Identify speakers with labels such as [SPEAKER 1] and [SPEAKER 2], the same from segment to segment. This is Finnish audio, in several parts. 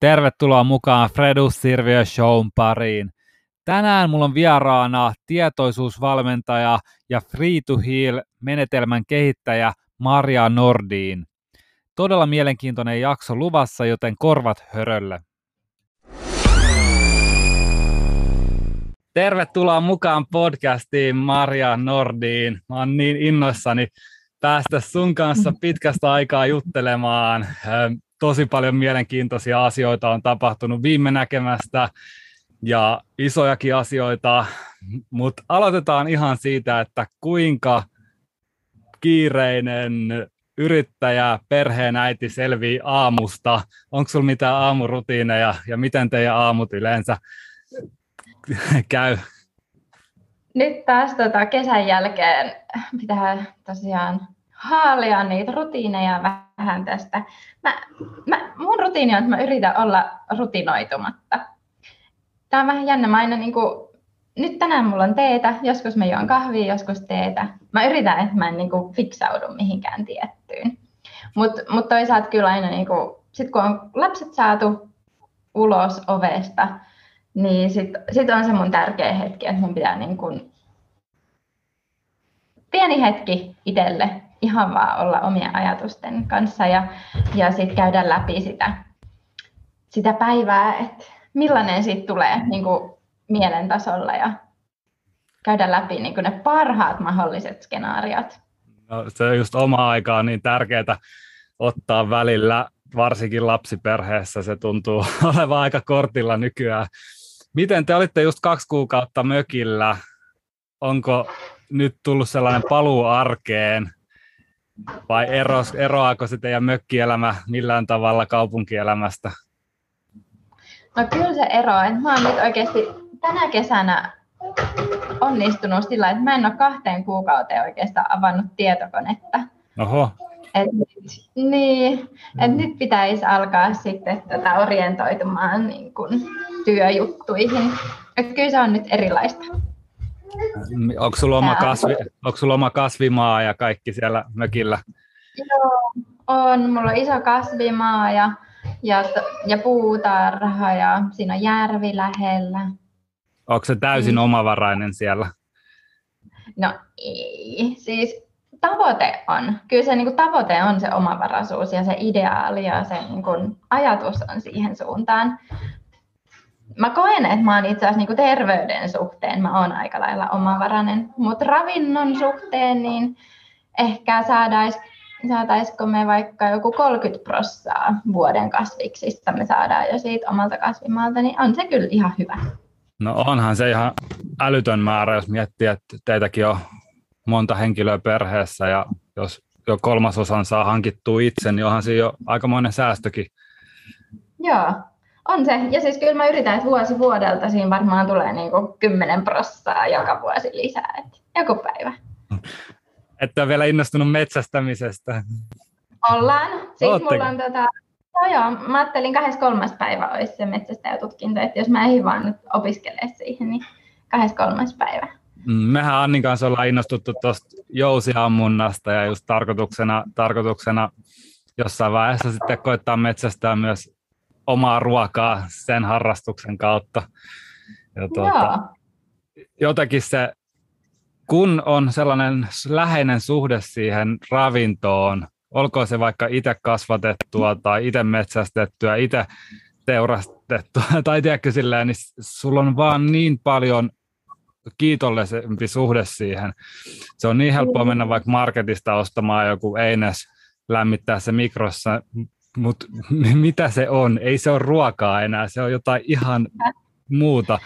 [SPEAKER 1] Tervetuloa mukaan Fredus Sirviö Shown pariin. Tänään mulla on vieraana tietoisuusvalmentaja ja Free to Heal menetelmän kehittäjä Maria Nordin. Todella mielenkiintoinen jakso luvassa, joten korvat hörölle. Tervetuloa mukaan podcastiin Maria Nordiin. Mä oon niin innoissani päästä sun kanssa pitkästä aikaa juttelemaan tosi paljon mielenkiintoisia asioita on tapahtunut viime näkemästä ja isojakin asioita, mutta aloitetaan ihan siitä, että kuinka kiireinen yrittäjä, perheen äiti selvii aamusta. Onko sinulla mitään aamurutiineja ja miten teidän aamut yleensä käy?
[SPEAKER 2] Nyt taas tota kesän jälkeen pitää tosiaan haalia niitä rutiineja vähän tästä. Mä, mä, mun rutiini on, että mä yritän olla rutinoitumatta. Tämä on vähän jännä. Mä aina niin kuin, nyt tänään mulla on teetä, joskus mä juon kahvia, joskus teetä. Mä yritän, että mä en niin kuin, fiksaudu mihinkään tiettyyn. Mutta mut toisaalta kyllä aina, niin kuin, sit kun on lapset saatu ulos ovesta, niin sitten sit on se mun tärkeä hetki, että mun pitää niin kuin, pieni hetki itselle ihan vaan olla omien ajatusten kanssa ja, ja sitten käydä läpi sitä, sitä päivää, että millainen siitä tulee niin kuin mielen tasolla ja käydä läpi niin kuin ne parhaat mahdolliset skenaariot.
[SPEAKER 1] No, se on just oma aikaa niin tärkeää ottaa välillä, varsinkin lapsiperheessä se tuntuu olevan aika kortilla nykyään. Miten te olitte just kaksi kuukautta mökillä? Onko nyt tullut sellainen paluu arkeen? Vai eros, eroaako se teidän mökkielämä millään tavalla kaupunkielämästä?
[SPEAKER 2] No kyllä se eroaa. Mä oon nyt oikeasti tänä kesänä onnistunut sillä, että mä en ole kahteen kuukauteen oikeastaan avannut tietokonetta.
[SPEAKER 1] Oho.
[SPEAKER 2] Et nyt, niin, et nyt pitäisi alkaa sitten tätä orientoitumaan niin kuin työjuttuihin. Et kyllä se on nyt erilaista.
[SPEAKER 1] Onko sulla, oma kasvi, onko sulla oma kasvimaa ja kaikki siellä mökillä?
[SPEAKER 2] Joo, on. Mulla on iso kasvimaa ja, ja, ja puutarha ja siinä on järvi lähellä.
[SPEAKER 1] Onko se täysin mm. omavarainen siellä?
[SPEAKER 2] No ei. Siis tavoite on, kyllä se niin kuin, tavoite on se omavaraisuus ja se ideaali ja se niin kuin, ajatus on siihen suuntaan mä koen, että mä oon itse asiassa niin terveyden suhteen, mä oon aika lailla omavarainen, mutta ravinnon suhteen, niin ehkä saadais, saataisiko me vaikka joku 30 prossaa vuoden kasviksista me saadaan jo siitä omalta kasvimaalta, niin on se kyllä ihan hyvä.
[SPEAKER 1] No onhan se ihan älytön määrä, jos miettii, että teitäkin on monta henkilöä perheessä ja jos jo kolmasosan saa hankittua itse, niin onhan se jo aikamoinen säästökin.
[SPEAKER 2] Joo, on se. Ja siis kyllä mä yritän, että vuosi vuodelta siinä varmaan tulee niin kuin 10 prossaa joka vuosi lisää. Että joku päivä.
[SPEAKER 1] Että vielä innostunut metsästämisestä.
[SPEAKER 2] Ollaan. Siis mulla on tota, joo, joo, mä ajattelin 23. päivä olisi se metsästäjätutkinto, että jos mä en vaan nyt opiskele siihen, niin 23. päivä.
[SPEAKER 1] Mm, mehän Annin kanssa ollaan innostuttu tuosta jousiammunnasta ja just tarkoituksena, tarkoituksena jossain vaiheessa sitten koittaa metsästää myös omaa ruokaa sen harrastuksen kautta. Ja tuota, jotenkin se, kun on sellainen läheinen suhde siihen ravintoon, olkoon se vaikka itse kasvatettua tai itse metsästettyä, itse teurastettua, tai tiedätkö silleen, niin sulla on vaan niin paljon kiitollisempi suhde siihen. Se on niin helppoa mennä vaikka marketista ostamaan joku Eines lämmittää se mikrossa mutta mitä se on? Ei se ole ruokaa enää, se on jotain ihan muuta.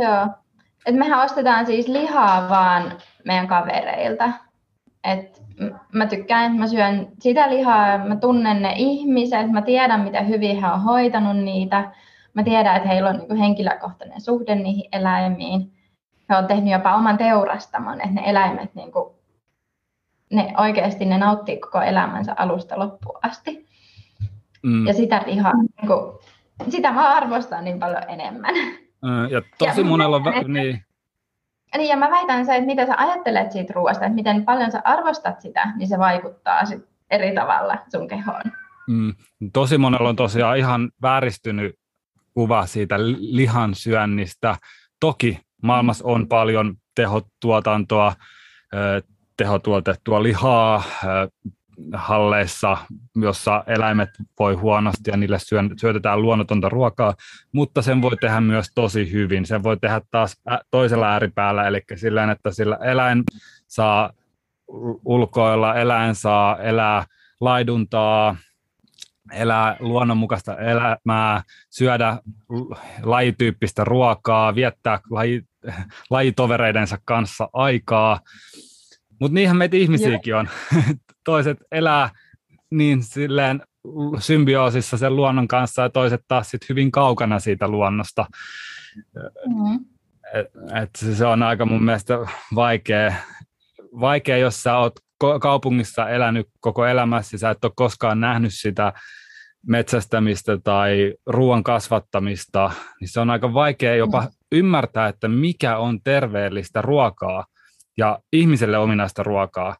[SPEAKER 2] Joo. Et mehän ostetaan siis lihaa vaan meidän kavereilta. Et mä tykkään, että mä syön sitä lihaa, mä tunnen ne ihmiset, mä tiedän, miten hyvin he on hoitanut niitä. Mä tiedän, että heillä on niin henkilökohtainen suhde niihin eläimiin. He on tehnyt jopa oman teurastamon, että ne eläimet niin kuin, ne oikeasti ne nauttii koko elämänsä alusta loppuun asti. Mm. Ja sitä lihaa, niin kuin, sitä mä arvostan niin paljon enemmän.
[SPEAKER 1] Mm, ja tosi ja monella... on... Väitän, niin.
[SPEAKER 2] niin, ja mä väitän se, että mitä sä ajattelet siitä ruoasta, että miten paljon sä arvostat sitä, niin se vaikuttaa sit eri tavalla sun kehoon.
[SPEAKER 1] mm, tosi monella on tosiaan ihan vääristynyt kuva siitä lihan syönnistä. Toki maailmassa on paljon tehotuotantoa, tehotuotettua lihaa halleissa, jossa eläimet voi huonosti ja niille syötetään luonnotonta ruokaa, mutta sen voi tehdä myös tosi hyvin. Sen voi tehdä taas toisella ääripäällä, eli sillä että sillä eläin saa ulkoilla, eläin saa elää laiduntaa, elää luonnonmukaista elämää, syödä lajityyppistä ruokaa, viettää laji, lajitovereidensa kanssa aikaa. Mutta niinhän meitä ihmisiäkin on. Toiset elää niin silleen symbioosissa sen luonnon kanssa ja toiset taas sit hyvin kaukana siitä luonnosta. Mm. Et, et se on aika mun mielestä vaikea, vaikea jos sä oot kaupungissa elänyt koko elämässä, sä et ole koskaan nähnyt sitä metsästämistä tai ruoan kasvattamista, niin se on aika vaikea jopa mm. ymmärtää, että mikä on terveellistä ruokaa ja ihmiselle ominaista ruokaa.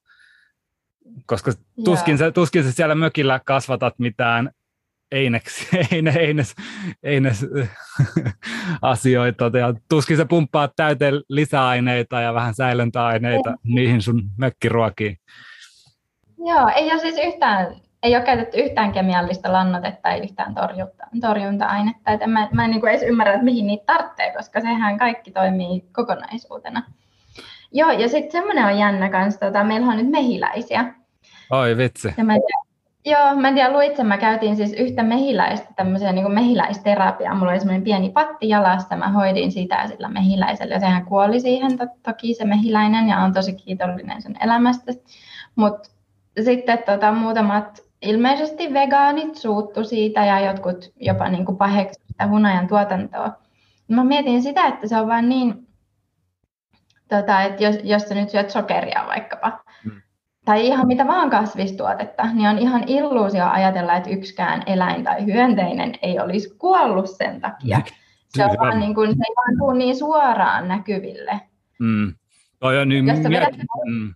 [SPEAKER 1] Koska tuskin, yeah. tuskin sä siellä mökillä kasvatat mitään eineksi, eine, eines, eines asioita ja tuskin se pumppaa täyteen lisäaineita ja vähän säilöntäaineita ei. niihin sun mökkiruokiin.
[SPEAKER 2] Joo, ei ole siis yhtään, ei ole käytetty yhtään kemiallista lannotetta tai yhtään torjunta, torjunta-ainetta. Et mä, mä en niin edes ymmärrä, että mihin niitä tarvitsee, koska sehän kaikki toimii kokonaisuutena. Joo, ja sitten semmoinen on jännä kanssa, tota, meillä on nyt mehiläisiä.
[SPEAKER 1] Oi vitsi.
[SPEAKER 2] Ja mä Joo, mä en tiedä, luitsen, mä käytin siis yhtä mehiläistä, tämmöisen niin mehiläisterapiaa. Mulla oli semmoinen pieni patti jalassa, mä hoidin sitä sillä mehiläisellä, ja sehän kuoli siihen to- toki se mehiläinen, ja on tosi kiitollinen sen elämästä. Mutta sitten tota, muutamat ilmeisesti vegaanit suuttu siitä, ja jotkut jopa niin kuin sitä hunajan tuotantoa. Mä mietin sitä, että se on vaan niin, tota, että jos, jos sä nyt syöt sokeria vaikkapa, tai ihan mitä vaan kasvistuotetta, niin on ihan illuusio ajatella, että yksikään eläin tai hyönteinen ei olisi kuollut sen takia. Se, on vaan niin kuin, se ei vaan tule niin suoraan näkyville.
[SPEAKER 1] Mm. Toi on niin, miet, vedät... mm.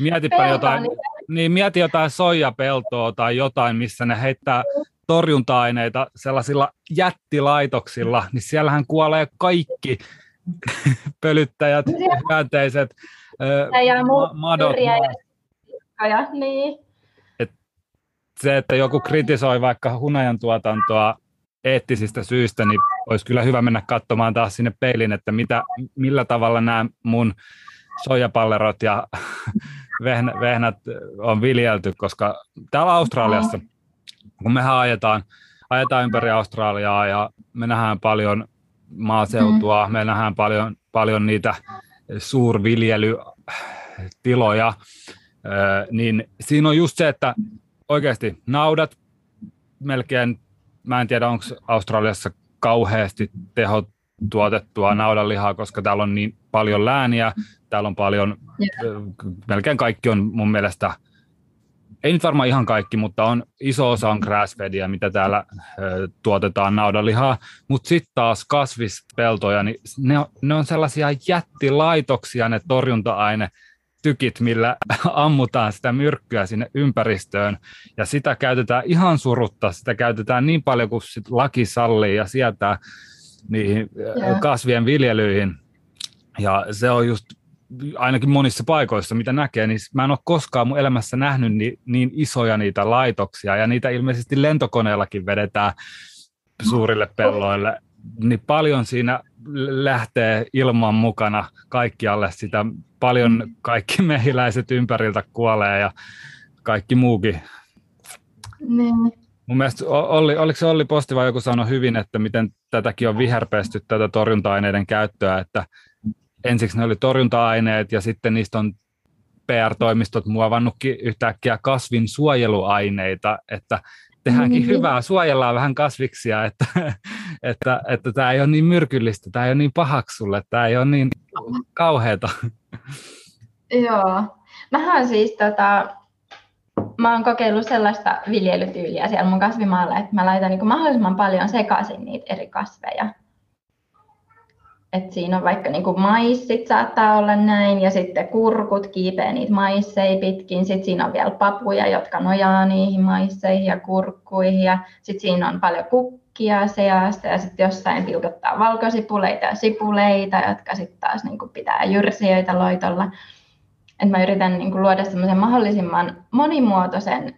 [SPEAKER 1] Mietipä jotain, niin... niin mieti jotain soijapeltoa tai jotain, missä ne heittää torjunta-aineita sellaisilla jättilaitoksilla, niin siellähän kuolee kaikki pölyttäjät, hyönteiset,
[SPEAKER 2] ma- madot, ja niin.
[SPEAKER 1] Et se, että joku kritisoi vaikka hunajan tuotantoa eettisistä syistä, niin olisi kyllä hyvä mennä katsomaan taas sinne peilin, että mitä, millä tavalla nämä mun soijapallerot ja vehnät on viljelty, koska täällä Australiassa, kun mehän ajetaan, ajetaan ympäri Australiaa ja me nähdään paljon maaseutua, mm. me nähdään paljon, paljon niitä suurviljelytiloja, niin siinä on just se, että oikeasti naudat melkein, mä en tiedä onko Australiassa kauheasti teho tuotettua naudanlihaa, koska täällä on niin paljon lääniä, täällä on paljon, yeah. melkein kaikki on mun mielestä, ei nyt varmaan ihan kaikki, mutta on iso osa on grassfedia, mitä täällä ö, tuotetaan naudanlihaa, mutta sitten taas kasvispeltoja, niin ne on, ne on sellaisia jättilaitoksia, ne torjunta-aine, tykit, millä ammutaan sitä myrkkyä sinne ympäristöön, ja sitä käytetään ihan surutta, sitä käytetään niin paljon kuin sit laki sallii ja sieltä niihin yeah. kasvien viljelyihin. Ja se on just ainakin monissa paikoissa, mitä näkee, niin mä en ole koskaan mun elämässä nähnyt niin, niin isoja niitä laitoksia, ja niitä ilmeisesti lentokoneellakin vedetään suurille pelloille. Niin paljon siinä lähtee ilman mukana kaikkialle sitä. Paljon mm. kaikki mehiläiset ympäriltä kuolee ja kaikki muukin.
[SPEAKER 2] Niin.
[SPEAKER 1] Mun mielestä Olli, oliko se Olli Posti vai joku sanoi hyvin, että miten tätäkin on viherpesty, tätä torjunta-aineiden käyttöä, että ensiksi ne oli torjunta-aineet ja sitten niistä on PR-toimistot muovannutkin yhtäkkiä kasvin suojeluaineita, että tehdäänkin mm-hmm. hyvää, suojellaan vähän kasviksia, että, että, että tämä ei ole niin myrkyllistä, tämä ei ole niin pahaksi sulle, tämä ei ole niin kauheata.
[SPEAKER 2] Joo. Mähän siis tota, mä oon kokeillut sellaista viljelytyyliä siellä mun kasvimaalla, että mä laitan niin mahdollisimman paljon sekaisin niitä eri kasveja. Että siinä on vaikka niin maissit saattaa olla näin, ja sitten kurkut kiipee niitä maisseja pitkin. Sitten siinä on vielä papuja, jotka nojaa niihin maisseihin ja kurkkuihin. Ja sitten siinä on paljon kukkia seasta, ja sitten jossain pilkottaa valkosipuleita ja sipuleita, jotka sitten taas niin pitää jyrsijöitä loitolla. Et mä yritän niin luoda semmoisen mahdollisimman monimuotoisen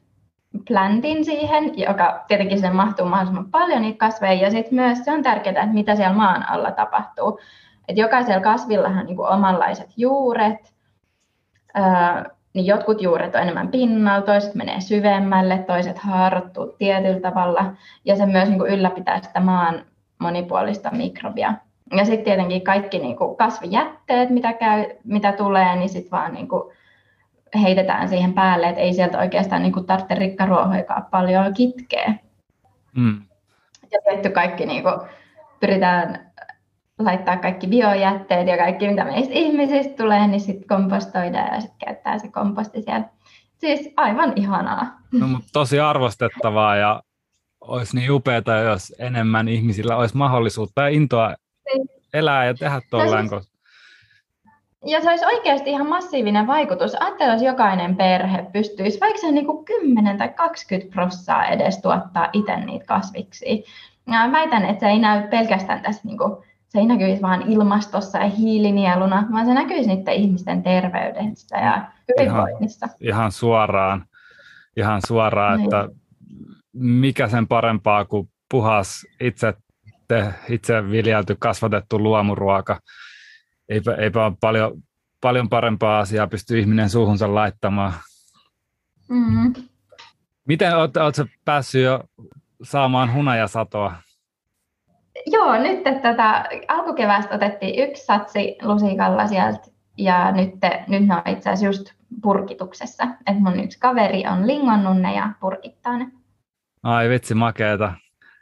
[SPEAKER 2] plantin siihen, joka tietenkin sinne mahtuu mahdollisimman paljon niitä kasveja. Ja sitten myös se on tärkeää, että mitä siellä maan alla tapahtuu. Et jokaisella kasvillahan on niin omanlaiset juuret. Öö, niin jotkut juuret on enemmän pinnalla, toiset menee syvemmälle, toiset haarottuu tietyllä tavalla. Ja se myös niin ylläpitää sitä maan monipuolista mikrobia. Ja sitten tietenkin kaikki niin kasvijätteet, mitä, käy, mitä tulee, niin sitten vaan niin kuin heitetään siihen päälle, että ei sieltä oikeastaan niin kuin tarvitse rikkaruohoikaan paljon kitkeä. Mm. Ja tietty kaikki niin kuin, pyritään laittaa kaikki biojätteet ja kaikki, mitä meistä ihmisistä tulee, niin sitten kompostoidaan ja sitten käyttää se komposti siellä. Siis aivan ihanaa.
[SPEAKER 1] No, mutta tosi arvostettavaa ja olisi niin upeaa, jos enemmän ihmisillä olisi mahdollisuutta ja intoa niin. elää ja tehdä tuolleen. No, siis,
[SPEAKER 2] ja se olisi oikeasti ihan massiivinen vaikutus. Ajattele, jos jokainen perhe pystyisi vaikka se niin kuin 10 tai 20 prossaa edes tuottaa itse niitä kasviksi. Ja väitän, että se ei näy pelkästään tässä, niin kuin, se ei näkyisi vain ilmastossa ja hiilinieluna, vaan se näkyisi niiden ihmisten terveydessä ja hyvinvoinnissa.
[SPEAKER 1] Ihan, ihan suoraan, ihan suoraan niin. että mikä sen parempaa kuin puhas itse, te, itse viljelty, kasvatettu luomuruoka eipä, eipä ole paljon, paljon parempaa asiaa pysty ihminen suuhunsa laittamaan. Mm-hmm. Miten olet, oletko päässyt jo saamaan hunajasatoa?
[SPEAKER 2] Joo, nyt tätä alkukeväästä otettiin yksi satsi lusikalla sieltä ja nyt, nyt ne on itse asiassa just purkituksessa. Et mun yksi kaveri on lingonnut ne ja purkittaa ne.
[SPEAKER 1] Ai vitsi, makeeta.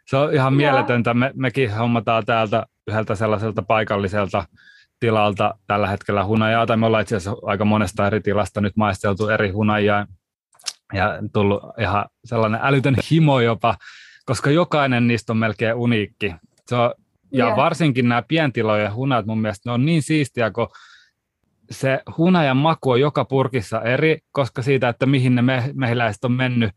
[SPEAKER 1] Se on ihan Joo. mieletöntä. Me, mekin hommataan täältä yhdeltä sellaiselta paikalliselta tilalta tällä hetkellä hunajaa, tai me ollaan itse asiassa aika monesta eri tilasta nyt maisteltu eri hunajaa, ja tullut ihan sellainen älytön himo jopa, koska jokainen niistä on melkein uniikki. Se on, ja yeah. varsinkin nämä pientilojen hunat mun mielestä ne on niin siistiä, kun se hunajan maku on joka purkissa eri, koska siitä, että mihin ne mehiläiset on mennyt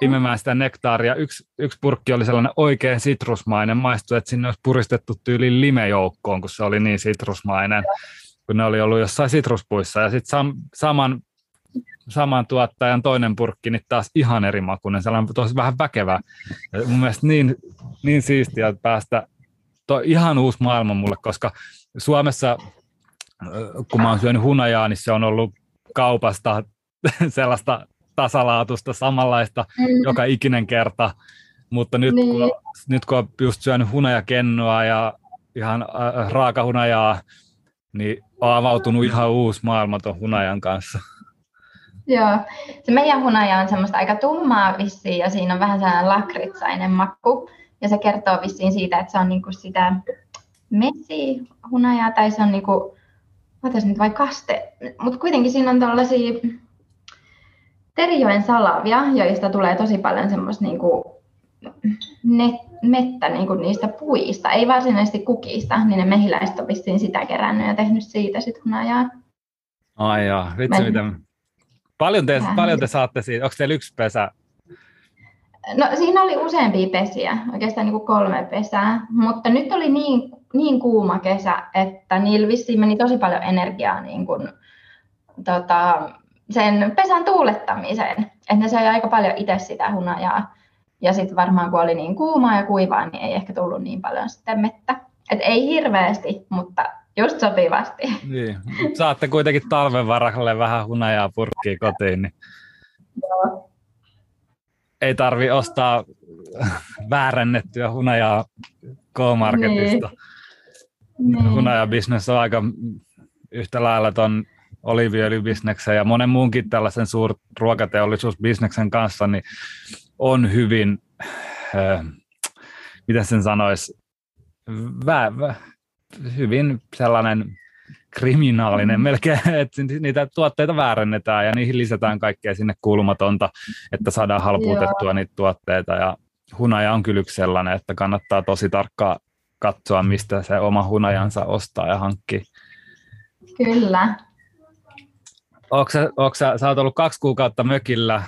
[SPEAKER 1] imemään sitä nektaaria. Yksi, yksi purkki oli sellainen oikein sitrusmainen, maistui, että sinne olisi puristettu tyyliin limejoukkoon, kun se oli niin sitrusmainen, kun ne oli ollut jossain sitruspuissa. Ja sitten sam, saman, saman tuottajan toinen purkki, niin taas ihan eri makuinen, sellainen tosi vähän väkevä. Ja mun mielestä niin, niin siistiä päästä, to, ihan uusi maailma mulle, koska Suomessa, kun mä oon syönyt hunajaa, niin se on ollut kaupasta sellaista tasalaatusta, samanlaista mm. joka ikinen kerta. Mutta nyt, niin. kun, nyt kun on just syönyt hunajakennoa ja ihan äh, raakahunajaa, niin on avautunut ihan uusi maailma tuon hunajan kanssa.
[SPEAKER 2] Joo, se meidän hunaja on semmoista aika tummaa vissiin ja siinä on vähän sellainen lakritsainen makku. Ja se kertoo vissiin siitä, että se on niinku sitä mesihunajaa tai se on niinku, nyt vai kaste, mutta kuitenkin siinä on tällaisia Terijoen salavia, joista tulee tosi paljon semmoista niin kuin net, mettä niin kuin niistä puista, ei varsinaisesti kukista, niin ne mehiläiset on vissiin sitä kerännyt ja tehnyt siitä sitten hunajaa.
[SPEAKER 1] Ai joo, vitsi Men... miten... Paljon te, paljon te saatte siitä, onko teillä yksi pesä?
[SPEAKER 2] No siinä oli useampia pesiä, oikeastaan niin kuin kolme pesää, mutta nyt oli niin, niin kuuma kesä, että niillä vissiin meni tosi paljon energiaa niin kuin, tota, sen pesän tuulettamiseen. Että ne sai aika paljon itse sitä hunajaa. Ja sitten varmaan kun oli niin kuumaa ja kuivaa, niin ei ehkä tullut niin paljon sitten mettä. Et ei hirveästi, mutta just sopivasti.
[SPEAKER 1] Niin. Saatte kuitenkin talven varalle vähän hunajaa purkkiin kotiin, niin Joo. ei tarvi ostaa väärännettyä hunajaa K-Marketista. Niin. Hunajabisnes on aika yhtä lailla ton oliiviöljybisneksen ja monen muunkin tällaisen suurruokateollisuusbisneksen kanssa, niin on hyvin, äh, miten sen sanoisi, vä, vä, hyvin sellainen kriminaalinen mm. melkein, että niitä tuotteita väärennetään ja niihin lisätään kaikkea sinne kuulumatonta, että saadaan halpuutettua Joo. niitä tuotteita ja hunaja on kyllä yksi sellainen, että kannattaa tosi tarkkaan katsoa, mistä se oma hunajansa ostaa ja hankkii.
[SPEAKER 2] Kyllä.
[SPEAKER 1] Sä, onko sä, sä oot ollut kaksi kuukautta mökillä,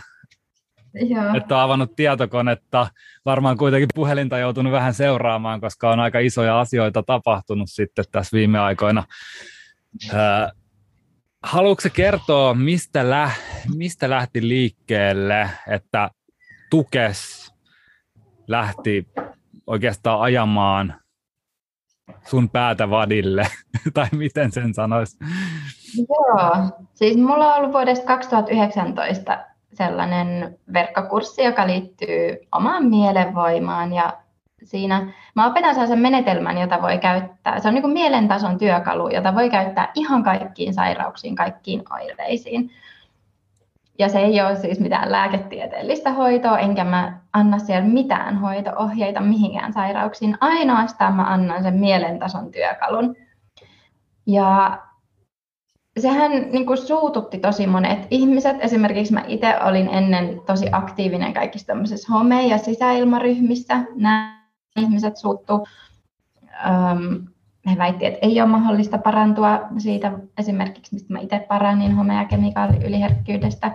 [SPEAKER 2] Joo.
[SPEAKER 1] että on avannut tietokonetta, varmaan kuitenkin puhelinta joutunut vähän seuraamaan, koska on aika isoja asioita tapahtunut sitten tässä viime aikoina. Äh, haluatko kertoa, mistä, lä, mistä lähti liikkeelle, että Tukes lähti oikeastaan ajamaan sun päätä vadille, tai miten sen sanoisi?
[SPEAKER 2] Joo, siis mulla on ollut vuodesta 2019 sellainen verkkokurssi, joka liittyy omaan mielenvoimaan ja siinä mä opetan sellaisen menetelmän, jota voi käyttää. Se on niin kuin mielentason työkalu, jota voi käyttää ihan kaikkiin sairauksiin, kaikkiin oireisiin. Ja se ei ole siis mitään lääketieteellistä hoitoa, enkä mä anna siellä mitään hoitoohjeita mihinkään sairauksiin. Ainoastaan mä annan sen mielentason työkalun. Ja sehän niin kuin suututti tosi monet ihmiset. Esimerkiksi mä itse olin ennen tosi aktiivinen kaikissa tämmöisissä home- ja sisäilmaryhmissä. Nämä ihmiset suuttu. Um, he väitti, että ei ole mahdollista parantua siitä esimerkiksi, mistä mä itse parannin home- ja kemikaaliyliherkkyydestä.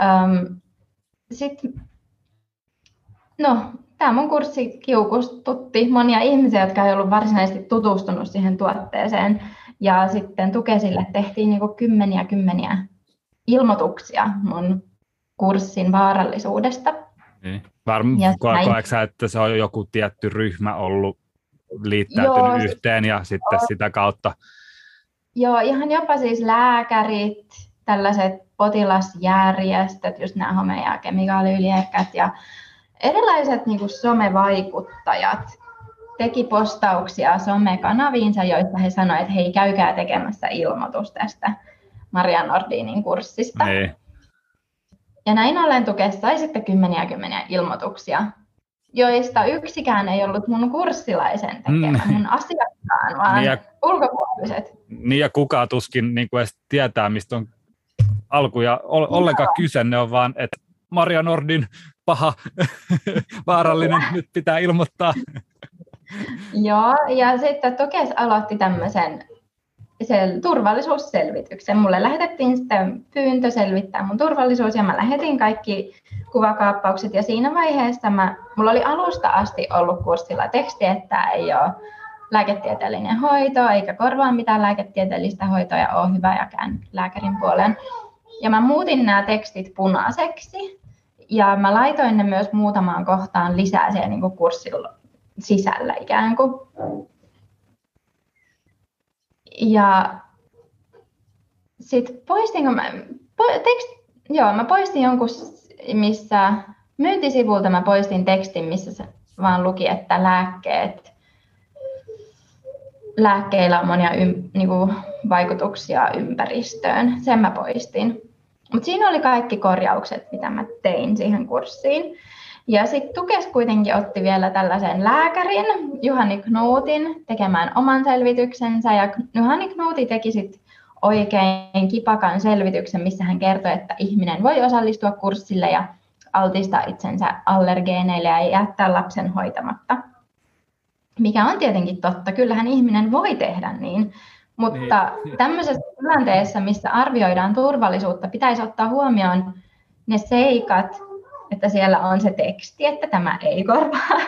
[SPEAKER 2] Um, Sitten, no, tämä mun kurssi kiukustutti monia ihmisiä, jotka ei ollut varsinaisesti tutustunut siihen tuotteeseen. Ja sitten Tukesille tehtiin niin kymmeniä kymmeniä ilmoituksia mun kurssin vaarallisuudesta.
[SPEAKER 1] Niin. Varmaan koetko sä, että se on joku tietty ryhmä ollut liittäytynyt Joo, yhteen ja sitten jo. sitä kautta?
[SPEAKER 2] Joo, ihan jopa siis lääkärit, tällaiset potilasjärjestöt, just nämä home- ja kemikaaliyliekät ja erilaiset niin kuin somevaikuttajat teki postauksia somekanaviinsa, joissa he sanoivat, että hei, käykää tekemässä ilmoitus tästä Maria Nordinin kurssista. Niin. Ja näin ollen tuke sai sitten kymmeniä kymmeniä ilmoituksia, joista yksikään ei ollut mun kurssilaisen tekemä, mm. mun asiakkaan, vaan niin ja, ulkopuoliset.
[SPEAKER 1] Niin ja kukaan tuskin niin kuin edes tietää, mistä on alku ja ollenkaan kyse, ne on vaan, että Maria Nordin paha, vaarallinen, nyt pitää ilmoittaa.
[SPEAKER 2] Joo, ja sitten Tokes aloitti tämmöisen sen turvallisuusselvityksen. Mulle lähetettiin sitten pyyntö selvittää mun turvallisuus ja mä lähetin kaikki kuvakaappaukset ja siinä vaiheessa mä, mulla oli alusta asti ollut kurssilla teksti, että ei ole lääketieteellinen hoito eikä korvaa mitään lääketieteellistä hoitoa ja ole hyvä ja käyn lääkärin puolen. Ja mä muutin nämä tekstit punaiseksi ja mä laitoin ne myös muutamaan kohtaan lisää siellä niin kurssilla sisällä ikään kuin. Ja sitten poistinko mä, po, tekst, joo, mä poistin jonkun, missä myyntisivulta mä poistin tekstin, missä se vaan luki, että lääkkeet, lääkkeillä on monia ym, niinku, vaikutuksia ympäristöön. Sen mä poistin. Mutta siinä oli kaikki korjaukset, mitä mä tein siihen kurssiin. Ja sitten Tukes kuitenkin otti vielä tällaisen lääkärin, Juhani Knuutin, tekemään oman selvityksensä. Ja Juhani Knuuti teki sitten oikein kipakan selvityksen, missä hän kertoi, että ihminen voi osallistua kurssille ja altistaa itsensä allergeeneille ja jättää lapsen hoitamatta. Mikä on tietenkin totta, kyllähän ihminen voi tehdä niin, mutta niin. tämmöisessä tilanteessa, missä arvioidaan turvallisuutta, pitäisi ottaa huomioon ne seikat, että siellä on se teksti, että tämä ei korvaa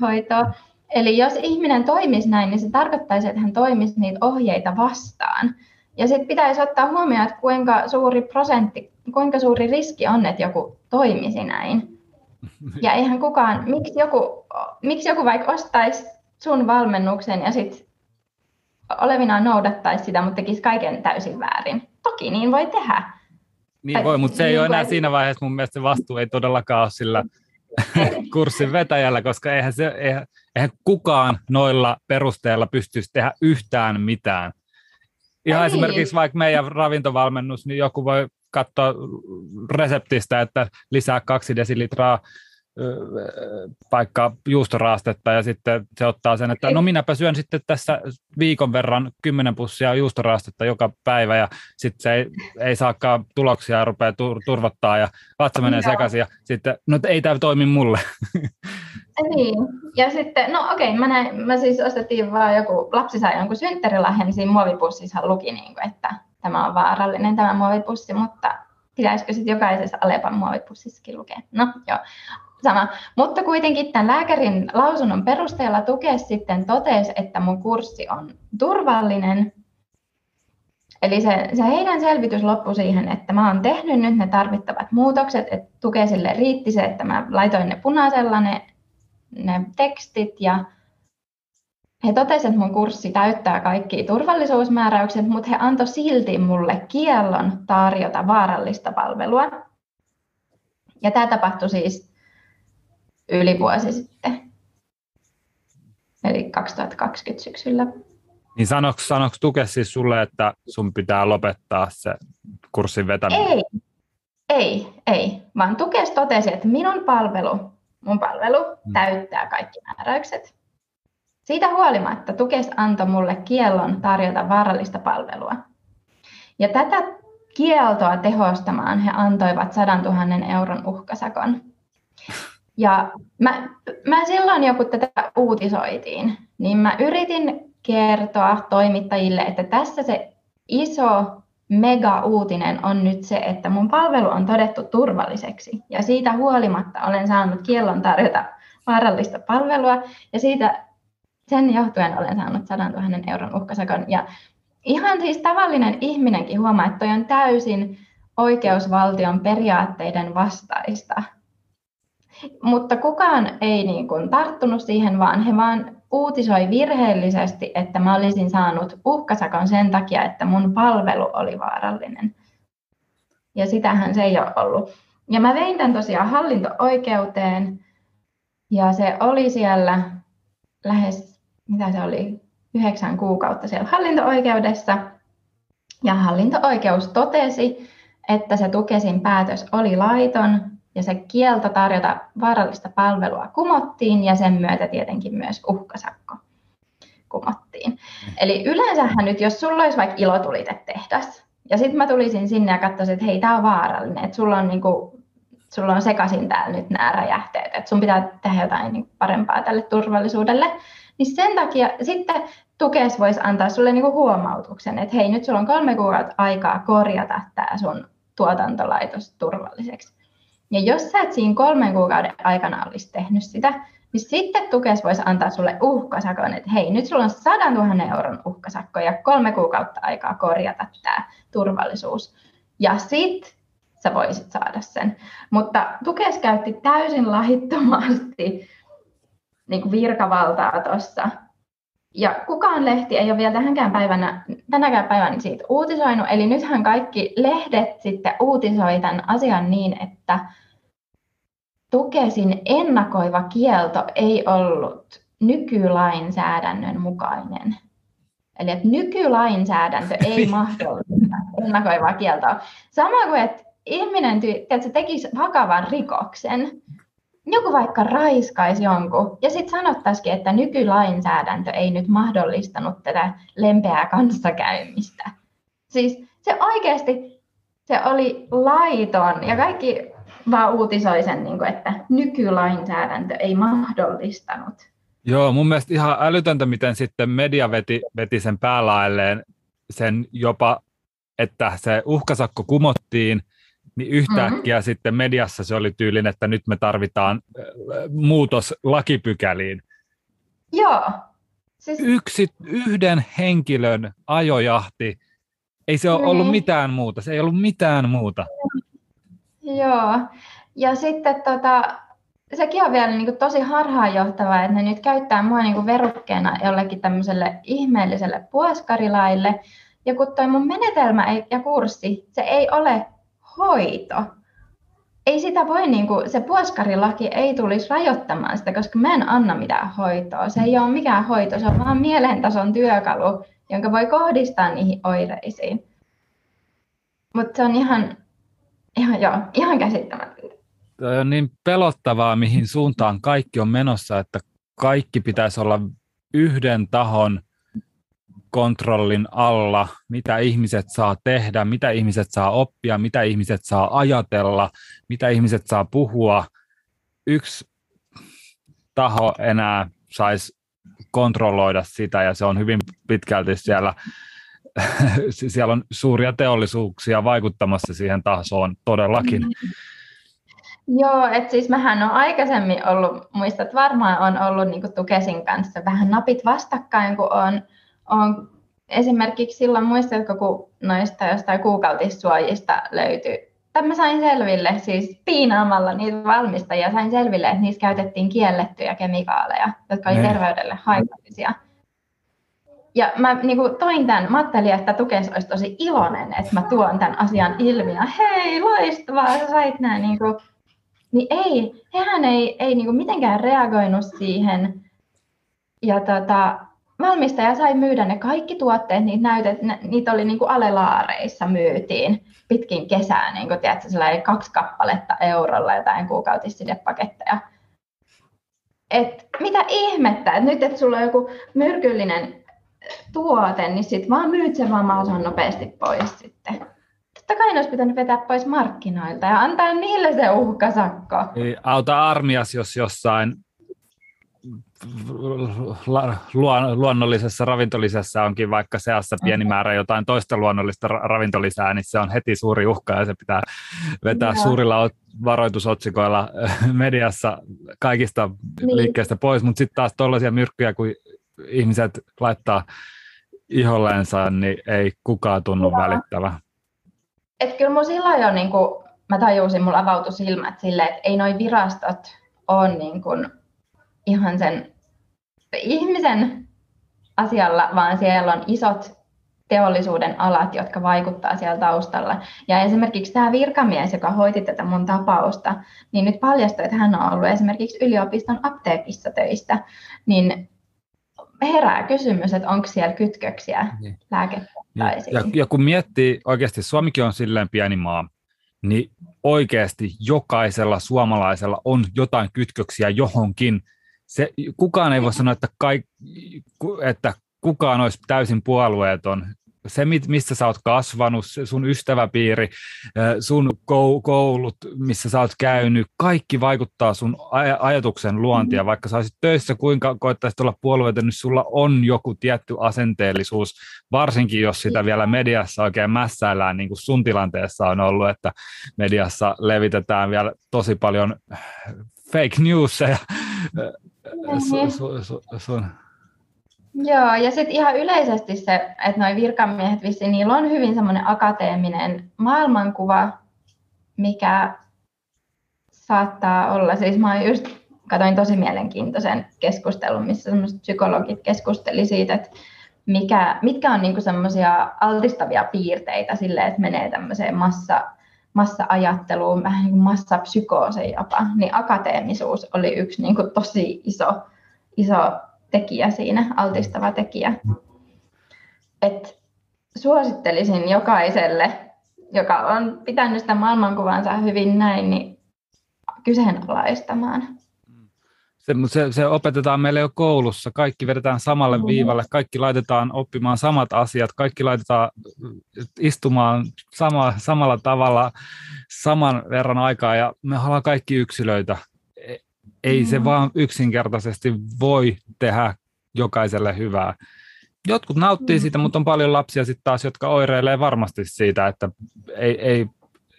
[SPEAKER 2] hoitoa. Eli jos ihminen toimisi näin, niin se tarkoittaisi, että hän toimisi niitä ohjeita vastaan. Ja sitten pitäisi ottaa huomioon, että kuinka suuri prosentti, kuinka suuri riski on, että joku toimisi näin. Ja eihän kukaan, miksi joku, miksi joku vaikka ostaisi sun valmennuksen ja sitten olevinaan noudattaisi sitä, mutta tekisi kaiken täysin väärin. Toki niin voi tehdä.
[SPEAKER 1] Niin voi, mutta se ei niin ole enää siinä vaiheessa mun mielestä se vastuu ei todellakaan ole sillä kurssin vetäjällä, koska eihän, se, eihän, eihän kukaan noilla perusteella pystyisi tehdä yhtään mitään. Ihan ei. esimerkiksi vaikka meidän ravintovalmennus, niin joku voi katsoa reseptistä, että lisää kaksi desilitraa vaikka juustoraastetta ja sitten se ottaa sen, että no minäpä syön sitten tässä viikon verran kymmenen pussia juustoraastetta joka päivä ja sitten se ei, ei saakaan tuloksia ja rupeaa tur- turvottaa ja vatsa menee sekaisin ja sitten, no ei tämä toimi mulle.
[SPEAKER 2] Niin, ja sitten, no okei, mä, näin, mä siis ostettiin vaan joku, lapsi sai jonkun synttärilahjan, siinä muovipussissa luki, niin kuin, että tämä on vaarallinen tämä muovipussi, mutta pitäisikö sitten jokaisessa Alepan muovipussissakin lukea? No joo, sama. Mutta kuitenkin tämän lääkärin lausunnon perusteella Tuke sitten totesi, että mun kurssi on turvallinen. Eli se, se heidän selvitys loppui siihen, että mä oon tehnyt nyt ne tarvittavat muutokset, että Tukesille riitti se, että mä laitoin ne punaisella ne, ne tekstit ja he totesivat, että mun kurssi täyttää kaikki turvallisuusmääräykset, mutta he antoi silti mulle kiellon tarjota vaarallista palvelua. Ja tämä tapahtui siis yli vuosi sitten, eli 2020 syksyllä.
[SPEAKER 1] Niin sanoiko, sanoiko Tuke siis sulle, että sun pitää lopettaa se kurssin vetäminen?
[SPEAKER 2] Ei, ei, ei, vaan Tukes totesi, että minun palvelu, mun palvelu hmm. täyttää kaikki määräykset. Siitä huolimatta Tukes antoi mulle kiellon tarjota vaarallista palvelua. Ja tätä kieltoa tehostamaan he antoivat 100 000 euron uhkasakon. Ja mä, mä silloin joku tätä uutisoitiin, niin mä yritin kertoa toimittajille, että tässä se iso mega-uutinen on nyt se, että mun palvelu on todettu turvalliseksi. Ja siitä huolimatta olen saanut kiellon tarjota vaarallista palvelua. Ja siitä sen johtuen olen saanut 100 000 euron uhkasakon. Ja ihan siis tavallinen ihminenkin huomaa, että toi on täysin oikeusvaltion periaatteiden vastaista. Mutta kukaan ei niin kuin tarttunut siihen, vaan he vaan uutisoi virheellisesti, että mä olisin saanut uhkasakon sen takia, että mun palvelu oli vaarallinen. Ja sitähän se ei ole ollut. Ja mä vein tämän tosiaan hallinto-oikeuteen, ja se oli siellä lähes, mitä se oli, yhdeksän kuukautta siellä hallinto-oikeudessa. Ja hallinto-oikeus totesi, että se tukesin päätös oli laiton ja se kielto tarjota vaarallista palvelua kumottiin ja sen myötä tietenkin myös uhkasakko kumottiin. Mm. Eli yleensähän nyt, jos sulla olisi vaikka ilotulite-tehdas, ja sitten mä tulisin sinne ja katsoisin, että hei, tämä on vaarallinen, että sulla on, niinku, sulla on sekaisin täällä nyt nämä räjähteet, että sun pitää tehdä jotain niinku parempaa tälle turvallisuudelle, niin sen takia sitten tukes voisi antaa sulle niinku huomautuksen, että hei, nyt sulla on kolme kuukautta aikaa korjata tämä sun tuotantolaitos turvalliseksi. Ja jos sä et siinä kolmen kuukauden aikana olisi tehnyt sitä, niin sitten tukes voisi antaa sulle uhkasakon, että hei, nyt sulla on 100 000 euron uhkasakko ja kolme kuukautta aikaa korjata tämä turvallisuus. Ja sitten sä voisit saada sen. Mutta tukes käytti täysin lahittomasti niin virkavaltaa tuossa. Ja kukaan lehti ei ole vielä tähänkään päivänä, tänäkään päivänä siitä uutisoinut. Eli nythän kaikki lehdet sitten uutisoi tämän asian niin, että Tukesin ennakoiva kielto ei ollut nykylainsäädännön mukainen. Eli että nykylainsäädäntö ei mahdollista ennakoivaa kieltoa. Sama kuin, että ihminen tiedätkö, tekisi vakavan rikoksen, joku vaikka raiskaisi jonkun, ja sitten sanottaisikin, että nykylainsäädäntö ei nyt mahdollistanut tätä lempeää kanssakäymistä. Siis se oikeasti, se oli laiton, ja kaikki vaan uutisoi sen, niin että nykylainsäädäntö ei mahdollistanut.
[SPEAKER 1] Joo, mun mielestä ihan älytöntä, miten sitten media veti, veti sen päälailleen sen jopa, että se uhkasakko kumottiin, niin yhtäkkiä mm-hmm. sitten mediassa se oli tyylin, että nyt me tarvitaan muutos lakipykäliin.
[SPEAKER 2] Joo.
[SPEAKER 1] Siis... Yksi, yhden henkilön ajojahti, ei se ole niin. ollut mitään muuta, se ei ollut mitään muuta.
[SPEAKER 2] Joo, ja sitten tota, sekin on vielä niin kuin tosi harhaanjohtavaa, että ne nyt käyttää mua niin kuin verukkeena jollekin tämmöiselle ihmeelliselle puoskarilaille. Ja kun toi mun menetelmä ei, ja kurssi, se ei ole hoito. Ei sitä voi, niin kuin, se puoskarilaki ei tulisi rajoittamaan sitä, koska mä en anna mitään hoitoa. Se ei ole mikään hoito, se on vaan mielentason työkalu, jonka voi kohdistaa niihin oireisiin. Mutta se on ihan Ihan joo, ihan käsittämätöntä.
[SPEAKER 1] toi on niin pelottavaa, mihin suuntaan kaikki on menossa, että kaikki pitäisi olla yhden tahon kontrollin alla, mitä ihmiset saa tehdä, mitä ihmiset saa oppia, mitä ihmiset saa ajatella, mitä ihmiset saa puhua. Yksi taho enää saisi kontrolloida sitä ja se on hyvin pitkälti siellä, siellä on suuria teollisuuksia vaikuttamassa siihen tasoon todellakin. Mm-hmm.
[SPEAKER 2] Joo, että siis mähän on aikaisemmin ollut, muistat varmaan on ollut niin Tukesin kanssa vähän napit vastakkain, kun on, on esimerkiksi silloin muistatko, kun noista jostain kuukautissuojista löytyi, tämä sain selville, siis piinaamalla niitä valmistajia sain selville, että niissä käytettiin kiellettyjä kemikaaleja, jotka olivat terveydelle haitallisia. Ja mä niin kuin, toin tämän, mä ajattelin, että Tukes olisi tosi iloinen, että mä tuon tämän asian ilmi. Ja hei, loistavaa, sä sait nämä niin kuin, niin ei, hehän ei, ei niin kuin mitenkään reagoinut siihen. Ja tota, valmistaja sai myydä ne kaikki tuotteet, niitä, näytet, niitä oli niin kuin alelaareissa myytiin pitkin kesää, niin kuin, tiedätkö, kaksi kappaletta eurolla jotain kuukautissidepaketteja. Et mitä ihmettä, että nyt että sulla on joku myrkyllinen tuote, niin sit vaan myyt sen vaan mahdollisimman nopeasti pois sitten totta kai ne olisi pitänyt vetää pois markkinoilta ja antaa niille se uhkasakko.
[SPEAKER 1] Ei auta armias, jos jossain luonnollisessa ravintolisessa onkin vaikka seassa pieni määrä jotain toista luonnollista ravintolisää, niin se on heti suuri uhka ja se pitää vetää Joo. suurilla varoitusotsikoilla mediassa kaikista niin. liikkeistä pois, mutta sitten taas tuollaisia myrkkyjä, kun ihmiset laittaa iholleensa, niin ei kukaan tunnu Joo. välittävä
[SPEAKER 2] et kyllä mun silloin jo niin kuin, mä tajusin, mulla avautui silmät silleen, että ei noi virastot ole niin kuin, ihan sen ihmisen asialla, vaan siellä on isot teollisuuden alat, jotka vaikuttaa siellä taustalla. Ja esimerkiksi tämä virkamies, joka hoiti tätä mun tapausta, niin nyt paljastui, että hän on ollut esimerkiksi yliopiston apteekissa töistä, niin herää kysymys, että onko siellä kytköksiä niin. lääketieteisiin.
[SPEAKER 1] Ja, ja kun miettii, oikeasti Suomikin on silleen pieni maa, niin oikeasti jokaisella suomalaisella on jotain kytköksiä johonkin. Se, kukaan ei voi sanoa, että, kaik, että kukaan olisi täysin puolueeton se, missä sä oot kasvanut, sun ystäväpiiri, sun koulut, missä sä oot käynyt, kaikki vaikuttaa sun aj- ajatuksen luontia. Mm. Vaikka sä olisit töissä, kuinka koettaisit olla puolueita, niin sulla on joku tietty asenteellisuus, varsinkin jos sitä vielä mediassa oikein mässäillään, niin kuin sun tilanteessa on ollut, että mediassa levitetään vielä tosi paljon fake newsia. Su, su, su, sun.
[SPEAKER 2] Joo, ja sitten ihan yleisesti se, että nuo virkamiehet vissiin, niillä on hyvin semmoinen akateeminen maailmankuva, mikä saattaa olla, siis mä just katsoin tosi mielenkiintoisen keskustelun, missä semmoiset psykologit keskusteli siitä, että mikä, mitkä on niinku semmoisia altistavia piirteitä sille, että menee tämmöiseen massa, massa-ajatteluun, vähän niin kuin massapsykooseen jopa, niin akateemisuus oli yksi niinku tosi iso, iso tekijä siinä, altistava tekijä. Et suosittelisin jokaiselle, joka on pitänyt sitä maailmankuvansa hyvin näin, niin kyseenalaistamaan.
[SPEAKER 1] Se, se, se opetetaan meille jo koulussa. Kaikki vedetään samalle mm-hmm. viivalle, kaikki laitetaan oppimaan samat asiat, kaikki laitetaan istumaan sama, samalla tavalla saman verran aikaa ja me ollaan kaikki yksilöitä ei mm. se vaan yksinkertaisesti voi tehdä jokaiselle hyvää. Jotkut nauttii mm. siitä, mutta on paljon lapsia sitten taas, jotka oireilee varmasti siitä, että ei, ei,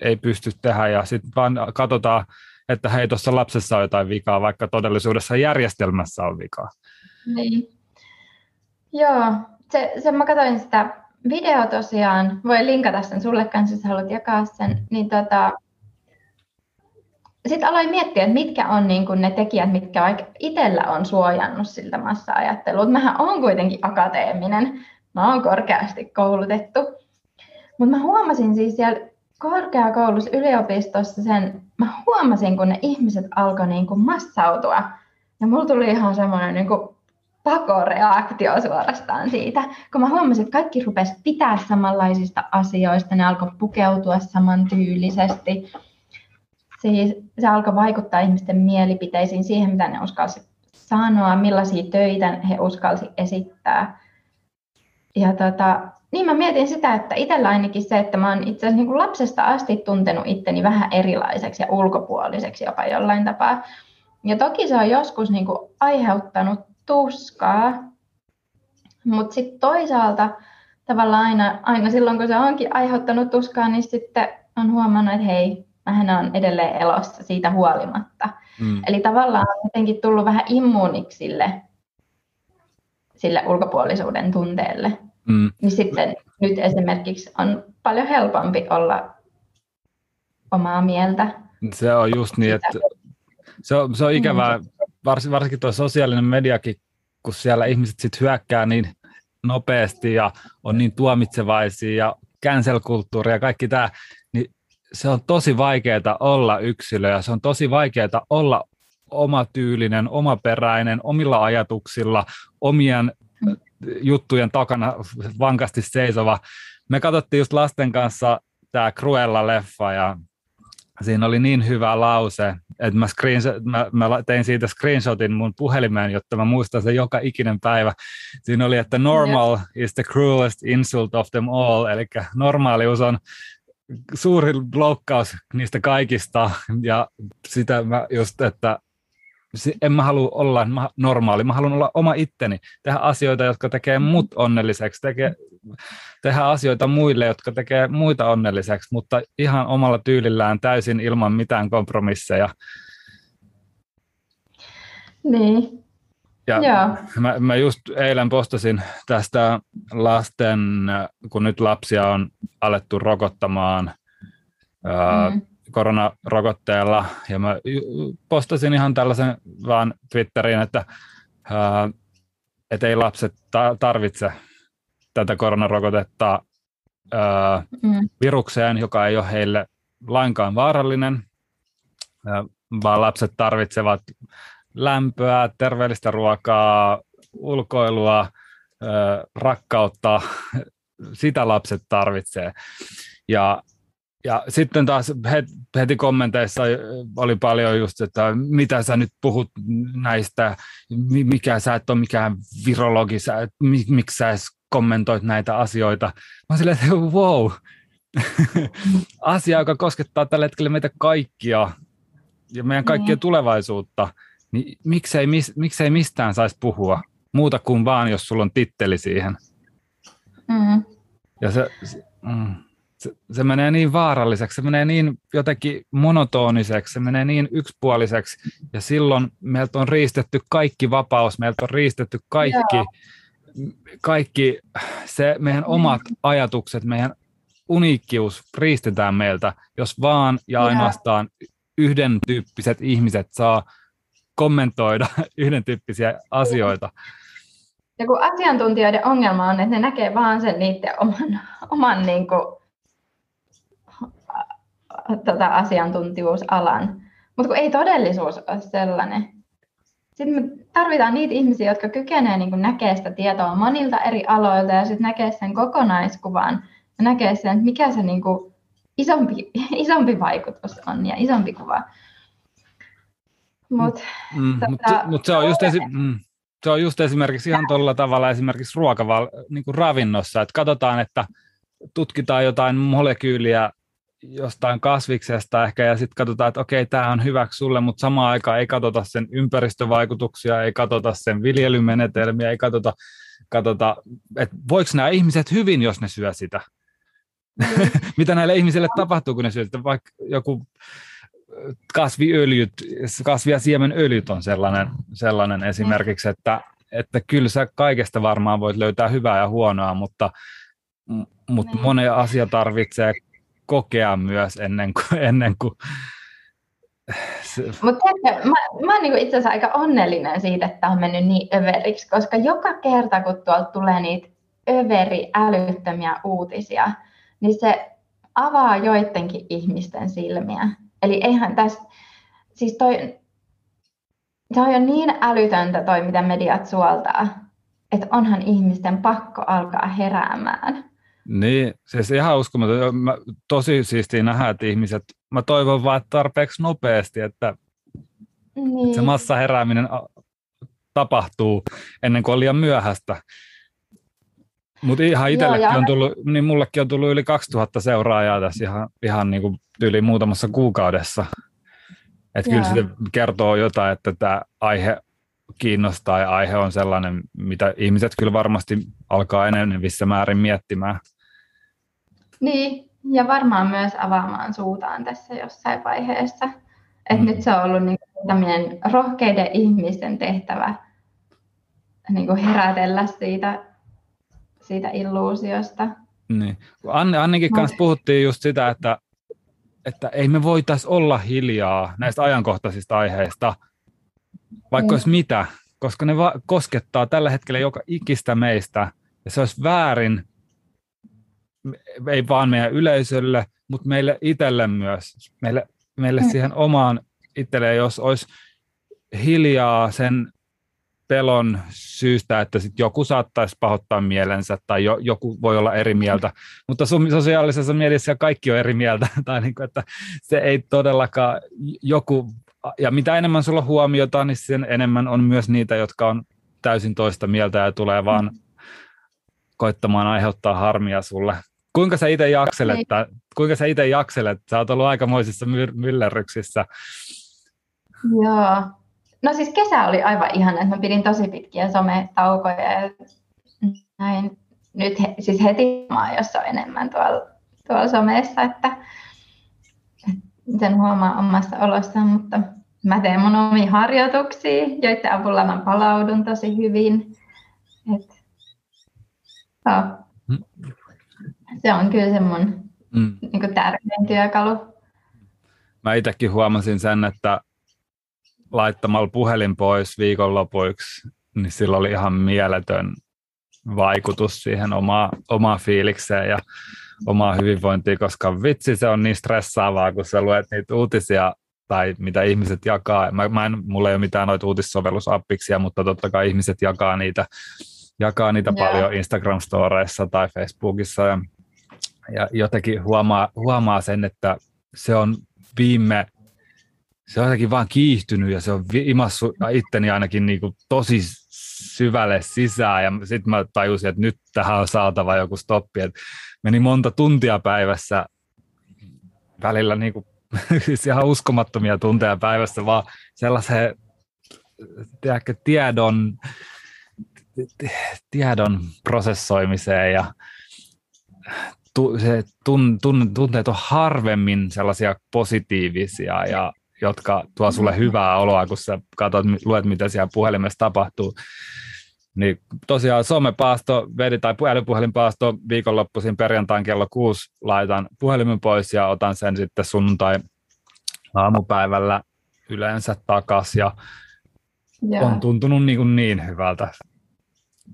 [SPEAKER 1] ei pysty tehdä ja sitten vaan katsotaan, että hei, tuossa lapsessa on jotain vikaa, vaikka todellisuudessa järjestelmässä on vikaa.
[SPEAKER 2] Niin. Joo, se, se mä katsoin sitä video tosiaan, voi linkata sen sulle kanssa, jos haluat jakaa sen, niin tota, sitten aloin miettiä, että mitkä on niin kuin ne tekijät, mitkä vaikka itsellä on suojannut siltä massa-ajattelua. Mähän on kuitenkin akateeminen, mä oon korkeasti koulutettu. Mutta mä huomasin siis siellä korkeakoulussa, yliopistossa sen, mä huomasin, kun ne ihmiset alkoi niin kuin massautua. Ja mulla tuli ihan semmoinen niin kuin pakoreaktio suorastaan siitä, kun mä huomasin, että kaikki rupesi pitää samanlaisista asioista, ne alkoi pukeutua samantyylisesti siis se alkoi vaikuttaa ihmisten mielipiteisiin, siihen mitä ne uskalsi sanoa, millaisia töitä he uskalsi esittää. Ja tota, niin mä mietin sitä, että itsellä ainakin se, että mä oon itse asiassa niin lapsesta asti tuntenut itteni vähän erilaiseksi ja ulkopuoliseksi jopa jollain tapaa. Ja toki se on joskus niin kuin aiheuttanut tuskaa, mutta sitten toisaalta tavallaan aina, aina silloin, kun se onkin aiheuttanut tuskaa, niin sitten on huomannut, että hei, mähän on edelleen elossa siitä huolimatta. Mm. Eli tavallaan on jotenkin tullut vähän immuuniksi sille, sille ulkopuolisuuden tunteelle. Mm. Niin sitten nyt esimerkiksi on paljon helpompi olla omaa mieltä.
[SPEAKER 1] Se on just niin, että se on, se on ikävää, mm. vars, varsinkin tuo sosiaalinen mediakin, kun siellä ihmiset sitten hyökkää niin nopeasti ja on niin tuomitsevaisia ja cancel-kulttuuri ja kaikki tämä, niin se on tosi vaikeaa olla yksilö ja se on tosi vaikeaa olla oma tyylinen, omaperäinen, omilla ajatuksilla, omien juttujen takana vankasti seisova. Me katsottiin just lasten kanssa tämä Cruella-leffa ja siinä oli niin hyvä lause, että mä, mä, mä tein siitä screenshotin mun puhelimeen, jotta mä muistan sen joka ikinen päivä. Siinä oli, että normal yeah. is the cruelest insult of them all, eli normaalius on suuri loukkaus niistä kaikista, ja sitä mä just, että en mä halua olla normaali, mä haluan olla oma itteni, tehdä asioita, jotka tekee mut onnelliseksi, tekee, tehdä asioita muille, jotka tekee muita onnelliseksi, mutta ihan omalla tyylillään täysin ilman mitään kompromisseja.
[SPEAKER 2] Niin.
[SPEAKER 1] Ja Mä, mä just eilen postasin tästä lasten, kun nyt lapsia on alettu rokottamaan, mm koronarokotteella, ja mä postasin ihan tällaisen vaan Twitteriin, että, ää, että ei lapset tarvitse tätä koronarokotetta ää, mm. virukseen, joka ei ole heille lainkaan vaarallinen, ää, vaan lapset tarvitsevat lämpöä, terveellistä ruokaa, ulkoilua, ää, rakkautta, sitä lapset tarvitsee. Ja ja sitten taas heti kommenteissa oli paljon just, että mitä sä nyt puhut näistä, mikä sä et ole mikään virologi, sä, et, miksi sä edes kommentoit näitä asioita. Mä silleen, että wow, asia, joka koskettaa tällä hetkellä meitä kaikkia ja meidän kaikkien mm. tulevaisuutta, niin miksei, mis, miksei mistään saisi puhua muuta kuin vaan, jos sulla on titteli siihen. Mm. Ja se, mm se, se menee niin vaaralliseksi, se menee niin jotenkin monotoniseksi, se menee niin yksipuoliseksi, ja silloin meiltä on riistetty kaikki vapaus, meiltä on riistetty kaikki, kaikki se meidän omat ajatukset, meidän uniikkius riistetään meiltä, jos vaan ja ainoastaan yhden tyyppiset ihmiset saa kommentoida yhden tyyppisiä asioita.
[SPEAKER 2] Ja kun asiantuntijoiden ongelma on, että ne näkee vaan sen niiden oman, oman niin kuin tota asiantuntijuusalan. Mutta kun ei todellisuus ole sellainen. Sitten me tarvitaan niitä ihmisiä, jotka kykenevät niin näkemään sitä tietoa monilta eri aloilta ja sitten näkee sen kokonaiskuvan ja näkee sen, että mikä se niin kuin isompi, isompi vaikutus on ja isompi kuva.
[SPEAKER 1] Mut, mm, tota, mut, mut se, on just esi- mm, se on just esimerkiksi ihan tuolla tavalla esimerkiksi ruokaval, niin kuin ravinnossa, että katsotaan, että tutkitaan jotain molekyyliä jostain kasviksesta ehkä ja sitten katsotaan, että okei, tämä on hyväksi sulle, mutta samaan aikaan ei katsota sen ympäristövaikutuksia, ei katsota sen viljelymenetelmiä, ei katsota, katsota että voiko nämä ihmiset hyvin, jos ne syö sitä. Mm. Mitä näille ihmisille tapahtuu, kun ne syö sitä, vaikka joku kasviöljyt, kasvi- ja siemenöljyt on sellainen, sellainen esimerkiksi, että, että kyllä sä kaikesta varmaan voit löytää hyvää ja huonoa, mutta, mutta niin. monen asia tarvitsee kokea myös ennen kuin... Ennen kuin
[SPEAKER 2] mutta mä, mä oon niinku itse asiassa aika onnellinen siitä, että on mennyt niin överiksi, koska joka kerta, kun tuolta tulee niitä överi älyttömiä uutisia, niin se avaa joidenkin ihmisten silmiä. Eli eihän tässä, siis toi, se on jo niin älytöntä toi, mitä mediat suoltaa, että onhan ihmisten pakko alkaa heräämään.
[SPEAKER 1] Niin, siis ihan uskomaton. Mä, tosi siistiä nähdä, että ihmiset mä toivon vaan tarpeeksi nopeasti, että niin. se massaherääminen tapahtuu ennen kuin on liian myöhäistä. Mutta ihan itsellekin on tullut, niin mullekin on tullut yli 2000 seuraajaa tässä ihan, ihan niin kuin yli muutamassa kuukaudessa. Että kyllä se kertoo jotain, että tämä aihe kiinnostaa ja aihe on sellainen, mitä ihmiset kyllä varmasti alkaa enenevissä määrin miettimään.
[SPEAKER 2] Niin, ja varmaan myös avaamaan suutaan tässä jossain vaiheessa. Että mm. nyt se on ollut niin tämmöinen rohkeiden ihmisten tehtävä niin kuin herätellä siitä, siitä illuusiosta.
[SPEAKER 1] Niin. Anne, Annikin kanssa puhuttiin just sitä, että, että ei me voitaisi olla hiljaa näistä ajankohtaisista aiheista, vaikka niin. olisi mitä, koska ne va- koskettaa tällä hetkellä joka ikistä meistä, ja se olisi väärin, ei vaan meidän yleisölle, mutta meille itselle myös, meille, meille mm. siihen omaan itselleen, jos olisi hiljaa sen pelon syystä, että sit joku saattaisi pahoittaa mielensä tai jo, joku voi olla eri mieltä, mutta sosiaalisessa mielessä kaikki on eri mieltä, tai niin kuin, että se ei todellakaan joku, ja mitä enemmän sulla huomiota, niin sen enemmän on myös niitä, jotka on täysin toista mieltä ja tulee vaan koittamaan aiheuttaa harmia sulle. Kuinka sä itse jakselet, kuinka sä itse jakselet? Sä oot ollut aikamoisissa myllerryksissä.
[SPEAKER 2] Joo, No siis kesä oli aivan ihana, että mä pidin tosi pitkiä sometaukoja ja näin. Nyt he, siis heti maa, jos on enemmän tuolla, tuolla somessa, että, sen huomaa omassa olossaan, mutta mä teen mun omia harjoituksia, joiden avulla mä palaudun tosi hyvin. Et, oh. Se on kyllä se mun mm. niin tärkein työkalu.
[SPEAKER 1] Mä itsekin huomasin sen, että laittamalla puhelin pois viikonlopuiksi, niin sillä oli ihan mieletön vaikutus siihen omaa, omaa fiilikseen ja omaa hyvinvointia, koska vitsi se on niin stressaavaa, kun sä luet niitä uutisia tai mitä ihmiset jakaa. Mä, mä en, mulla ei ole mitään noita uutissovellusappiksia, mutta totta kai ihmiset jakaa niitä, jakaa niitä yeah. paljon Instagram-storeissa tai Facebookissa ja, ja jotenkin huomaa, huomaa sen, että se on viime se on jotenkin vaan kiihtynyt ja se on imassu itteni ainakin niin kuin tosi syvälle sisään ja sitten mä tajusin, että nyt tähän on saatava joku stoppi. Et meni monta tuntia päivässä välillä niin kuin, siis ihan uskomattomia tunteja päivässä vaan sellaiseen tiedätkö, tiedon, tiedon prosessoimiseen ja se tun, tun, tunteet on harvemmin sellaisia positiivisia ja jotka tuo sulle mm. hyvää oloa, kun sä katsot, luet, mitä siellä puhelimessa tapahtuu. Niin tosiaan somepaasto vedi tai älypuhelinpaasto viikonloppuisin perjantain kello kuusi laitan puhelimen pois ja otan sen sitten sunnuntai aamupäivällä yleensä takas ja Joo. on tuntunut niin, kuin niin hyvältä.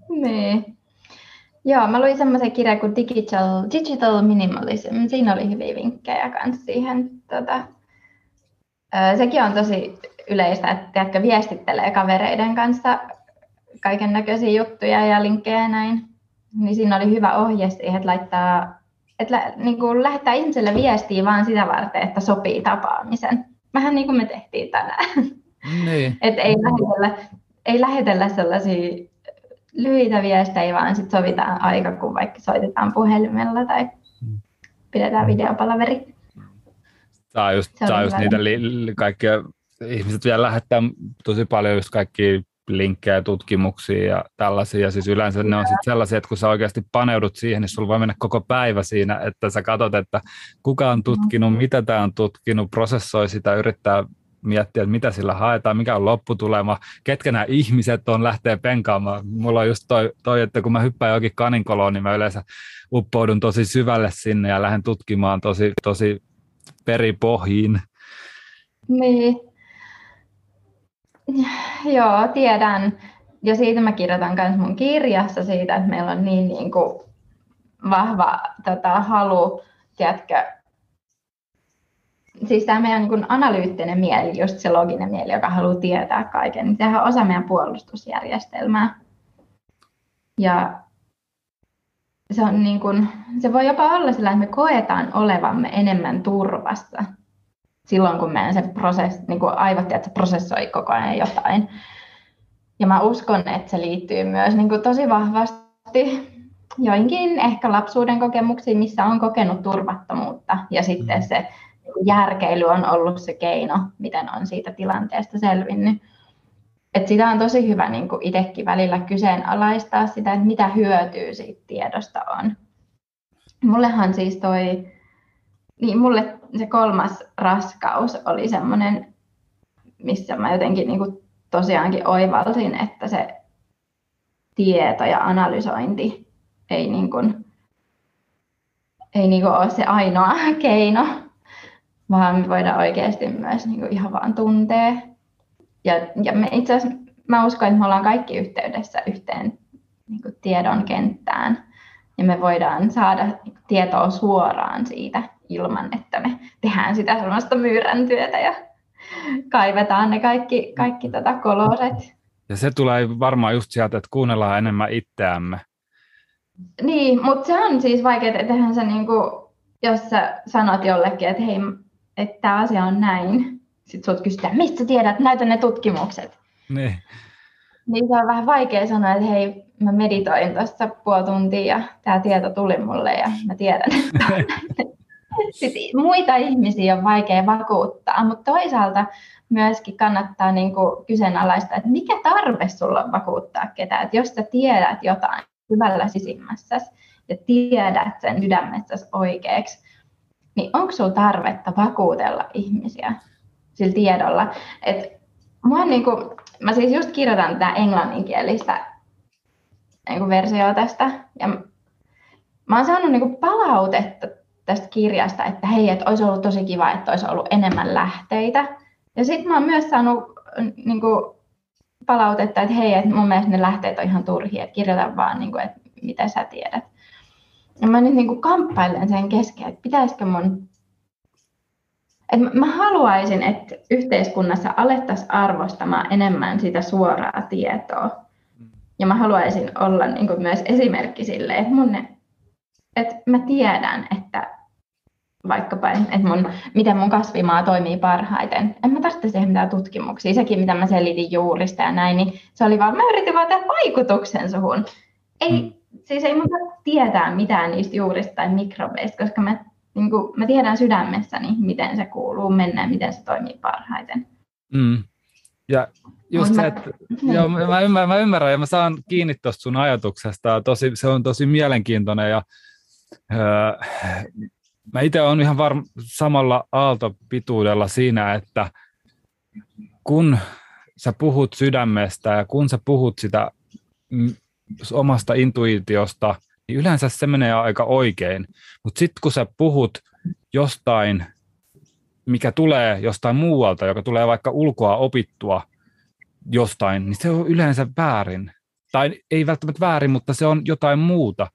[SPEAKER 2] Niin. Joo, mä luin semmoisen kirjan kuin Digital, Digital Minimalism. Siinä oli hyviä vinkkejä kanssa siihen tota, sekin on tosi yleistä, että tiedätkö, viestittelee kavereiden kanssa kaiken näköisiä juttuja ja linkkejä ja näin. Niin siinä oli hyvä ohje siihen, että laittaa että lä, niin kuin lähettää ihmiselle viestiä vaan sitä varten, että sopii tapaamisen. Vähän niin kuin me tehtiin tänään. Niin. että ei lähetellä, ei lähetellä sellaisia lyhyitä viestejä, vaan sitten sovitaan aika, kun vaikka soitetaan puhelimella tai mm. pidetään videopalaveri.
[SPEAKER 1] Tämä on just, tämä on just niitä li, kaikkia, ihmiset vielä lähettää tosi paljon just kaikki linkkejä tutkimuksia ja tällaisia. Ja siis yleensä ne on sitten sellaisia, että kun sä oikeasti paneudut siihen, niin sulla voi mennä koko päivä siinä, että sä katsot, että kuka on tutkinut, mm. mitä tämä on tutkinut, prosessoi sitä, yrittää miettiä, että mitä sillä haetaan, mikä on lopputulema, ketkä nämä ihmiset on, lähtee penkaamaan. Mulla on just toi, toi että kun mä hyppään johonkin kaninkoloon, niin mä yleensä uppoudun tosi syvälle sinne ja lähden tutkimaan tosi, tosi peripohjiin.
[SPEAKER 2] Niin. Joo, tiedän. Ja siitä mä kirjoitan myös mun kirjassa siitä, että meillä on niin, niin kuin vahva tota, halu, tiedätkö, siis tämä meidän niin analyyttinen mieli, just se loginen mieli, joka haluaa tietää kaiken, niin sehän on osa meidän puolustusjärjestelmää. Ja se, on niin kuin, se voi jopa olla sillä, että me koetaan olevamme enemmän turvassa silloin, kun meidän se prosess, niin kuin aivot että se prosessoi koko ajan jotain. Ja mä uskon, että se liittyy myös niin kuin tosi vahvasti joinkin ehkä lapsuuden kokemuksiin, missä on kokenut turvattomuutta. Ja sitten mm. se järkeily on ollut se keino, miten on siitä tilanteesta selvinnyt. Et sitä on tosi hyvä niin kuin itsekin välillä kyseenalaistaa sitä, että mitä hyötyä siitä tiedosta on. Mullehan siis toi, niin mulle se kolmas raskaus oli semmoinen, missä mä jotenkin niin kuin tosiaankin oivalsin, että se tieto ja analysointi ei, niin kuin, ei niin kuin ole se ainoa keino, vaan me voidaan oikeasti myös niin kuin ihan vaan tuntea. Ja, ja me itse asiassa mä uskon, että me ollaan kaikki yhteydessä yhteen niin kuin tiedon kenttään. Ja me voidaan saada tietoa suoraan siitä ilman, että me tehdään sitä sellaista myyrän työtä ja kaivetaan ne kaikki, kaikki tota koloset.
[SPEAKER 1] Ja se tulee varmaan just sieltä, että kuunnellaan enemmän itseämme.
[SPEAKER 2] Niin, mutta se on siis vaikeaa, että se niinku, jos sä sanot jollekin, että hei, että tämä asia on näin, sitten sulta kysytään, mistä sä tiedät, näytä ne tutkimukset.
[SPEAKER 1] Niin.
[SPEAKER 2] Niin se on vähän vaikea sanoa, että hei, mä meditoin tuossa puoli tuntia ja tämä tieto tuli mulle ja mä tiedän, Sitten muita ihmisiä on vaikea vakuuttaa, mutta toisaalta myöskin kannattaa niin kuin kyseenalaistaa, että mikä tarve sulla on vakuuttaa ketään. Että jos sä tiedät jotain hyvällä sisimmässäsi ja tiedät sen sydämessäsi oikeaksi, niin onko sulla tarvetta vakuutella ihmisiä sillä tiedolla? Et mua niin kuin, mä siis just kirjoitan tätä englanninkielistä niin kuin versiota tästä, ja mä oon saanut niin kuin palautetta tästä kirjasta, että hei, että olisi ollut tosi kiva, että olisi ollut enemmän lähteitä. Ja sitten mä oon myös saanut niin kuin, palautetta, että hei, että mun mielestä ne lähteet on ihan turhia, että kirjoita vaan, niin kuin, että mitä sä tiedät. Ja mä nyt niin kuin kamppailen sen kesken, että pitäisikö mun... Että mä haluaisin, että yhteiskunnassa alettaisiin arvostamaan enemmän sitä suoraa tietoa. Ja mä haluaisin olla niin kuin myös esimerkki sille, että mun että mä tiedän, että vaikkapa, että mun, miten mun kasvimaa toimii parhaiten. En mä tarvitse siihen mitään tutkimuksia. Sekin, mitä mä selitin juurista ja näin, niin se oli vaan, mä yritin vaan tehdä vaikutuksen suhun. Ei. Siis ei mun tietää mitään niistä juurista tai mikrobeista, koska mä, niin kuin, mä tiedän sydämessäni, miten se kuuluu mennä miten se toimii parhaiten.
[SPEAKER 1] Mm. Ja just Mut se, että mä, joo, mä, ymmärrän, mä ymmärrän ja mä saan kiinni tuosta sun ajatuksesta. Tosi, se on tosi mielenkiintoinen ja Öö, mä itse olen ihan varm samalla aaltopituudella siinä, että kun sä puhut sydämestä ja kun sä puhut sitä omasta intuitiosta, niin yleensä se menee aika oikein. Mutta sitten kun sä puhut jostain, mikä tulee jostain muualta, joka tulee vaikka ulkoa opittua jostain, niin se on yleensä väärin. Tai ei välttämättä väärin, mutta se on jotain muuta.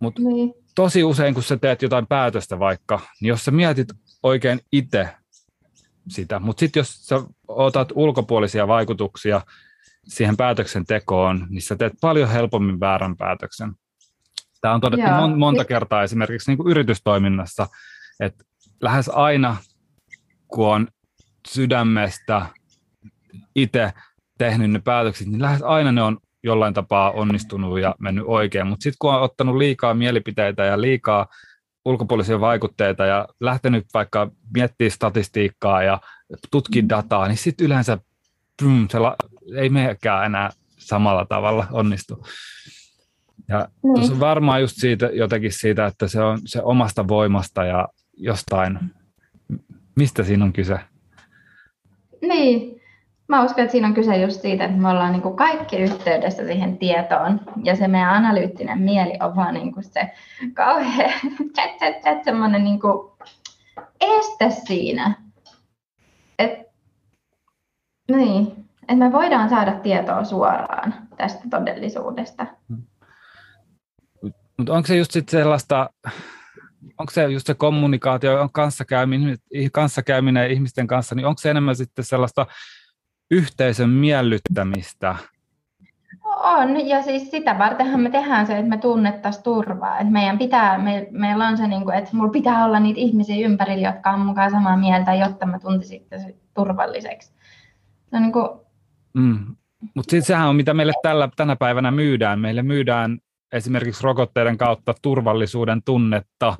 [SPEAKER 1] Mutta niin. tosi usein, kun sä teet jotain päätöstä vaikka, niin jos sä mietit oikein itse sitä, mutta sitten jos sä otat ulkopuolisia vaikutuksia siihen päätöksentekoon, niin sä teet paljon helpommin väärän päätöksen. Tämä on todettu mon- monta kertaa esimerkiksi niin kuin yritystoiminnassa, että lähes aina, kun on sydämestä itse tehnyt ne päätökset, niin lähes aina ne on jollain tapaa onnistunut ja mennyt oikein, mutta sitten kun on ottanut liikaa mielipiteitä ja liikaa ulkopuolisia vaikutteita ja lähtenyt vaikka miettimään statistiikkaa ja tutkin dataa, niin sitten yleensä pym, se la, ei mekään enää samalla tavalla onnistu. Ja niin. on varmaan just siitä, jotenkin siitä, että se on se omasta voimasta ja jostain, mistä siinä on kyse?
[SPEAKER 2] Niin, Mä uskon, että siinä on kyse just siitä, että me ollaan niin kuin kaikki yhteydessä siihen tietoon. Ja se meidän analyyttinen mieli on vaan niin kuin se kauhean chat, chat, chat, semmoinen niin kuin este siinä. Et, niin, että me voidaan saada tietoa suoraan tästä todellisuudesta.
[SPEAKER 1] Mutta onko se just sit sellaista, onko se just se kommunikaatio, kanssakäyminen, kanssakäyminen ihmisten kanssa, niin onko se enemmän sitten sellaista yhteisön miellyttämistä?
[SPEAKER 2] On, ja siis sitä vartenhan me tehdään se, että me tunnettaisiin turvaa. Että meidän pitää, me, meillä on se, niin kuin, että mulla pitää olla niitä ihmisiä ympärillä, jotka on mukaan samaa mieltä, jotta mä tuntisin turvalliseksi. Se on niin kuin...
[SPEAKER 1] mm. Mutta sitten sehän on, mitä meille tällä, tänä päivänä myydään. Meille myydään esimerkiksi rokotteiden kautta turvallisuuden tunnetta,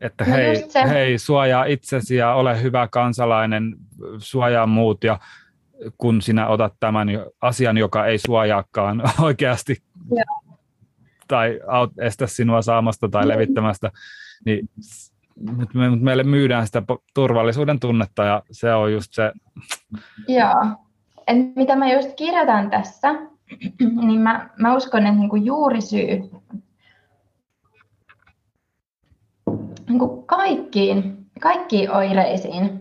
[SPEAKER 1] että no hei, hei, suojaa itsesi ja ole hyvä kansalainen, suojaa muut ja kun sinä otat tämän asian, joka ei suojaakaan oikeasti ja. tai estä sinua saamasta tai mm. levittämästä, niin me, meille myydään sitä turvallisuuden tunnetta ja se on just se.
[SPEAKER 2] Joo. Et mitä mä just kirjoitan tässä, niin mä, mä uskon, että niinku juurisyy niinku kaikkiin, kaikkiin oireisiin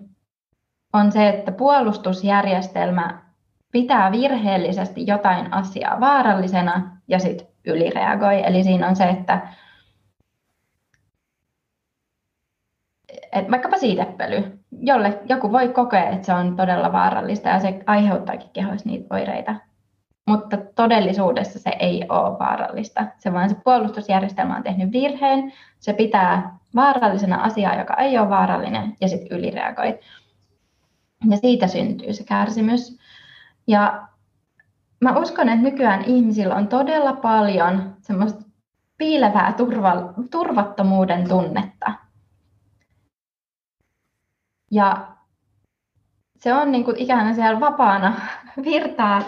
[SPEAKER 2] on se, että puolustusjärjestelmä pitää virheellisesti jotain asiaa vaarallisena ja sitten ylireagoi. Eli siinä on se, että et vaikkapa siitepöly, jolle joku voi kokea, että se on todella vaarallista ja se aiheuttaakin kehoissa niitä oireita. Mutta todellisuudessa se ei ole vaarallista. Se vaan se puolustusjärjestelmä on tehnyt virheen, se pitää vaarallisena asiaa, joka ei ole vaarallinen, ja sitten ylireagoi. Ja siitä syntyy se kärsimys. Ja mä uskon, että nykyään ihmisillä on todella paljon semmoista piilevää turva, turvattomuuden tunnetta. Ja se on niin kuin ikään siellä vapaana virtaa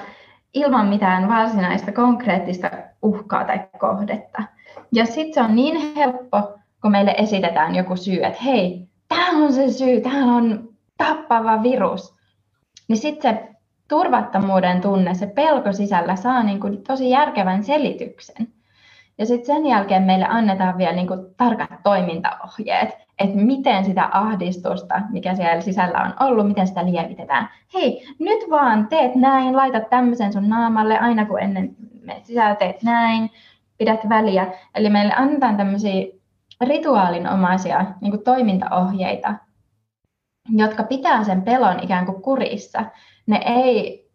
[SPEAKER 2] ilman mitään varsinaista konkreettista uhkaa tai kohdetta. Ja sitten se on niin helppo, kun meille esitetään joku syy, että hei, tämä on se syy, tämä on tappava virus, niin sitten se turvattomuuden tunne, se pelko sisällä saa niin kuin tosi järkevän selityksen. Ja sitten sen jälkeen meille annetaan vielä niin kuin tarkat toimintaohjeet, että miten sitä ahdistusta, mikä siellä sisällä on ollut, miten sitä lievitetään. Hei, nyt vaan teet näin, laitat tämmöisen sun naamalle aina kun ennen sisällä teet näin, pidät väliä. Eli meille annetaan tämmöisiä rituaalinomaisia niin toimintaohjeita, jotka pitää sen pelon ikään kuin kurissa. Ne ei,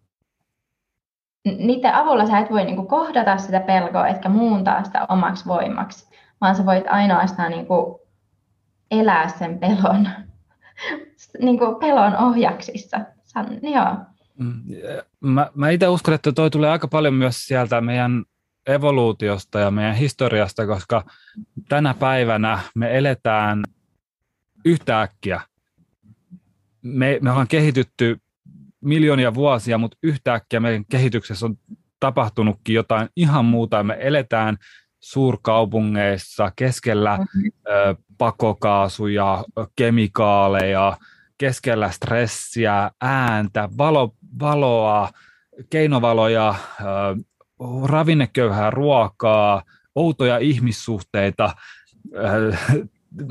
[SPEAKER 2] niiden avulla sä et voi niin kohdata sitä pelkoa, etkä muuntaa sitä omaksi voimaksi, vaan sä voit ainoastaan niin kuin elää sen pelon, niin kuin pelon ohjaksissa. Joo.
[SPEAKER 1] Mm, mä, mä itse uskon, että toi tulee aika paljon myös sieltä meidän evoluutiosta ja meidän historiasta, koska tänä päivänä me eletään yhtäkkiä me, me ollaan kehitytty miljoonia vuosia, mutta yhtäkkiä meidän kehityksessä on tapahtunutkin jotain ihan muuta. Me eletään suurkaupungeissa keskellä mm-hmm. ö, pakokaasuja, kemikaaleja, keskellä stressiä, ääntä, valo, valoa, keinovaloja, ö, ravinneköyhää ruokaa, outoja ihmissuhteita, ö,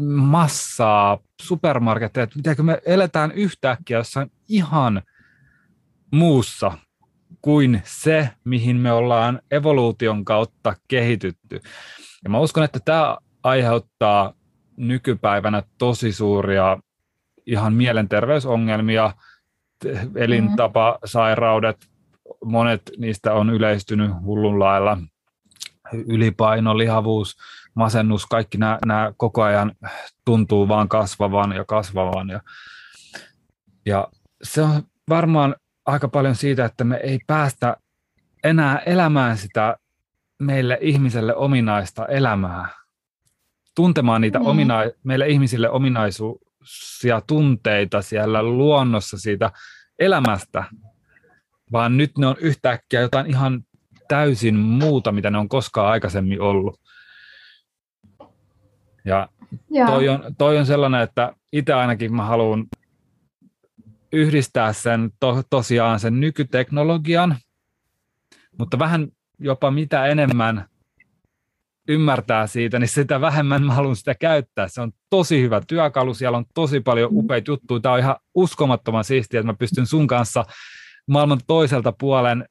[SPEAKER 1] massaa, supermarketteja, että miten me eletään yhtäkkiä jossain ihan muussa kuin se, mihin me ollaan evoluution kautta kehitytty. Ja mä uskon, että tämä aiheuttaa nykypäivänä tosi suuria ihan mielenterveysongelmia, elintapasairaudet, monet niistä on yleistynyt hullun lailla, ylipaino, lihavuus, masennus, kaikki nämä, nämä koko ajan tuntuu vaan kasvavan ja kasvavan. Ja, ja se on varmaan aika paljon siitä, että me ei päästä enää elämään sitä meille ihmiselle ominaista elämää, tuntemaan niitä mm. omina- meille ihmisille ominaisuuksia tunteita siellä luonnossa siitä elämästä, vaan nyt ne on yhtäkkiä jotain ihan täysin muuta, mitä ne on koskaan aikaisemmin ollut. Ja toi on, toi on sellainen, että itse ainakin mä haluan yhdistää sen to, tosiaan sen nykyteknologian, mutta vähän jopa mitä enemmän ymmärtää siitä, niin sitä vähemmän mä haluan sitä käyttää. Se on tosi hyvä työkalu, siellä on tosi paljon upeita juttuja. Tämä on ihan uskomattoman siistiä, että mä pystyn sun kanssa maailman toiselta puolen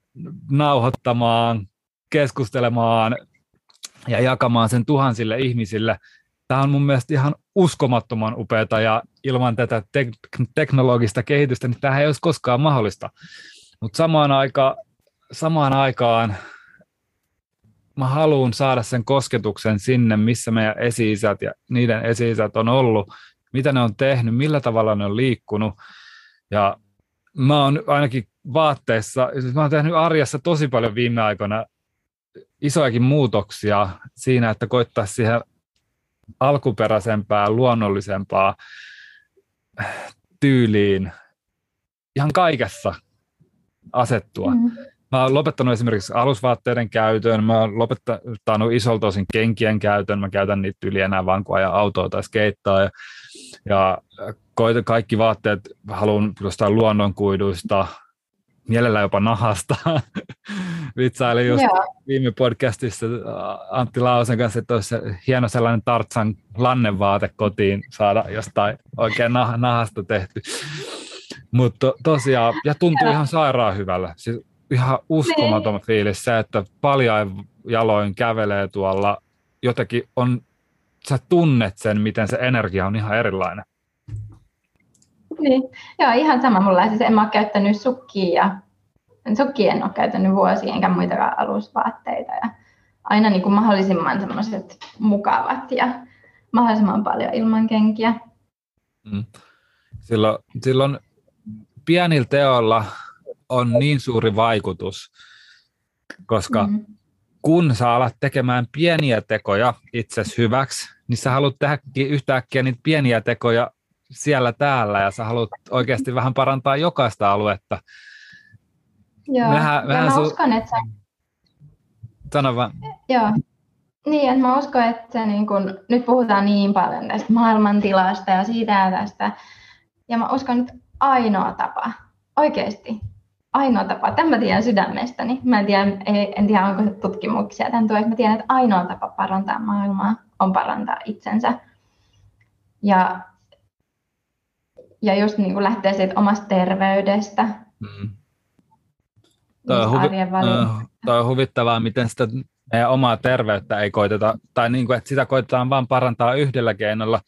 [SPEAKER 1] nauhoittamaan, keskustelemaan ja jakamaan sen tuhansille ihmisille. Tämä on mun mielestä ihan uskomattoman upeata ja ilman tätä tek- teknologista kehitystä, niin tämä ei olisi koskaan mahdollista. Mutta samaan, aika, samaan aikaan mä haluan saada sen kosketuksen sinne, missä meidän esi ja niiden esi on ollut, mitä ne on tehnyt, millä tavalla ne on liikkunut. Ja mä oon ainakin vaatteissa, siis mä oon tehnyt arjessa tosi paljon viime aikoina isojakin muutoksia siinä, että koittaisi siihen alkuperäisempää, luonnollisempaa tyyliin ihan kaikessa asettua. Mm. Mä oon lopettanut esimerkiksi alusvaatteiden käytön, mä oon lopettanut isolta osin kenkien käytön, mä käytän niitä yli enää vaan kun ajan autoa tai skeittaa. Ja, ja kaikki vaatteet haluan jostain luonnonkuiduista, mielellään jopa nahasta. Vitsailin just Joo. viime podcastissa äh, Antti Lausen kanssa, että olisi hieno sellainen Tartsan lannevaate kotiin saada jostain oikein nah- nahasta tehty. Mutta to, tosiaan, ja tuntuu Joo. ihan sairaan hyvällä. Siis ihan uskomaton niin. fiilis se, että paljain jaloin kävelee tuolla, jotenkin on, sä tunnet sen, miten se energia on ihan erilainen.
[SPEAKER 2] Niin. Joo, ihan sama mulla. Siis en mä ole käyttänyt sukkia ja sukkia en ole käyttänyt vuosia, enkä muitakaan alusvaatteita. Ja aina niin kuin mahdollisimman semmoiset mukavat ja mahdollisimman paljon ilman kenkiä.
[SPEAKER 1] Mm. Silloin, silloin pienillä teolla on niin suuri vaikutus, koska mm. kun sä alat tekemään pieniä tekoja itsesi hyväksi, niin sä haluat tehdä yhtäkkiä niitä pieniä tekoja siellä täällä ja sä haluat oikeasti vähän parantaa jokaista aluetta.
[SPEAKER 2] Joo, mehän, mehän ja mä su- uskon, että sä...
[SPEAKER 1] Sano vaan.
[SPEAKER 2] Joo. Niin, että mä uskon, että se niin kun, nyt puhutaan niin paljon tästä maailmantilasta ja siitä ja tästä. Ja mä uskon, että ainoa tapa, oikeasti, ainoa tapa, tämän mä tiedän sydämestäni, mä en tiedä, en tiedä onko tutkimuksia tämän tuossa, mä tiedän, että ainoa tapa parantaa maailmaa on parantaa itsensä. Ja ja just niin kuin lähtee siitä omasta terveydestä. Mm.
[SPEAKER 1] Toi on, huvi- toi on huvittavaa, miten sitä meidän omaa terveyttä ei koiteta, tai niin kuin, että sitä koitetaan vain parantaa yhdellä keinolla.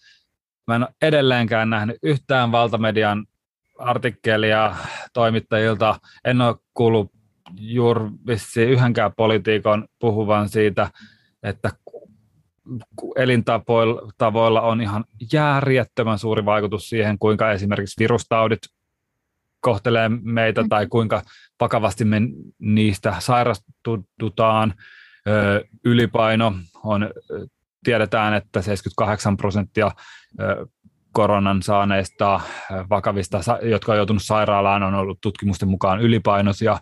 [SPEAKER 1] Mä en ole edelleenkään nähnyt yhtään valtamedian artikkelia toimittajilta. En ole kuullut juuri yhdenkään puhuvan siitä, että elintavoilla on ihan järjettömän suuri vaikutus siihen, kuinka esimerkiksi virustaudit kohtelee meitä tai kuinka vakavasti me niistä sairastutaan. Ylipaino on, tiedetään, että 78 prosenttia koronan saaneista vakavista, jotka on joutunut sairaalaan, on ollut tutkimusten mukaan ylipainoisia.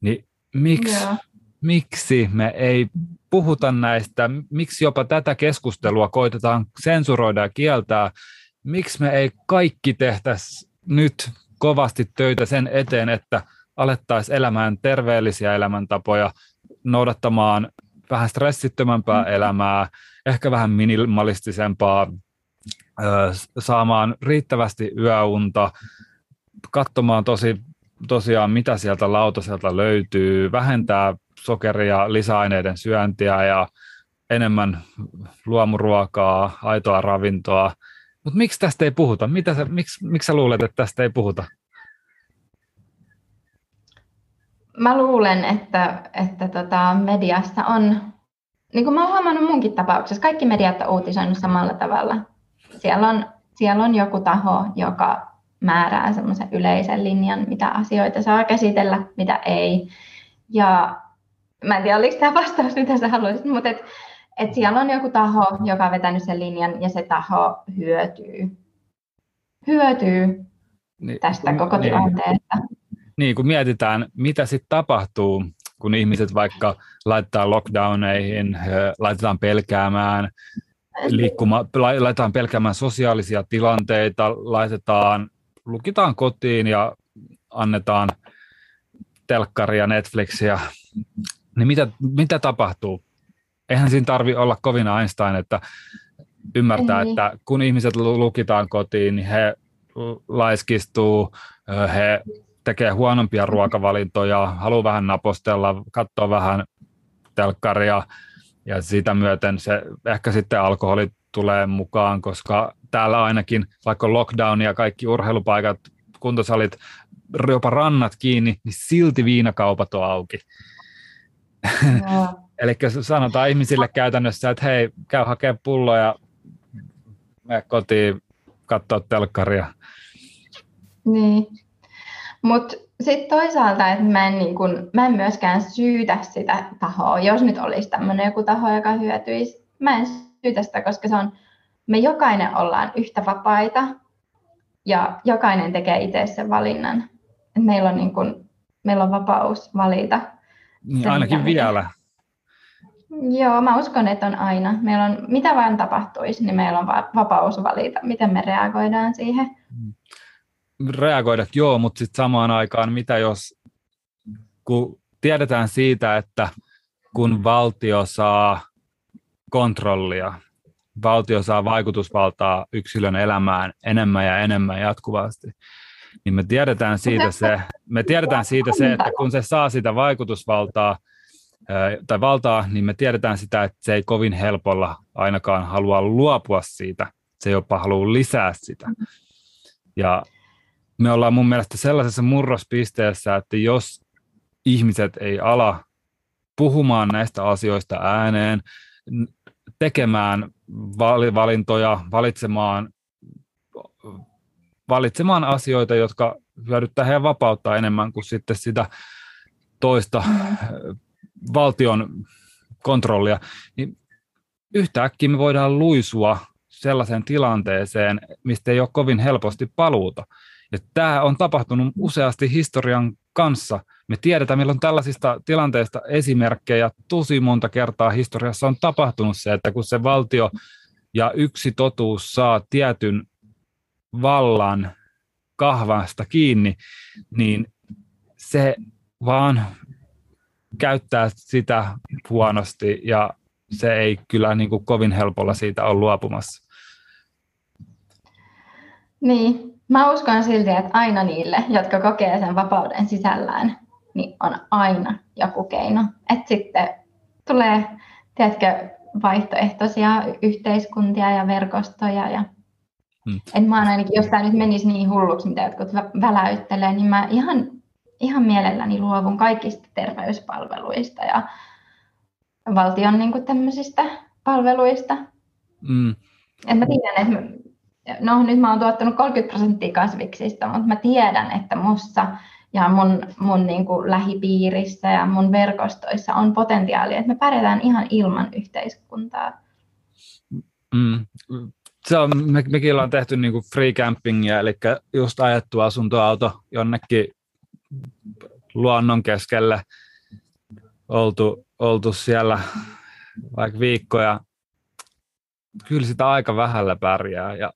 [SPEAKER 1] Niin miksi, yeah. Miksi me ei puhuta näistä, miksi jopa tätä keskustelua koitetaan sensuroida ja kieltää, miksi me ei kaikki tehtäisi nyt kovasti töitä sen eteen, että alettaisiin elämään terveellisiä elämäntapoja, noudattamaan vähän stressittömämpää mm. elämää, ehkä vähän minimalistisempaa, saamaan riittävästi yöunta, katsomaan tosi, tosiaan, mitä sieltä lautaselta löytyy, vähentää sokeria, lisäaineiden syöntiä ja enemmän luomuruokaa, aitoa ravintoa. Mutta miksi tästä ei puhuta? Mitä sä, miksi, miksi sä luulet, että tästä ei puhuta?
[SPEAKER 2] Mä luulen, että, että tota mediassa on, niin kuin mä oon huomannut munkin tapauksessa, kaikki mediat on uutisoinut samalla tavalla. Siellä on, siellä on joku taho, joka määrää semmoisen yleisen linjan, mitä asioita saa käsitellä, mitä ei. Ja mä en tiedä, oliko tämä vastaus, mitä sä haluaisit, mutta et, et siellä on joku taho, joka on vetänyt sen linjan ja se taho hyötyy, hyötyy niin, tästä koko niin, tilanteesta.
[SPEAKER 1] Niin, kun mietitään, mitä sitten tapahtuu, kun ihmiset vaikka laittaa lockdowneihin, laitetaan pelkäämään, liikkuma, laitetaan pelkäämään sosiaalisia tilanteita, laitetaan, lukitaan kotiin ja annetaan telkkaria, Netflixiä, niin mitä, mitä tapahtuu? Eihän siinä tarvi olla kovin Einstein, että ymmärtää, Ei. että kun ihmiset lukitaan kotiin, niin he laiskistuu, he tekee huonompia ruokavalintoja, haluaa vähän napostella, katsoa vähän telkkaria ja sitä myöten se ehkä sitten alkoholi tulee mukaan, koska täällä ainakin vaikka lockdown ja kaikki urheilupaikat, kuntosalit, jopa rannat kiinni, niin silti viinakaupat on auki. Eli sanotaan ihmisille käytännössä, että hei, käy hakemaan pulloja ja mene kotiin katsoa telkkaria.
[SPEAKER 2] Niin. Mutta sitten toisaalta, että mä en, niin kun, mä en myöskään syytä sitä tahoa, jos nyt olisi tämmöinen joku taho, joka hyötyisi. Mä en syytä sitä, koska se on, me jokainen ollaan yhtä vapaita ja jokainen tekee itse sen valinnan. Et meillä, on niin kun, meillä on vapaus valita.
[SPEAKER 1] Niin, ainakin vielä.
[SPEAKER 2] Joo, mä uskon, että on aina. Meillä on, mitä vaan tapahtuisi, niin meillä on vapaus valita, miten me reagoidaan siihen.
[SPEAKER 1] Reagoida, joo, mutta sitten samaan aikaan, mitä jos, kun tiedetään siitä, että kun valtio saa kontrollia, valtio saa vaikutusvaltaa yksilön elämään enemmän ja enemmän jatkuvasti, niin me tiedetään siitä se, me tiedetään siitä se että kun se saa sitä vaikutusvaltaa tai valtaa, niin me tiedetään sitä, että se ei kovin helpolla ainakaan halua luopua siitä, se jopa haluaa lisää sitä. Ja me ollaan mun mielestä sellaisessa murrospisteessä, että jos ihmiset ei ala puhumaan näistä asioista ääneen, tekemään valintoja, valitsemaan, valitsemaan asioita, jotka hyödyttää heidän vapauttaa enemmän kuin sitten sitä toista mm. valtion kontrollia, niin yhtäkkiä me voidaan luisua sellaiseen tilanteeseen, mistä ei ole kovin helposti paluuta. Ja tämä on tapahtunut useasti historian kanssa. Me tiedetään, milloin tällaisista tilanteista esimerkkejä tosi monta kertaa historiassa on tapahtunut se, että kun se valtio ja yksi totuus saa tietyn vallan kahvasta kiinni, niin se vaan käyttää sitä huonosti ja se ei kyllä niin kuin kovin helpolla siitä ole luopumassa.
[SPEAKER 2] Niin, Mä uskon silti, että aina niille, jotka kokee sen vapauden sisällään, niin on aina joku keino. Että sitten tulee, tiedätkö, vaihtoehtoisia yhteiskuntia ja verkostoja. Ja... Hmm. Et mä ainakin, jos tämä nyt menisi niin hulluksi, mitä jotkut väläyttelee, niin mä ihan, ihan mielelläni luovun kaikista terveyspalveluista ja valtion niin kuin tämmöisistä palveluista. Mm. Et mä tiedän, että no nyt mä oon tuottanut 30 prosenttia kasviksista, mutta mä tiedän, että mussa ja mun, mun niin kuin lähipiirissä ja mun verkostoissa on potentiaalia, että me pärjätään ihan ilman yhteiskuntaa.
[SPEAKER 1] Mm. Se on, me, mekin ollaan tehty niin kuin free campingia, eli just ajettu asuntoauto jonnekin luonnon keskelle, oltu, oltu siellä vaikka viikkoja. Kyllä sitä aika vähällä pärjää ja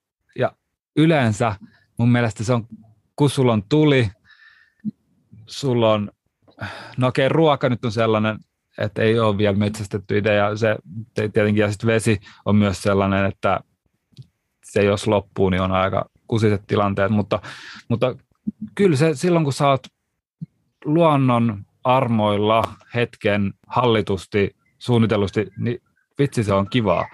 [SPEAKER 1] yleensä mun mielestä se on, kun sulla on tuli, sulla on, no okei, ruoka nyt on sellainen, että ei ole vielä metsästetty idea. Se tietenkin, ja sitten vesi on myös sellainen, että se jos loppuu, niin on aika kusiset tilanteet, mutta, mutta kyllä se silloin, kun sä oot luonnon armoilla hetken hallitusti, suunnitellusti, niin vitsi se on kivaa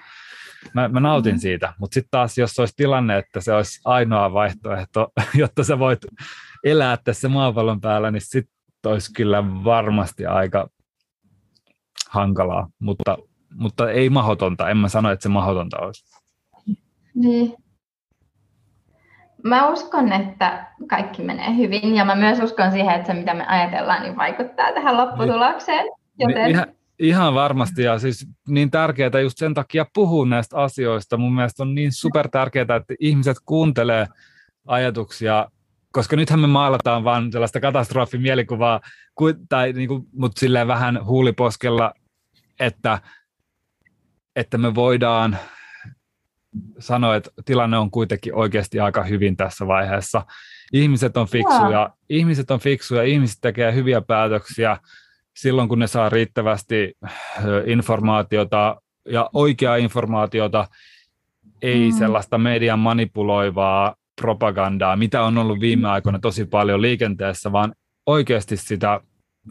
[SPEAKER 1] mä, mä nautin mm. siitä, mutta sitten taas jos olisi tilanne, että se olisi ainoa vaihtoehto, jotta sä voit elää tässä maapallon päällä, niin sitten olisi kyllä varmasti aika hankalaa, mutta, mutta ei mahdotonta. En mä sano, että se mahdotonta olisi.
[SPEAKER 2] Niin. Mä uskon, että kaikki menee hyvin ja mä myös uskon siihen, että se mitä me ajatellaan, niin vaikuttaa tähän lopputulokseen. Niin. Joten...
[SPEAKER 1] Ihan, Ihan varmasti ja siis niin tärkeää just sen takia puhua näistä asioista. Mun mielestä on niin super tärkeää, että ihmiset kuuntelee ajatuksia, koska nythän me maalataan vain sellaista katastrofimielikuvaa, tai niin kuin, mutta silleen vähän huuliposkella, että, että me voidaan sanoa, että tilanne on kuitenkin oikeasti aika hyvin tässä vaiheessa. Ihmiset on fiksuja, ihmiset on fiksuja, ihmiset tekee hyviä päätöksiä, silloin kun ne saa riittävästi informaatiota ja oikeaa informaatiota, ei mm. sellaista median manipuloivaa propagandaa, mitä on ollut viime aikoina tosi paljon liikenteessä, vaan oikeasti sitä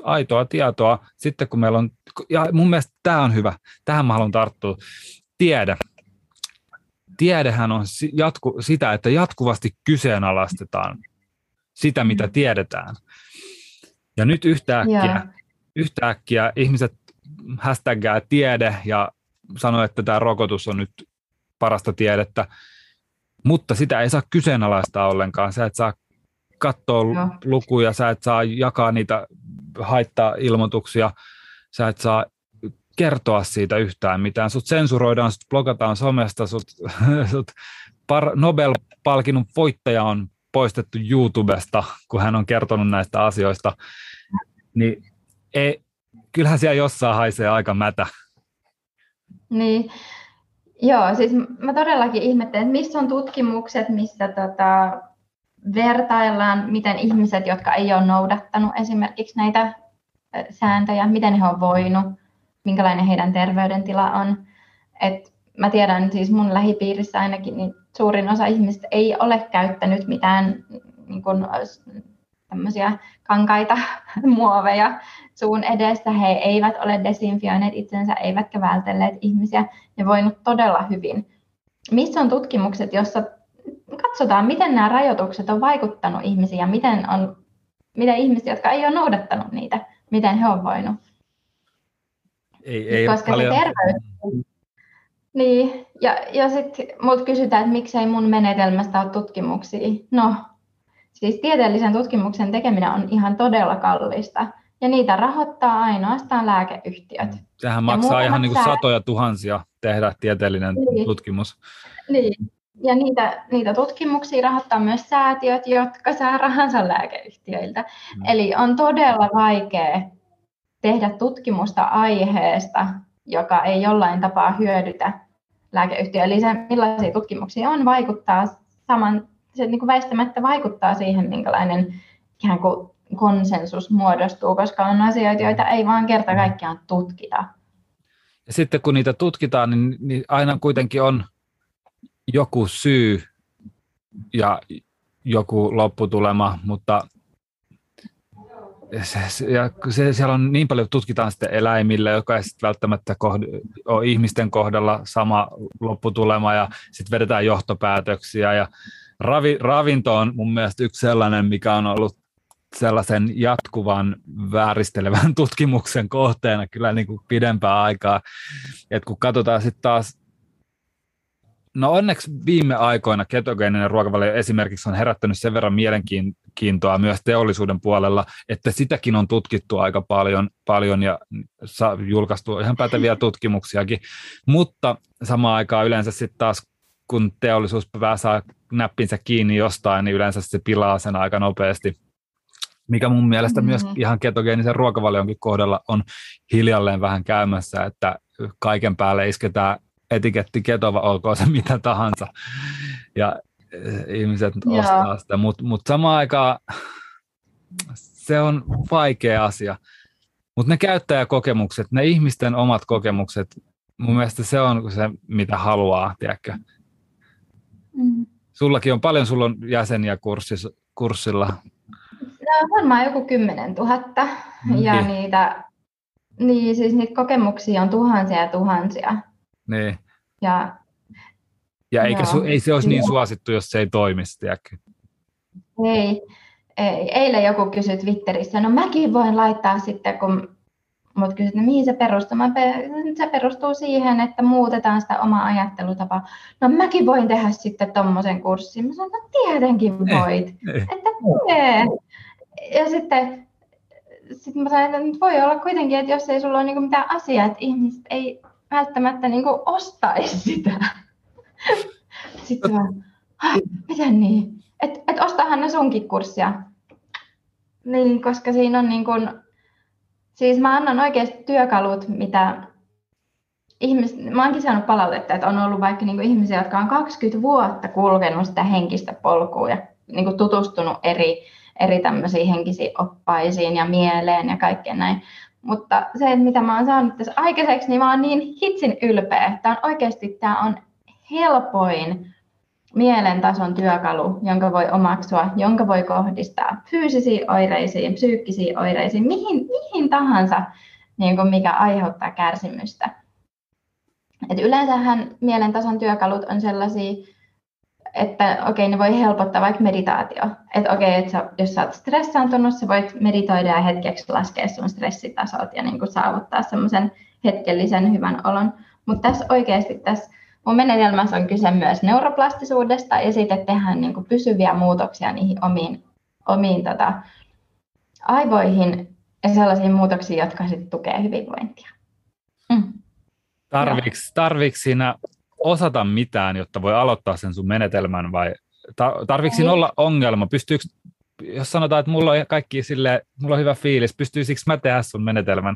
[SPEAKER 1] aitoa tietoa. Sitten kun meillä on, ja mun mielestä tämä on hyvä, tähän mä haluan tarttua, tiede. Tiedehän on jatku, sitä, että jatkuvasti kyseenalaistetaan sitä, mitä tiedetään. Ja nyt yhtäkkiä yeah yhtäkkiä ihmiset hashtagaa tiede ja sanoo, että tämä rokotus on nyt parasta tiedettä, mutta sitä ei saa kyseenalaistaa ollenkaan. Sä et saa katsoa no. lukuja, sä et saa jakaa niitä haittaa-ilmoituksia, sä et saa kertoa siitä yhtään mitään. Sut sensuroidaan, sut blogataan somesta, sut, sut par- Nobel-palkinnon voittaja on poistettu YouTubesta, kun hän on kertonut näistä asioista. Niin ei, kyllähän siellä jossain haisee aika mätä.
[SPEAKER 2] Niin, joo, siis mä todellakin ihmettelen, että missä on tutkimukset, missä tota, vertaillaan, miten ihmiset, jotka ei ole noudattanut esimerkiksi näitä sääntöjä, miten he on voinut, minkälainen heidän terveydentila on. Et mä tiedän siis mun lähipiirissä ainakin, niin suurin osa ihmisistä ei ole käyttänyt mitään niin kun, tämmöisiä kankaita muoveja suun edessä. He eivät ole desinfioineet itsensä, eivätkä vältelleet ihmisiä ja voinut todella hyvin. Missä on tutkimukset, jossa katsotaan, miten nämä rajoitukset on vaikuttanut ihmisiin ja miten, on, miten ihmiset, jotka ei ole noudattanut niitä, miten he on voinut.
[SPEAKER 1] Ei, ei
[SPEAKER 2] Koska paljon... se terveys... Niin, ja, ja sitten minulta kysytään, että miksei mun menetelmästä ole tutkimuksia. No, siis tieteellisen tutkimuksen tekeminen on ihan todella kallista. Ja niitä rahoittaa ainoastaan lääkeyhtiöt.
[SPEAKER 1] Sehän maksaa ihan niin kuin satoja tuhansia tehdä tieteellinen niin. tutkimus.
[SPEAKER 2] Niin, ja niitä, niitä tutkimuksia rahoittaa myös säätiöt, jotka saa rahansa lääkeyhtiöiltä. Mm. Eli on todella vaikea tehdä tutkimusta aiheesta, joka ei jollain tapaa hyödytä lääkeyhtiö. Eli se, millaisia tutkimuksia on, vaikuttaa saman, se niin kuin väistämättä vaikuttaa siihen, minkälainen ikään kuin konsensus muodostuu, koska on asioita, joita ei vaan kerta kaikkiaan tutkita.
[SPEAKER 1] Ja sitten kun niitä tutkitaan, niin, niin aina kuitenkin on joku syy ja joku lopputulema, mutta se, ja se, siellä on niin paljon, tutkitaan sitten eläimille, joka ei sitten välttämättä kohd, ole ihmisten kohdalla sama lopputulema ja sitten vedetään johtopäätöksiä ja ravi, ravinto on mun mielestä yksi sellainen, mikä on ollut sellaisen jatkuvan vääristelevän tutkimuksen kohteena kyllä niin kuin pidempää aikaa. Et kun katsotaan sitten taas No onneksi viime aikoina ketogeeninen ruokavalio esimerkiksi on herättänyt sen verran mielenkiintoa myös teollisuuden puolella, että sitäkin on tutkittu aika paljon, paljon ja julkaistu ihan päteviä tutkimuksiakin, mutta samaan aikaan yleensä sitten taas kun teollisuus saa näppinsä kiinni jostain, niin yleensä se pilaa sen aika nopeasti mikä mun mielestä mm-hmm. myös ihan ketogeenisen ruokavalionkin kohdalla on hiljalleen vähän käymässä, että kaiken päälle isketään etiketti ketova, olkoon se mitä tahansa. Ja eh, ihmiset Joo. ostaa sitä, mutta mut samaan aikaan se on vaikea asia. Mutta ne käyttäjäkokemukset, ne ihmisten omat kokemukset, mun mielestä se on se, mitä haluaa, tiedätkö? Mm. Sullakin on paljon, sulla on jäseniä kurssis, kurssilla.
[SPEAKER 2] No, varmaan joku 10 000. Mm. Ja niin. niitä, niin, siis niitä kokemuksia on tuhansia ja tuhansia.
[SPEAKER 1] Niin.
[SPEAKER 2] Ja,
[SPEAKER 1] ja eikä joo, su, ei se olisi niin suosittu, jos se ei toimisi, tiedätkö?
[SPEAKER 2] Ei. ei. Eilen joku kysyi Twitterissä, no mäkin voin laittaa sitten, kun mut kysyt, no mihin se perustuu? Mä, se perustuu siihen, että muutetaan sitä omaa ajattelutapaa. No mäkin voin tehdä sitten tuommoisen kurssin. Mä sanoin, no tietenkin voit. Ei, ei. Että tee. Ja sitten sitten mä sanoin, että voi olla kuitenkin, että jos ei sulla ole niinku mitään asiaa, että ihmiset ei välttämättä niin kuin ostaisi sitä. Sitten mä, miten niin? Että et ostahan ne sunkin kurssia. Niin, koska siinä on niin kuin, siis mä annan oikeasti työkalut, mitä ihmis, mä oonkin saanut palautetta, että on ollut vaikka niin kuin ihmisiä, jotka on 20 vuotta kulkenut sitä henkistä polkua ja niin kuin tutustunut eri, eri tämmöisiin henkisiin oppaisiin ja mieleen ja kaikkeen näin. Mutta se, mitä mä oon saanut tässä aikaiseksi, niin mä oon niin hitsin ylpeä. Tämä on oikeasti tämä on helpoin mielentason työkalu, jonka voi omaksua, jonka voi kohdistaa fyysisiin oireisiin, psyykkisiin oireisiin, mihin, mihin tahansa, niin kuin mikä aiheuttaa kärsimystä. Et yleensähän mielentason työkalut on sellaisia, että okei, ne voi helpottaa vaikka meditaatio. Että okei, että sä, jos sä oot stressaantunut, sä voit meditoida ja hetkeksi laskea sun stressitasot ja niin kuin saavuttaa semmoisen hetkellisen hyvän olon. Mutta tässä oikeasti tässä mun menetelmässä on kyse myös neuroplastisuudesta ja siitä, että tehdään niin kuin pysyviä muutoksia niihin omiin, omiin tota, aivoihin ja sellaisiin muutoksiin, jotka sitten tukee hyvinvointia.
[SPEAKER 1] Mm. Tarviks, tarviks siinä osata mitään, jotta voi aloittaa sen sun menetelmän vai tarvitsi olla ongelma? Pystyykö, jos sanotaan, että mulla on kaikki sille, mulla on hyvä fiilis, pystyisikö mä tehdä sun menetelmän?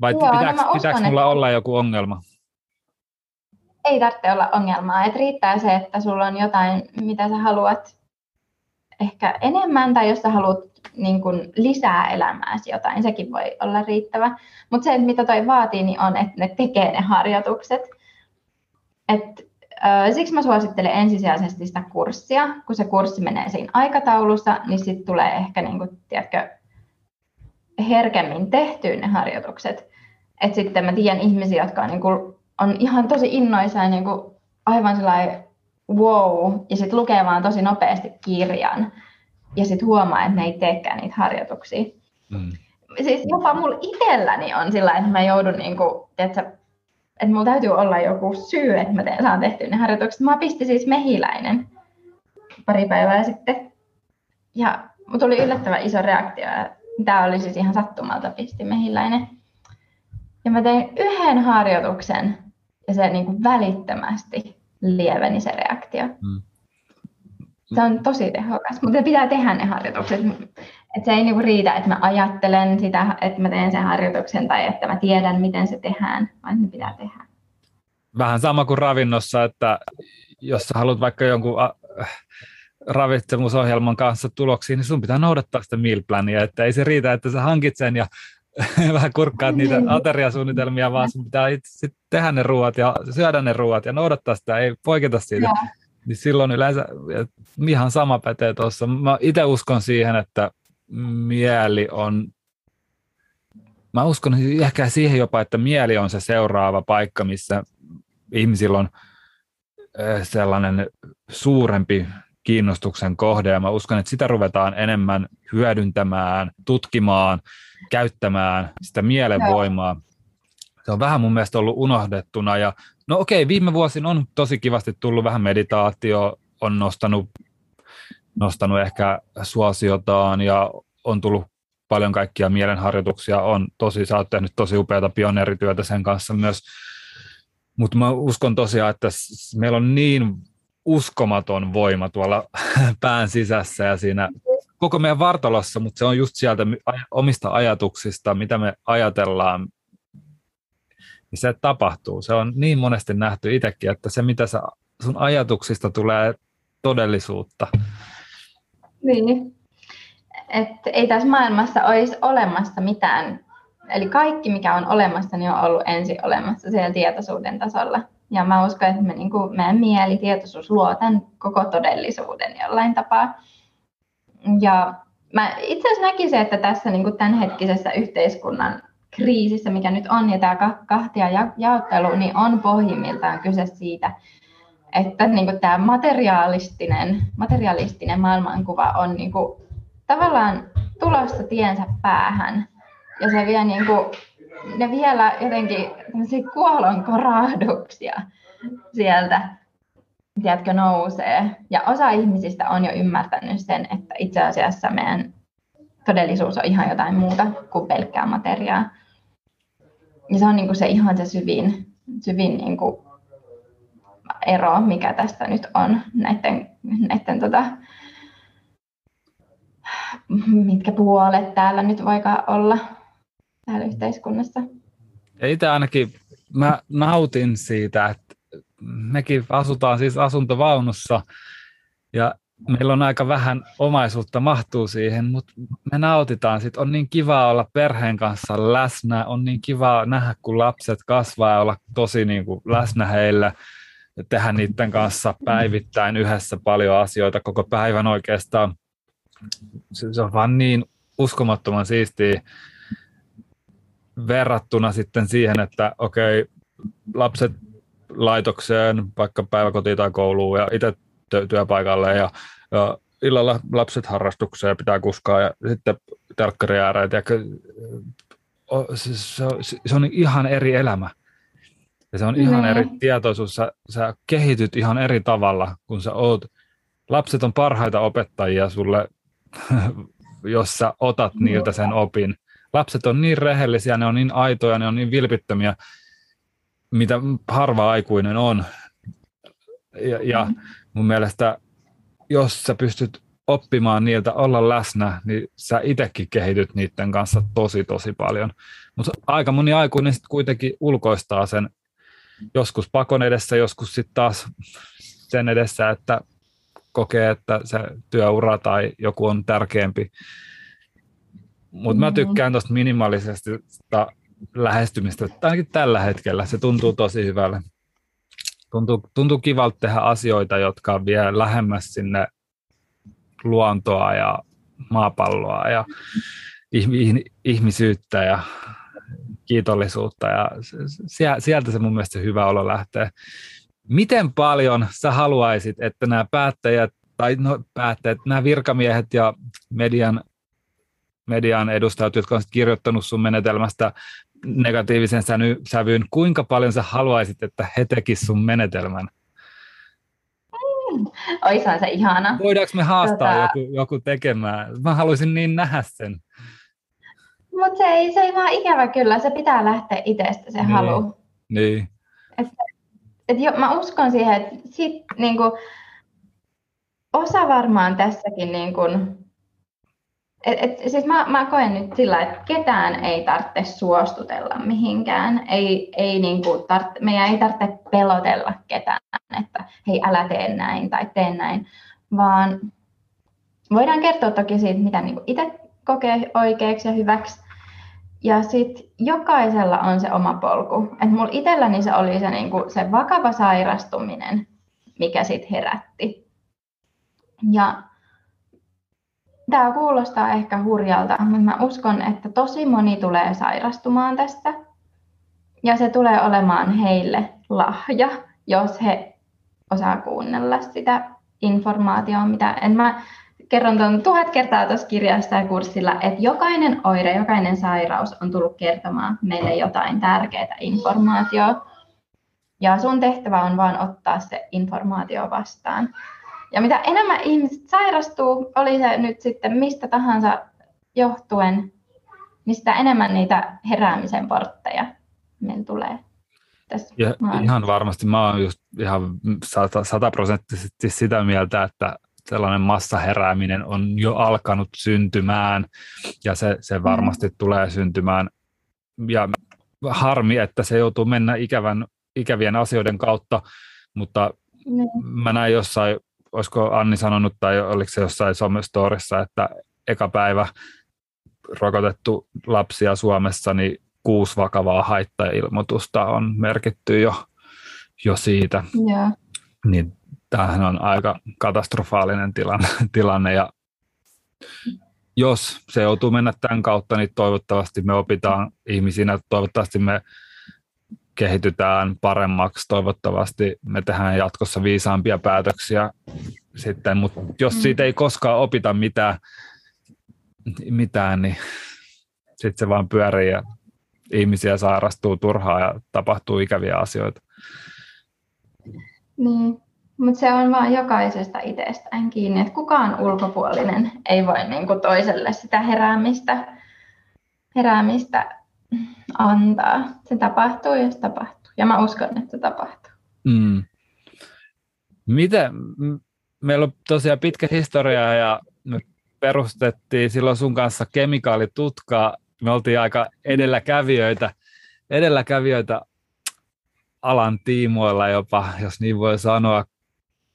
[SPEAKER 1] Vai Joo, pitääkö, no pitääkö mulla että... olla joku ongelma?
[SPEAKER 2] Ei tarvitse olla ongelmaa. Et riittää se, että sulla on jotain, mitä sä haluat ehkä enemmän, tai jos sä haluat niin kun lisää elämääsi jotain, sekin voi olla riittävä. Mutta se, mitä toi vaatii, niin on, että ne tekee ne harjoitukset. Et, siksi mä suosittelen ensisijaisesti sitä kurssia. Kun se kurssi menee siinä aikataulussa, niin sitten tulee ehkä, niin kun, tiedätkö, herkemmin tehtyä ne harjoitukset. Et sitten mä tiedän ihmisiä, jotka on, niin kun, on ihan tosi innoissaan niin kun, aivan sellainen wow, ja sitten lukee vaan tosi nopeasti kirjan, ja sitten huomaa, että ne ei teekään niitä harjoituksia. Mm. Siis jopa mulla itselläni on sillä että mä joudun, niin kuin, tiedätkö, että mulla täytyy olla joku syy, että mä teen, saan tehtyä ne harjoitukset. Mä pistin siis mehiläinen pari päivää sitten, ja tuli yllättävän iso reaktio. Tämä oli siis ihan sattumalta pisti mehiläinen. Ja mä tein yhden harjoituksen, ja se niin kuin välittömästi lieveni se reaktio. Mm. Se on tosi tehokas, mutta pitää tehdä ne harjoitukset. Et se ei niinku riitä, että mä ajattelen sitä, että mä teen sen harjoituksen tai että mä tiedän, miten se tehdään, vaan ne pitää tehdä.
[SPEAKER 1] Vähän sama kuin ravinnossa, että jos sä haluat vaikka jonkun ravitsemusohjelman kanssa tuloksiin, niin sun pitää noudattaa sitä meal plania, että ei se riitä, että sä hankit sen ja vähän kurkkaat niitä niin. ateriasuunnitelmia, vaan sun pitää itse tehdä ne ruoat ja syödä ne ruoat ja noudattaa sitä, ei poiketa siitä. Ja. Niin silloin yleensä ihan sama pätee tuossa. Mä itse uskon siihen, että mieli on, mä uskon ehkä siihen jopa, että mieli on se seuraava paikka, missä ihmisillä on sellainen suurempi kiinnostuksen kohde ja mä uskon, että sitä ruvetaan enemmän hyödyntämään, tutkimaan, käyttämään sitä mielenvoimaa. Se on vähän mun mielestä ollut unohdettuna ja no okei, viime vuosina on tosi kivasti tullut vähän meditaatio, on nostanut, nostanut ehkä suosiotaan ja on tullut paljon kaikkia mielenharjoituksia, on tosi, sä oot tehnyt tosi upeata pioneerityötä sen kanssa myös, mutta mä uskon tosiaan, että meillä on niin uskomaton voima tuolla pään sisässä ja siinä koko meidän vartalossa, mutta se on just sieltä omista ajatuksista, mitä me ajatellaan, niin se tapahtuu. Se on niin monesti nähty itsekin, että se mitä sä, sun ajatuksista tulee todellisuutta.
[SPEAKER 2] Niin, että ei tässä maailmassa olisi olemassa mitään, eli kaikki mikä on olemassa, niin on ollut ensin olemassa siellä tietoisuuden tasolla. Ja mä uskon, että me, niin kuin, meidän mieli, tietoisuus luo tämän koko todellisuuden jollain tapaa. Ja mä itse asiassa näkisin, että tässä niin kuin tämänhetkisessä yhteiskunnan kriisissä, mikä nyt on, ja tämä kahtia jaottelu, niin on pohjimmiltaan kyse siitä, että niin kuin tämä materialistinen, materialistinen maailmankuva on niin kuin, tavallaan tulossa tiensä päähän. Ja se vie niin kuin, ne vielä jotenkin kuolon korahduksia sieltä tiedätkö, nousee. Ja osa ihmisistä on jo ymmärtänyt sen, että itse asiassa meidän todellisuus on ihan jotain muuta kuin pelkkää materiaa. Ja se on niin kuin se ihan se syvin, syvin niin kuin ero, mikä tästä nyt on näiden, näiden tota, mitkä puolet täällä nyt voikaan olla täällä yhteiskunnassa.
[SPEAKER 1] Itse ainakin mä nautin siitä, että mekin asutaan siis asuntovaunussa ja meillä on aika vähän omaisuutta mahtuu siihen, mutta me nautitaan siitä. On niin kiva olla perheen kanssa läsnä, on niin kiva nähdä, kun lapset kasvaa ja olla tosi niin kuin läsnä heille tehdä niiden kanssa päivittäin yhdessä paljon asioita koko päivän oikeastaan. Se on vaan niin uskomattoman siistiä verrattuna sitten siihen, että okei, lapset laitokseen, vaikka päiväkotiin tai kouluun, ja itse työpaikalle ja, ja illalla lapset harrastukseen ja pitää kuskaa ja sitten telkkari. Se, se, se, on ihan eri elämä. Ja se on ihan ne. eri tietoisuus. Sä, sä kehityt ihan eri tavalla, kun sä oot. Lapset on parhaita opettajia sulle, jos sä otat niiltä sen opin. Lapset on niin rehellisiä, ne on niin aitoja, ne on niin vilpittömiä, mitä harva aikuinen on. Ja, ja mm. mun mielestä, jos sä pystyt oppimaan niiltä olla läsnä, niin sä itsekin kehityt niiden kanssa tosi tosi paljon. Mutta aika moni aikuinen sitten kuitenkin ulkoistaa sen joskus pakon edessä, joskus sitten taas sen edessä, että kokee, että se työura tai joku on tärkeämpi. Mutta mä mm. tykkään tuosta minimalisesta lähestymistä, ainakin tällä hetkellä. Se tuntuu tosi hyvälle. Tuntuu, tuntuu kivalta tehdä asioita, jotka vie lähemmäs sinne luontoa ja maapalloa ja ihmisyyttä ja kiitollisuutta ja sieltä se mun mielestä se hyvä olo lähtee. Miten paljon sä haluaisit, että nämä päättäjät tai no, päättäjät, nämä virkamiehet ja median, median edustajat, jotka on kirjoittanut sun menetelmästä negatiivisen sävyyn, kuinka paljon sä haluaisit, että he tekisivät sun menetelmän?
[SPEAKER 2] Mm, oishan se ihana.
[SPEAKER 1] Voidaanko me haastaa tota... joku, joku tekemään? Mä haluaisin niin nähdä sen.
[SPEAKER 2] Mutta se ei, se ei vaan ikävä kyllä, se pitää lähteä itsestä se niin. halu.
[SPEAKER 1] Niin.
[SPEAKER 2] Et, et jo, mä uskon siihen, että sit, niinku, osa varmaan tässäkin, niinku, et, et, siis mä, mä koen nyt sillä, että ketään ei tarvitse suostutella mihinkään. Ei, ei niinku tarvitse, meidän ei tarvitse pelotella ketään, että hei älä tee näin tai tee näin, vaan voidaan kertoa toki siitä, mitä niinku itse kokee oikeaksi ja hyväksi, ja sitten jokaisella on se oma polku. Et mulla itselläni se oli se, niinku, se vakava sairastuminen, mikä sitten herätti. Ja tämä kuulostaa ehkä hurjalta, mutta mä uskon, että tosi moni tulee sairastumaan tästä. Ja se tulee olemaan heille lahja, jos he osaa kuunnella sitä informaatiota, mitä en mä kerron tuon tuhat kertaa tuossa kirjassa ja kurssilla, että jokainen oire, jokainen sairaus on tullut kertomaan meille jotain tärkeää informaatiota. Ja sun tehtävä on vaan ottaa se informaatio vastaan. Ja mitä enemmän ihmiset sairastuu, oli se nyt sitten mistä tahansa johtuen, niin sitä enemmän niitä heräämisen portteja meillä tulee. Tässä
[SPEAKER 1] ja ihan varmasti mä oon just ihan sataprosenttisesti sitä mieltä, että sellainen massaherääminen on jo alkanut syntymään ja se, se mm. varmasti mm. tulee syntymään. Ja harmi, että se joutuu mennä ikävän, ikävien asioiden kautta, mutta mm. mä näin jossain, olisiko Anni sanonut tai oliko se jossain somestorissa, että eka päivä rokotettu lapsia Suomessa, niin kuusi vakavaa haittailmoitusta on merkitty jo, jo siitä. Yeah. Niin tämähän on aika katastrofaalinen tilanne, tilanne ja jos se joutuu mennä tämän kautta, niin toivottavasti me opitaan ihmisinä, toivottavasti me kehitytään paremmaksi, toivottavasti me tehdään jatkossa viisaampia päätöksiä sitten, mutta jos siitä ei koskaan opita mitään, mitään niin sitten se vaan pyörii ja ihmisiä sairastuu turhaa ja tapahtuu ikäviä asioita.
[SPEAKER 2] Niin, mutta se on vaan jokaisesta itsestään kiinni, että kukaan ulkopuolinen ei voi niinku toiselle sitä heräämistä, heräämistä antaa. Se tapahtuu, jos tapahtuu. Ja mä uskon, että se tapahtuu.
[SPEAKER 1] Mm. Miten? Meillä on tosiaan pitkä historia ja me perustettiin silloin sun kanssa kemikaalitutkaa. Me oltiin aika edelläkävijöitä, edelläkävijöitä alan tiimoilla jopa, jos niin voi sanoa,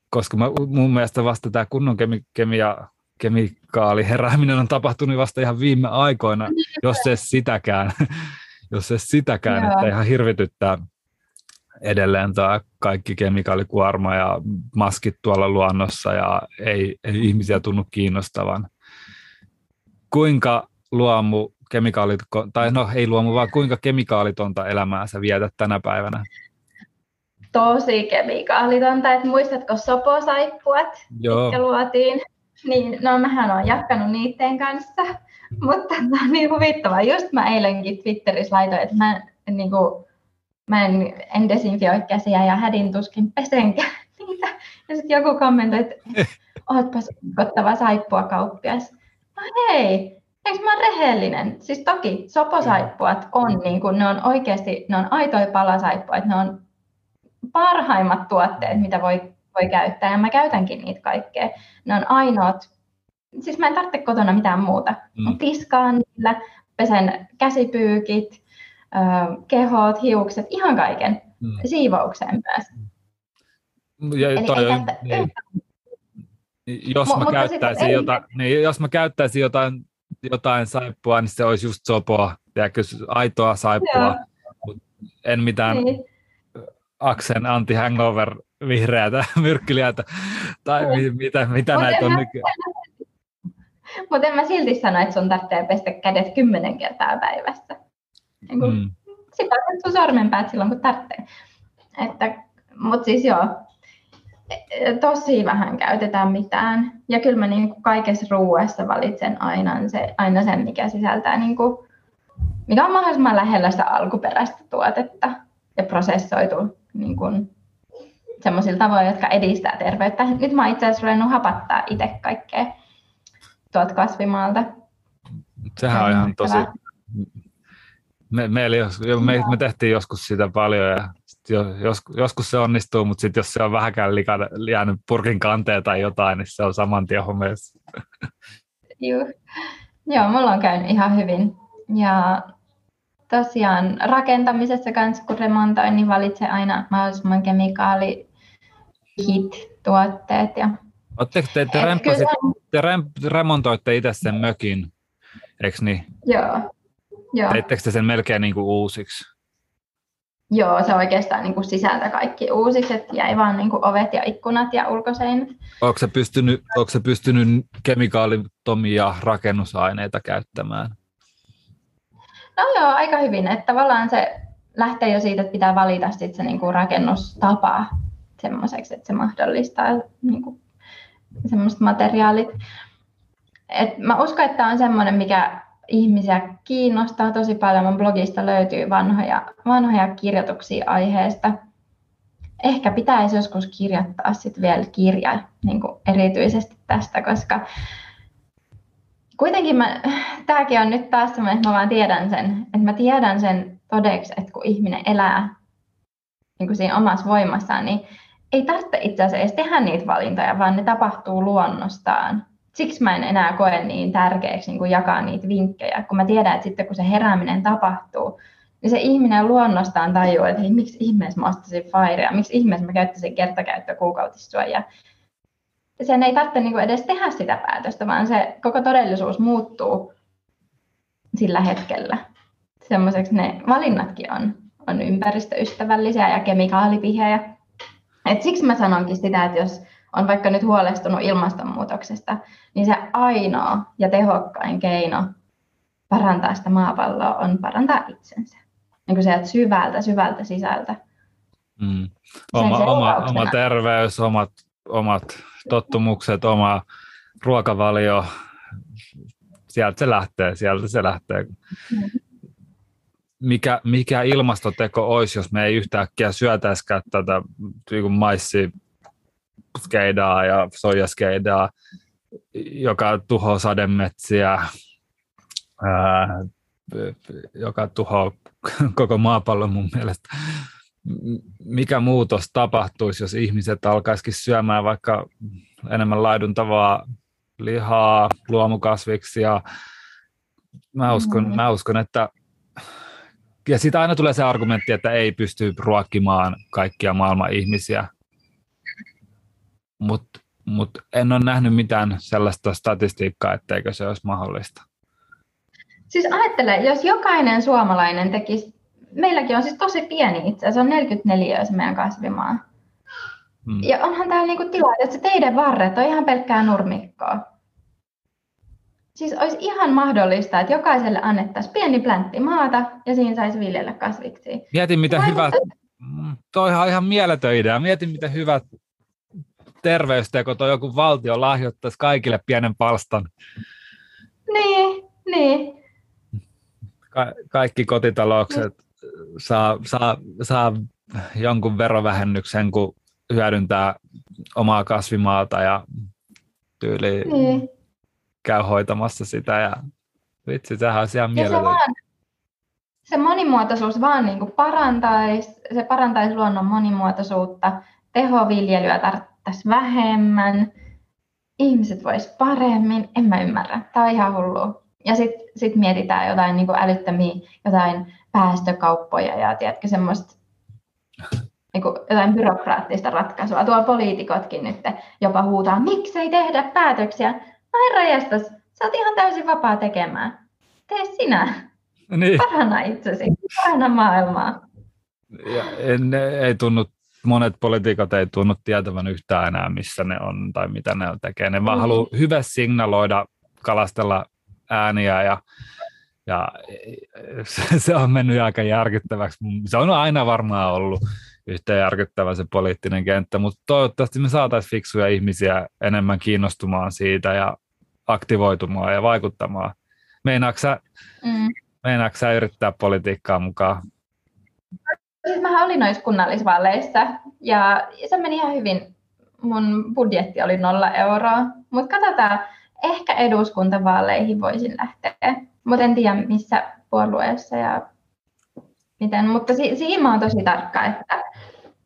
[SPEAKER 1] koska mä, mun mielestä vasta tämä kunnon kemi, kemia, kemikaaliherääminen on tapahtunut vasta ihan viime aikoina, jos se sitäkään, jos se sitäkään, Joo. että ihan hirvityttää edelleen tämä kaikki kemikaalikuorma ja maskit tuolla luonnossa ja ei, ei ihmisiä tunnu kiinnostavan. Kuinka luomu kemikaalit, tai no ei luomu, vaan kuinka kemikaalitonta elämää sä vietät tänä päivänä?
[SPEAKER 2] Tosi kemikaalitonta. Et muistatko soposaippuat,
[SPEAKER 1] Joo.
[SPEAKER 2] mitkä luotiin? Niin, no mähän olen jatkanut niiden kanssa. Mutta tämä on niin huvittavaa. Just mä eilenkin Twitterissä laitoin, että mä niin kuin, mä en, en desinfioi käsiä ja hädin tuskin pesenkään niitä. Ja sitten joku kommentoi, että ootpas uskottava saippua kauppias. No hei, eikö mä oon rehellinen? Siis toki soposaippuat on, niin kuin, ne on oikeasti, ne on aitoja palasaippuat, ne on parhaimmat tuotteet, mitä voi, voi käyttää, ja mä käytänkin niitä kaikkea. Ne on ainoat, siis mä en tarvitse kotona mitään muuta. Mm. Tiskaan niillä, pesen käsipyykit, kehot, hiukset, ihan kaiken. Mm. Siivoukseen myös.
[SPEAKER 1] Ja Eli toi, on, niin. jos, mä käyttäisin ei... jotain, niin, jos mä käyttäisin jotain, jotain saippua, niin se olisi just sopoa, tiedätkö, aitoa saippua, en mitään niin. Aksen anti-hangover vihreätä myrkkyliätä, tai mi- mitä, mitä näitä on nykyään.
[SPEAKER 2] Mutta en mä silti sano, että sun tarvitsee pestä kädet kymmenen kertaa päivässä. Niin kun, mm. Sitä sun sormenpäät silloin, kun tarvitsee. Mutta siis joo, tosi vähän käytetään mitään. Ja kyllä mä niin kuin kaikessa ruuassa valitsen aina, se, aina sen, mikä sisältää, niin kuin, mikä on mahdollisimman lähellä sitä alkuperäistä tuotetta ja prosessoitu niin kuin, sellaisilla tavoin, jotka edistää terveyttä. Nyt mä itse asiassa ruvennut hapattaa itse kaikkea tuolta kasvimaalta.
[SPEAKER 1] Sehän on ihan tosi... Me, me, me, me tehtiin joskus sitä paljon ja jos, joskus se onnistuu, mutta sitten jos se on vähäkään likana, jäänyt purkin kanteen tai jotain, niin se on saman tien homeessa.
[SPEAKER 2] Joo. Joo, mulla on käynyt ihan hyvin. Ja tosiaan rakentamisessa kanssa, kun remontoin, niin valitsen aina mahdollisimman kemikaali hit tuotteet. Ja...
[SPEAKER 1] Oletteko te, te, rempasit, te remontoitte itse sen mökin, eikö niin?
[SPEAKER 2] Joo. Joo.
[SPEAKER 1] Teittekö te sen melkein niin kuin uusiksi?
[SPEAKER 2] Joo, se oikeastaan niin kuin sisältä kaikki uusiksi, että jäi vaan niin kuin ovet ja ikkunat ja ulkoseinät.
[SPEAKER 1] Onko se pystynyt, onko se pystynyt kemikaalitomia rakennusaineita käyttämään?
[SPEAKER 2] No joo, aika hyvin. Että tavallaan se lähtee jo siitä, että pitää valita sit se niin kuin rakennustapa semmoiseksi, että se mahdollistaa niin kuin semmoiset materiaalit. Et mä uskon, että on semmoinen, mikä ihmisiä kiinnostaa tosi paljon. Mun blogista löytyy vanhoja, vanhoja kirjoituksia aiheesta. Ehkä pitäisi joskus kirjoittaa sit vielä kirja niin erityisesti tästä, koska kuitenkin mä, tämäkin on nyt taas semmoinen, että mä vaan tiedän sen, että mä tiedän sen todeksi, että kun ihminen elää niin kuin siinä omassa voimassaan, niin ei tarvitse itse asiassa edes tehdä niitä valintoja, vaan ne tapahtuu luonnostaan siksi mä en enää koe niin tärkeäksi niin kuin jakaa niitä vinkkejä, kun mä tiedän, että sitten kun se herääminen tapahtuu, niin se ihminen luonnostaan tajuu, että hei, miksi ihmeessä mä ostaisin Firea, miksi ihmeessä mä käyttäisin kertakäyttö kuukautissuojaa. Ja sen ei tarvitse niin kuin edes tehdä sitä päätöstä, vaan se koko todellisuus muuttuu sillä hetkellä. Semmoiseksi ne valinnatkin on, on ympäristöystävällisiä ja kemikaalipihejä. Et siksi mä sanonkin sitä, että jos on vaikka nyt huolestunut ilmastonmuutoksesta, niin se ainoa ja tehokkain keino parantaa sitä maapalloa on parantaa itsensä. Niin kuin sieltä syvältä, syvältä sisältä.
[SPEAKER 1] Mm. Oma, oma, oma terveys, omat, omat tottumukset, oma ruokavalio, sieltä se lähtee, sieltä se lähtee. Mikä, mikä ilmastoteko olisi, jos me ei yhtäkkiä syötäisikään tätä niin maissi skeidaa ja soijaskeidaa, joka tuhoaa sademetsiä, ää, joka tuhoaa koko maapallon mun mielestä. Mikä muutos tapahtuisi, jos ihmiset alkaisikin syömään vaikka enemmän laiduntavaa lihaa, luomukasviksia? Mä uskon, mm. mä uskon että ja siitä aina tulee se argumentti, että ei pysty ruokkimaan kaikkia maailman ihmisiä mutta mut en ole nähnyt mitään sellaista statistiikkaa, etteikö se olisi mahdollista.
[SPEAKER 2] Siis ajattele, jos jokainen suomalainen tekisi, meilläkin on siis tosi pieni itse, se on 44 se meidän kasvimaa. Hmm. Ja onhan täällä niinku tilaa, että se teidän varret on ihan pelkkää nurmikkoa. Siis olisi ihan mahdollista, että jokaiselle annettaisiin pieni pläntti maata ja siinä saisi viljellä kasviksi.
[SPEAKER 1] Mietin, mitä hyvä, mm, toihan on ihan mieletön idea. Mietin, miten hyvät terveysteko toi joku valtio lahjoittaisi kaikille pienen palstan.
[SPEAKER 2] Niin, niin.
[SPEAKER 1] Ka- kaikki kotitaloukset saa, saa, saa jonkun verovähennyksen, kun hyödyntää omaa kasvimaata ja tyyli niin. käy hoitamassa sitä. Ja vitsi, sehän olisi ihan mieletön.
[SPEAKER 2] Se, se monimuotoisuus vaan niin kuin parantaisi, se parantaisi luonnon monimuotoisuutta, tehoviljelyä tarvittaisiin vähemmän, ihmiset vois paremmin, en mä ymmärrä. Tämä on ihan hullu. Ja sitten sit mietitään jotain niin kuin älyttömiä, jotain päästökauppoja ja tiedätkö, semmoista niin kuin jotain byrokraattista ratkaisua. Tuolla poliitikotkin nyt jopa huutaa, miksei tehdä päätöksiä. Ai rajastas, sä oot ihan täysin vapaa tekemään. Tee sinä. Niin. Parana itsesi, parana maailmaa.
[SPEAKER 1] Ja en, ei tunnu, monet poliitikot ei tunnu tietävän yhtään enää, missä ne on tai mitä ne on tekee. Ne vaan mm. haluaa hyvä signaloida, kalastella ääniä ja ja se on mennyt aika järkyttäväksi. Se on aina varmaan ollut yhtä järkyttävä se poliittinen kenttä, mutta toivottavasti me saataisiin fiksuja ihmisiä enemmän kiinnostumaan siitä ja aktivoitumaan ja vaikuttamaan. Meinaatko sä, mm. meinaatko sä yrittää politiikkaa mukaan?
[SPEAKER 2] Siis mä olin noissa kunnallisvaaleissa ja se meni ihan hyvin. Mun budjetti oli nolla euroa, mutta katsotaan, ehkä eduskuntavaaleihin voisin lähteä. Mutta en tiedä missä puolueessa ja miten. Mutta si- siinä on tosi tarkka, että,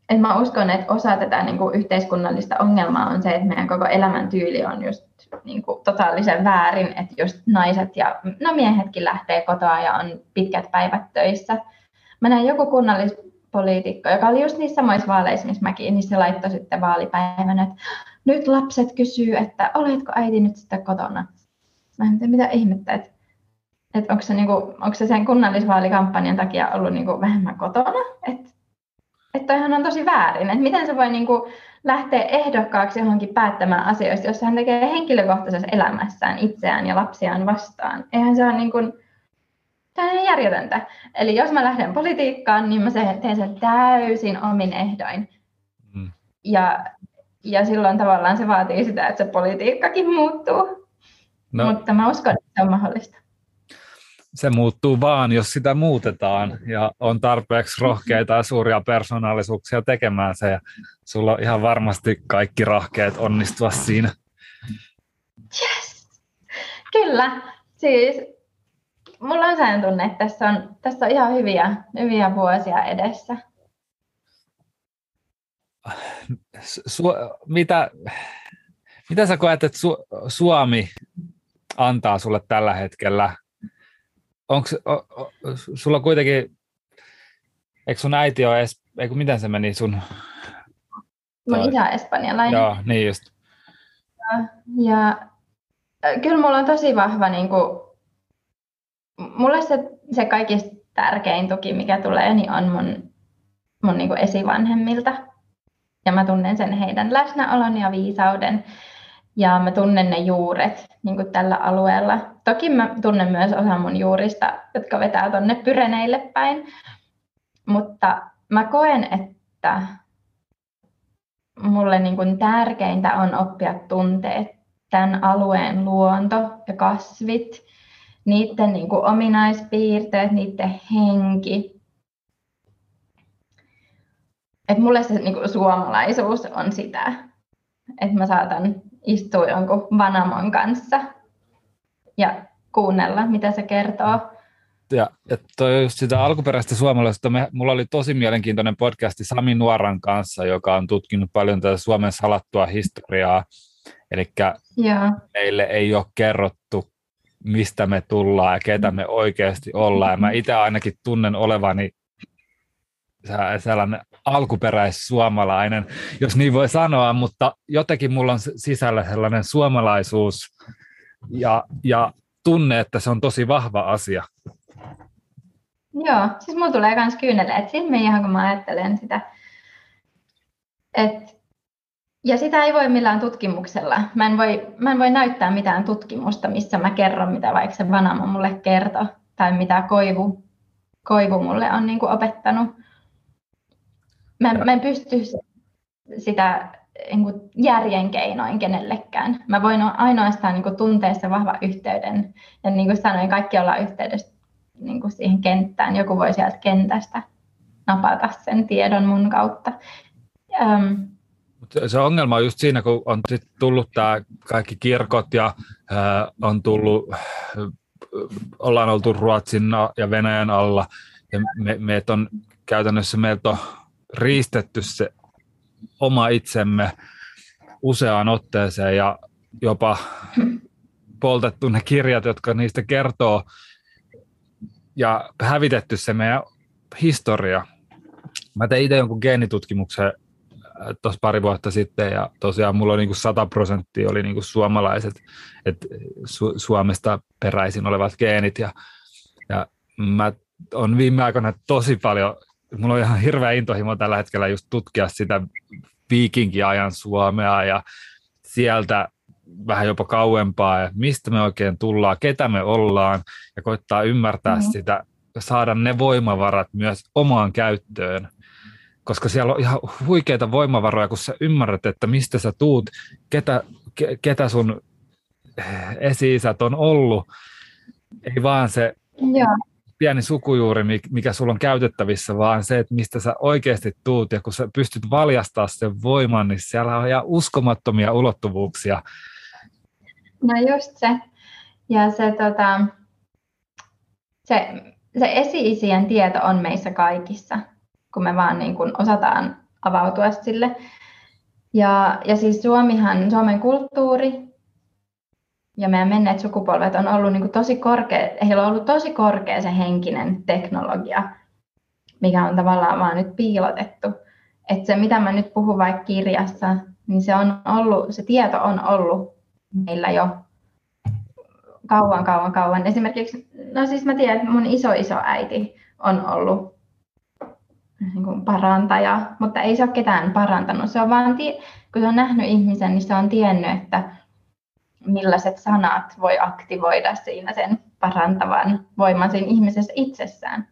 [SPEAKER 2] että mä uskon, että osa tätä niin kuin yhteiskunnallista ongelmaa on se, että meidän koko elämäntyyli on just niin kuin totaalisen väärin, että just naiset ja no miehetkin lähtee kotoa ja on pitkät päivät töissä. Mä näin joku kunnallispoliitikko, joka oli just niissä samoissa vaaleissa, missä mäkin, niin se laittoi sitten vaalipäivänä, että nyt lapset kysyy, että oletko äiti nyt sitten kotona? Mä en tiedä, mitä ihmettä, että että onko se, niinku, onko se sen kunnallisvaalikampanjan takia ollut niinku vähemmän kotona? Että et toihan on tosi väärin. Että miten se voi niinku lähteä ehdokkaaksi johonkin päättämään asioista, jos hän tekee henkilökohtaisessa elämässään itseään ja lapsiaan vastaan. Eihän se ole niinku, Tämä on järjetöntä. Eli jos mä lähden politiikkaan, niin mä teen sen täysin omin ehdoin. Mm. Ja, ja silloin tavallaan se vaatii sitä, että se politiikkakin muuttuu. No. Mutta mä uskon, että se on mahdollista
[SPEAKER 1] se muuttuu vaan, jos sitä muutetaan ja on tarpeeksi rohkeita ja suuria persoonallisuuksia tekemään se. Ja sulla on ihan varmasti kaikki rahkeet onnistua siinä.
[SPEAKER 2] Yes. Kyllä. Siis mulla on sellainen tunne, että tässä on, tässä on ihan hyviä, hyviä vuosia edessä.
[SPEAKER 1] Su, mitä, mitä sä koet, että Su, Suomi antaa sulle tällä hetkellä onko, sulla kuitenkin, eikö sun äiti ole, es, eikö, miten se meni sun?
[SPEAKER 2] Mun isä on espanjalainen.
[SPEAKER 1] Joo, niin just.
[SPEAKER 2] Ja, ja kyllä mulla on tosi vahva, niin kuin, mulle se, se kaikista tärkein tuki, mikä tulee, niin on mun, mun niin kuin esivanhemmilta. Ja mä tunnen sen heidän läsnäolon ja viisauden ja mä tunnen ne juuret niin kuin tällä alueella. Toki mä tunnen myös osa mun juurista, jotka vetää tuonne Pyreneille päin, mutta mä koen, että mulle niin kuin tärkeintä on oppia tunteet tämän alueen luonto ja kasvit, niiden niin kuin ominaispiirteet, niiden henki. Et mulle se niin kuin suomalaisuus on sitä, että mä saatan istua jonkun vanamon kanssa ja kuunnella, mitä se kertoo.
[SPEAKER 1] Ja, ja toi just sitä alkuperäistä suomalaista, me, mulla oli tosi mielenkiintoinen podcasti Sami Nuoran kanssa, joka on tutkinut paljon tätä Suomen salattua historiaa. Eli meille ei ole kerrottu, mistä me tullaan ja ketä me oikeasti ollaan. Ja mä itse ainakin tunnen olevani sellainen alkuperäissuomalainen, jos niin voi sanoa, mutta jotenkin mulla on sisällä sellainen suomalaisuus ja, ja tunne, että se on tosi vahva asia.
[SPEAKER 2] Joo, siis mulla tulee myös kyyneleet silmiin ihan kun mä ajattelen sitä. Et, ja sitä ei voi millään tutkimuksella. Mä en voi, mä en voi näyttää mitään tutkimusta, missä mä kerron, mitä vaikka se vanamo mulle kertoo, tai mitä koivu, koivu mulle on niin kuin opettanut mä, mä en pysty sitä niin kuin järjen keinoin kenellekään. Mä voin ainoastaan niin kuin tuntea sen vahvan yhteyden. Ja niin kuin sanoin, kaikki ollaan yhteydessä niin kuin siihen kenttään. Joku voi sieltä kentästä napata sen tiedon mun kautta.
[SPEAKER 1] Um, se ongelma on just siinä, kun on sit tullut tämä kaikki kirkot ja ää, on tullut, ollaan oltu Ruotsin ja Venäjän alla ja me, meitä on käytännössä meiltä on riistetty se oma itsemme useaan otteeseen ja jopa poltettu ne kirjat, jotka niistä kertoo ja hävitetty se meidän historia. Mä tein itse jonkun geenitutkimuksen äh, tuossa pari vuotta sitten ja tosiaan mulla oli niin kuin 100 prosenttia oli niin kuin suomalaiset, että Su- Suomesta peräisin olevat geenit ja, ja mä on viime aikoina tosi paljon mulla on ihan hirveä intohimo tällä hetkellä just tutkia sitä viikinkiajan Suomea ja sieltä vähän jopa kauempaa, ja mistä me oikein tullaan, ketä me ollaan, ja koittaa ymmärtää mm-hmm. sitä, saada ne voimavarat myös omaan käyttöön. Koska siellä on ihan huikeita voimavaroja, kun sä ymmärrät, että mistä sä tuut, ketä, ke, ketä sun esi on ollut. Ei vaan se Joo pieni sukujuuri, mikä sulla on käytettävissä, vaan se, että mistä sä oikeasti tuut ja kun sä pystyt valjastaa sen voiman, niin siellä on ihan uskomattomia ulottuvuuksia.
[SPEAKER 2] No just se. Ja se, tota, se, se esi-isien tieto on meissä kaikissa, kun me vaan niin kun osataan avautua sille. Ja, ja siis Suomihan, Suomen kulttuuri ja meidän menneet sukupolvet on ollut niin kuin tosi korkea, heillä on ollut tosi korkea se henkinen teknologia, mikä on tavallaan vaan nyt piilotettu. Että se, mitä mä nyt puhun vaikka kirjassa, niin se, on ollut, se tieto on ollut meillä jo kauan, kauan, kauan. Esimerkiksi, no siis mä tiedän, että mun iso iso äiti on ollut niin kuin parantaja, mutta ei se ole ketään parantanut. Se on vaan, kun se on nähnyt ihmisen, niin se on tiennyt, että millaiset sanat voi aktivoida siinä sen parantavan voiman siinä ihmisessä itsessään.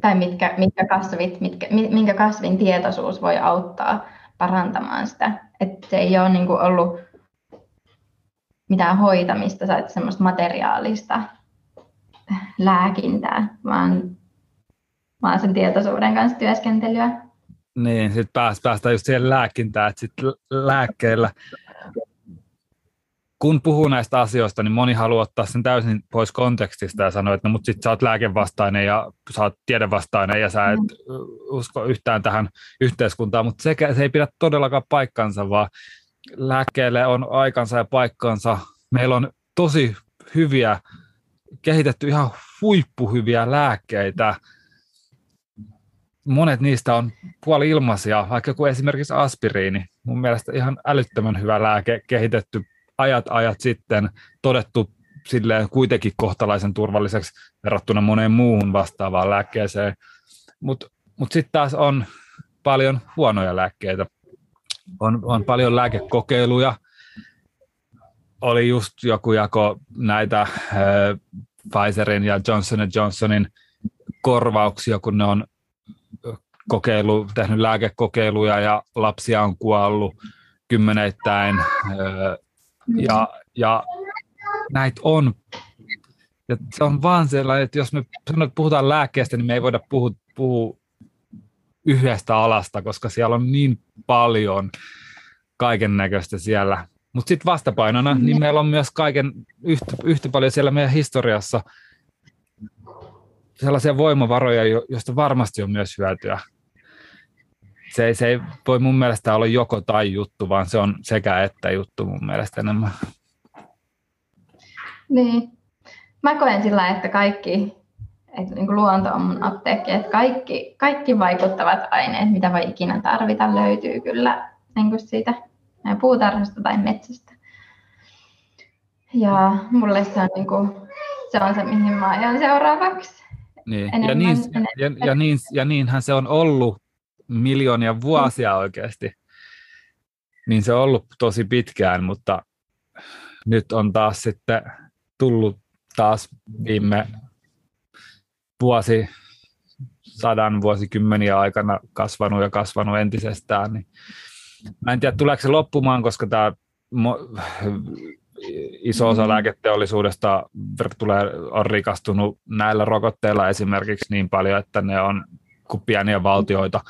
[SPEAKER 2] Tai mitkä, mitkä kasvit, mitkä, minkä kasvin tietoisuus voi auttaa parantamaan sitä. Että se ei ole niin kuin ollut mitään hoitamista tai semmoista materiaalista lääkintää, vaan, vaan sen tietoisuuden kanssa työskentelyä.
[SPEAKER 1] Niin, sitten päästään just siihen lääkintään, että sitten lääkkeellä kun puhuu näistä asioista, niin moni haluaa ottaa sen täysin pois kontekstista ja sanoa, että no, mutta sit sä oot lääkevastainen ja sä oot tiedevastainen ja sä et mm. usko yhtään tähän yhteiskuntaan, mutta se, se ei pidä todellakaan paikkansa, vaan lääkkeelle on aikansa ja paikkansa. Meillä on tosi hyviä, kehitetty ihan huippuhyviä lääkkeitä. Monet niistä on puoli ilmaisia, vaikka kuin esimerkiksi aspiriini. Mun mielestä ihan älyttömän hyvä lääke kehitetty ajat ajat sitten todettu silleen kuitenkin kohtalaisen turvalliseksi verrattuna moneen muuhun vastaavaan lääkkeeseen. Mutta mut sitten taas on paljon huonoja lääkkeitä. On, on paljon lääkekokeiluja. Oli just joku jako näitä äh, Pfizerin ja Johnson Johnsonin korvauksia, kun ne on kokeilu, tehnyt lääkekokeiluja ja lapsia on kuollut kymmeneittäin ja, ja näitä on. Ja se on vaan sellainen, että jos me että puhutaan lääkkeestä, niin me ei voida puhua, puhua yhdestä alasta, koska siellä on niin paljon kaiken näköistä siellä. Mutta sitten vastapainona, niin meillä on myös kaiken yhtä, yhtä paljon siellä meidän historiassa sellaisia voimavaroja, joista varmasti on myös hyötyä se, ei, se ei voi mun mielestä olla joko tai juttu, vaan se on sekä että juttu mun mielestä enemmän.
[SPEAKER 2] Niin. Mä koen sillä, että kaikki, että niin kuin luonto on mun apteekki, että kaikki, kaikki vaikuttavat aineet, mitä voi ikinä tarvita, löytyy kyllä niin kuin siitä puutarhasta tai metsästä. Ja mulle se on, niin kuin, se, on se, mihin mä ajan seuraavaksi.
[SPEAKER 1] Niin. Enemmän, ja, niin, ja, ja, niin, ja niinhän se on ollut miljoonia vuosia oikeasti, niin se on ollut tosi pitkään, mutta nyt on taas sitten tullut taas viime vuosi sadan vuosikymmeniä aikana kasvanut ja kasvanut entisestään. Niin mä en tiedä, tuleeko se loppumaan, koska tämä iso osa mm. lääketeollisuudesta tulee, on rikastunut näillä rokotteilla esimerkiksi niin paljon, että ne on kuin pieniä valtioita.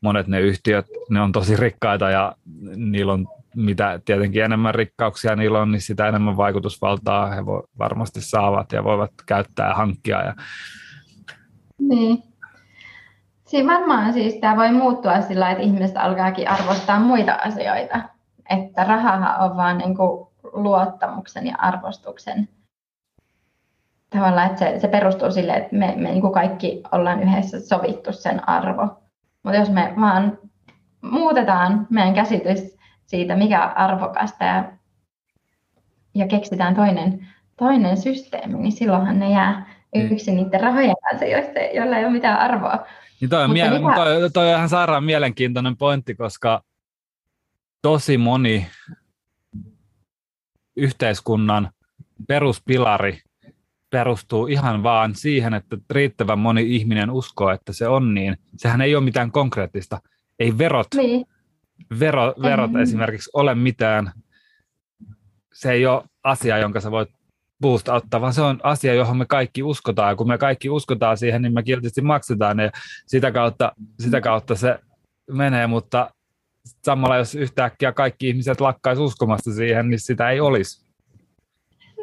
[SPEAKER 1] Monet ne yhtiöt, ne on tosi rikkaita ja niillä on mitä tietenkin enemmän rikkauksia niillä on, niin sitä enemmän vaikutusvaltaa he voi, varmasti saavat ja voivat käyttää ja hankkia. Ja...
[SPEAKER 2] Niin. Siinä varmaan siis tämä voi muuttua sillä, että ihmiset alkaakin arvostaa muita asioita. Että rahahan on vaan niin kuin luottamuksen ja arvostuksen tavallaan, että se, se perustuu sille, että me, me niin kuin kaikki ollaan yhdessä sovittu sen arvo. Mutta jos me vaan muutetaan meidän käsitys siitä, mikä on arvokasta ja, ja keksitään toinen, toinen systeemi, niin silloinhan ne jää niin. yksin niiden rahojen kanssa, joilla ei ole mitään arvoa.
[SPEAKER 1] Niin toi, on mie- mikä... toi, toi on ihan sairaan mielenkiintoinen pointti, koska tosi moni yhteiskunnan peruspilari perustuu ihan vaan siihen, että riittävän moni ihminen uskoo, että se on niin. Sehän ei ole mitään konkreettista. Ei verot, niin. vero, verot mm-hmm. esimerkiksi ole mitään, se ei ole asia, jonka sä voit puusta ottaa, vaan se on asia, johon me kaikki uskotaan. Ja kun me kaikki uskotaan siihen, niin me kiltisti maksetaan ja sitä kautta, sitä kautta se menee, mutta samalla jos yhtäkkiä kaikki ihmiset lakkaisi uskomasta siihen, niin sitä ei olisi.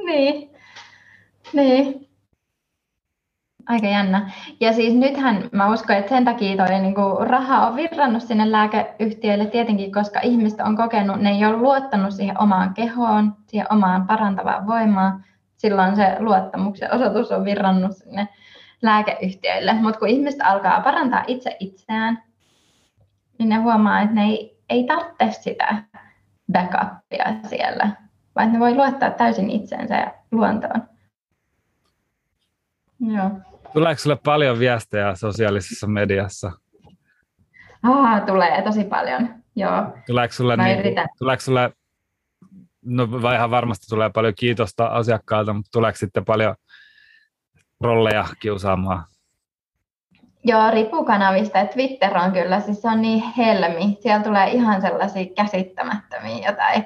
[SPEAKER 2] Niin, niin. Aika jännä. Ja siis nythän mä uskon, että sen takia toi niin kuin raha on virrannut sinne lääkeyhtiöille tietenkin, koska ihmiset on kokenut, ne ei ole luottanut siihen omaan kehoon, siihen omaan parantavaan voimaan. Silloin se luottamuksen osoitus on virrannut sinne lääkeyhtiöille. Mutta kun ihmiset alkaa parantaa itse itseään, niin ne huomaa, että ne ei, ei tarvitse sitä backupia siellä, vaan ne voi luottaa täysin itseensä ja luontoon. Joo.
[SPEAKER 1] Tuleeko sinulle paljon viestejä sosiaalisessa mediassa?
[SPEAKER 2] Aa, tulee tosi paljon, joo.
[SPEAKER 1] Tuleeko sinulle, niin, tuleeko sinulle no ihan varmasti tulee paljon kiitosta asiakkaalta, mutta tuleeko sitten paljon rolleja kiusaamaan?
[SPEAKER 2] Joo, riippuu kanavista. Twitter on kyllä, siis se on niin helmi. Siellä tulee ihan sellaisia käsittämättömiä jotain.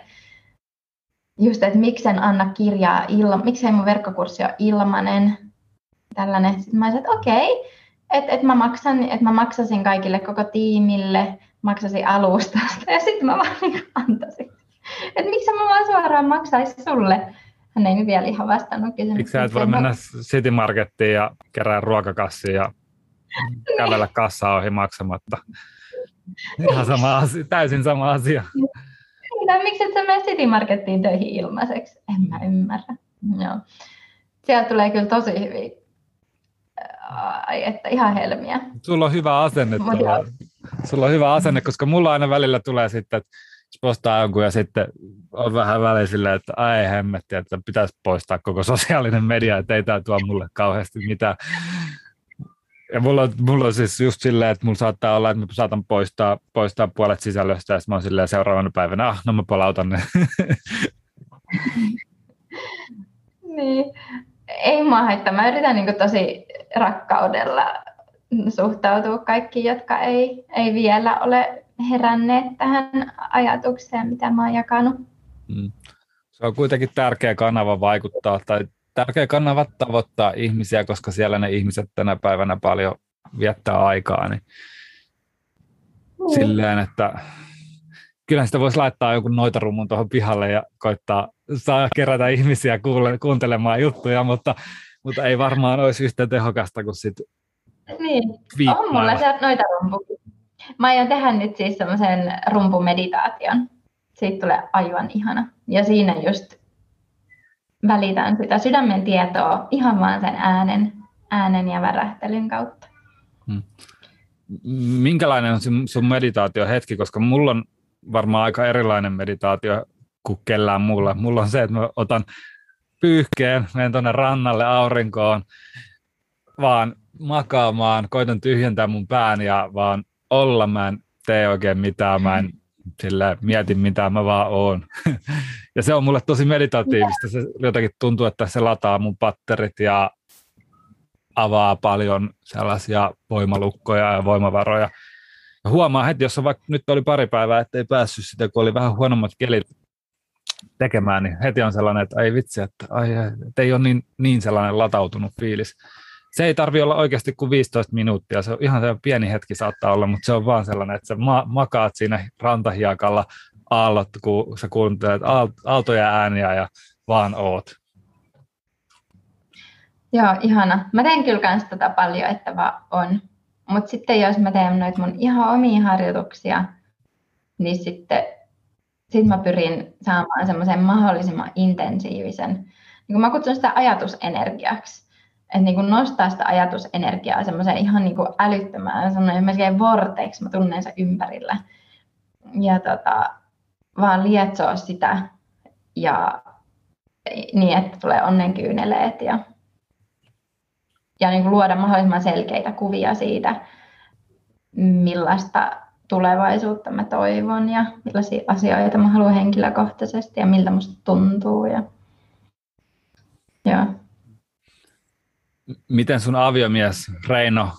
[SPEAKER 2] Just, että miksen anna kirjaa, ilma, miksei mun verkkokurssi ole ilmanen tällainen. Sitten mä olisin, että okei, okay, että et mä, maksan, että mä maksasin kaikille koko tiimille, maksasin alustasta ja sitten mä vaan niin antaisin. Että miksi mä vaan suoraan maksaisi sulle? Hän ei nyt vielä ihan vastannut kysymykseen.
[SPEAKER 1] Miksi sä et voi mennä City Markettiin ja kerää ruokakassiin ja kävellä kassaa ohi maksamatta? Ihan sama asia, täysin sama asia.
[SPEAKER 2] Tai miksi et sä mene City Markettiin töihin ilmaiseksi? En mä ymmärrä. Joo. Sieltä tulee kyllä tosi hyvin ai, että ihan helmiä.
[SPEAKER 1] Sulla on hyvä asenne. Tuolla. Sulla on hyvä asenne, koska mulla aina välillä tulee sitten, että postaa jonkun ja sitten on vähän väliin silleen, että ai hemmetti, että pitäisi poistaa koko sosiaalinen media, että ei tämä tuo mulle kauheasti mitään. Ja mulla on, mulla on siis just silleen, että mulla saattaa olla, että mä saatan poistaa, poistaa puolet sisällöstä ja sitten mä oon silleen seuraavana päivänä, ah, no mä palautan ne.
[SPEAKER 2] niin, ei mua haittaa. Mä yritän niin tosi rakkaudella suhtautua kaikkiin, jotka ei, ei vielä ole heränneet tähän ajatukseen, mitä mä oon jakanut. Mm.
[SPEAKER 1] Se on kuitenkin tärkeä kanava vaikuttaa tai tärkeä kanava tavoittaa ihmisiä, koska siellä ne ihmiset tänä päivänä paljon viettää aikaa. Niin mm. Silleen, että kyllä sitä voisi laittaa joku noitarumun tuohon pihalle ja koittaa saa kerätä ihmisiä kuule, kuuntelemaan juttuja, mutta, mutta ei varmaan olisi yhtä tehokasta kuin sitten
[SPEAKER 2] Niin, on mulla se noita rumpu. Mä aion tehdä nyt siis semmoisen rumpumeditaation. Siitä tulee aivan ihana. Ja siinä just välitän sitä sydämen tietoa ihan vaan sen äänen, äänen ja värähtelyn kautta. Hmm.
[SPEAKER 1] Minkälainen on sun meditaatio hetki, koska mulla on varmaan aika erilainen meditaatio kuin kellään muulla. Mulla on se, että mä otan pyyhkeen, menen tuonne rannalle aurinkoon, vaan makaamaan, koitan tyhjentää mun pään ja vaan olla. Mä en tee oikein mitään, mä en sille mieti mitä mä vaan oon. ja se on mulle tosi meditatiivista. Se jotenkin tuntuu, että se lataa mun patterit ja avaa paljon sellaisia voimalukkoja ja voimavaroja. Ja huomaa heti, jos on vaikka nyt oli pari päivää, ettei päässyt sitä, kun oli vähän huonommat kelit tekemään, niin heti on sellainen, että ei vitsi, että, ai, että ei ole niin, niin sellainen latautunut fiilis. Se ei tarvi olla oikeasti kuin 15 minuuttia, se on ihan se pieni hetki saattaa olla, mutta se on vaan sellainen, että sä ma- makaat siinä rantahiakalla aallot, kun sä kuuntelet aaltoja ääniä ja vaan oot.
[SPEAKER 2] Joo, ihana. Mä teen kyllä kans tätä paljon, että vaan on. Mutta sitten jos mä teen noita mun ihan omia harjoituksia, niin sitten sit mä pyrin saamaan semmoisen mahdollisimman intensiivisen, niin kun mä kutsun sitä ajatusenergiaksi, että niin kun nostaa sitä ajatusenergiaa semmoiseen ihan niin älyttömään, semmoinen melkein vortex, mä tunnen sen ympärillä. Ja tota, vaan lietsoa sitä ja niin, että tulee onnenkyyneleet ja ja niin kuin luoda mahdollisimman selkeitä kuvia siitä, millaista tulevaisuutta mä toivon ja millaisia asioita mä haluan henkilökohtaisesti ja miltä musta tuntuu. Ja... Joo.
[SPEAKER 1] Miten sun aviomies Reino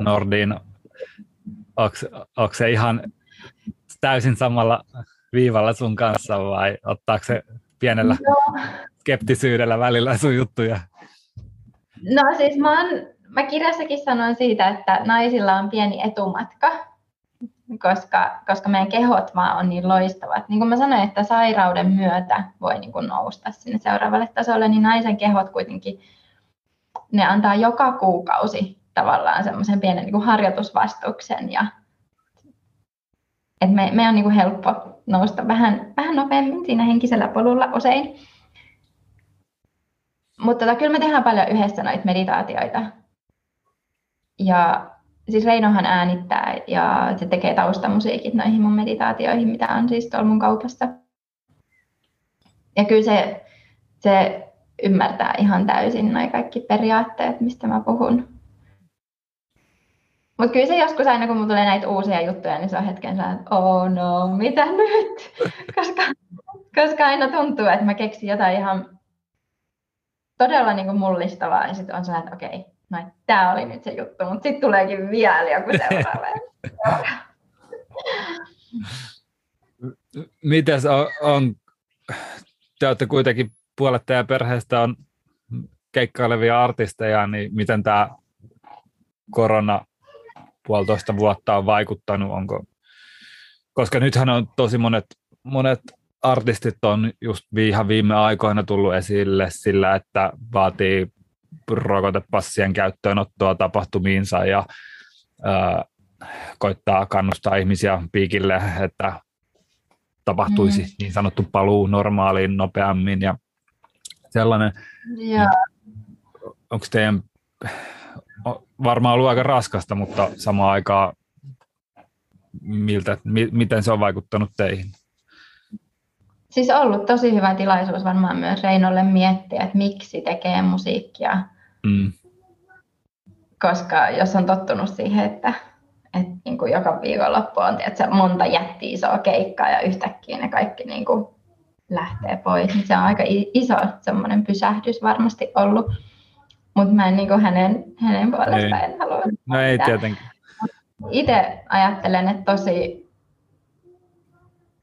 [SPEAKER 1] Nordin, onko se ihan täysin samalla viivalla sun kanssa vai ottaako se pienellä no. skeptisyydellä välillä sun juttuja?
[SPEAKER 2] No siis mä, oon, mä kirjassakin sanoin siitä, että naisilla on pieni etumatka, koska, koska meidän kehot vaan on niin loistavat. Niin kuin mä sanoin, että sairauden myötä voi niin kuin nousta sinne seuraavalle tasolle, niin naisen kehot kuitenkin, ne antaa joka kuukausi tavallaan semmoisen pienen niin kuin harjoitusvastuksen ja että me, me on niin kuin helppo nousta vähän, vähän nopeammin siinä henkisellä polulla usein. Mutta tota, kyllä me tehdään paljon yhdessä noita meditaatioita. Ja siis Reinohan äänittää ja se tekee taustamusiikit noihin mun meditaatioihin, mitä on siis tuolla mun kaupassa. Ja kyllä se, se ymmärtää ihan täysin noin kaikki periaatteet, mistä mä puhun. Mutta kyllä se joskus aina, kun mulla tulee näitä uusia juttuja, niin se on hetken sellainen, että oh no, mitä nyt? koska, koska aina tuntuu, että mä keksin jotain ihan todella niin kuin mullistavaa ja sitten on sellainen, että okei, no tämä oli nyt se juttu, mutta sitten tuleekin vielä joku seuraava.
[SPEAKER 1] Mites on, on, te olette kuitenkin puolet teidän perheestä on keikkailevia artisteja, niin miten tämä korona puolitoista vuotta on vaikuttanut, onko, koska nythän on tosi monet, monet artistit on just ihan viime aikoina tullut esille sillä, että vaatii rokotepassien käyttöönottoa tapahtumiinsa ja ää, koittaa kannustaa ihmisiä piikille, että tapahtuisi mm. niin sanottu paluu normaaliin nopeammin ja sellainen.
[SPEAKER 2] Yeah.
[SPEAKER 1] Onko teidän varmaan ollut aika raskasta, mutta samaan aikaan miltä, mi, miten se on vaikuttanut teihin?
[SPEAKER 2] Siis ollut tosi hyvä tilaisuus varmaan myös Reinolle miettiä, että miksi tekee musiikkia. Mm. Koska jos on tottunut siihen, että, että niin kuin joka viikonloppu on tiedätkö, monta jättiä isoa keikkaa ja yhtäkkiä ne kaikki niin kuin lähtee pois, niin se on aika iso semmoinen pysähdys varmasti ollut. Mutta mä en niin kuin hänen, hänen puolestaan en halua.
[SPEAKER 1] No ei tietenkin.
[SPEAKER 2] Itse ajattelen, että tosi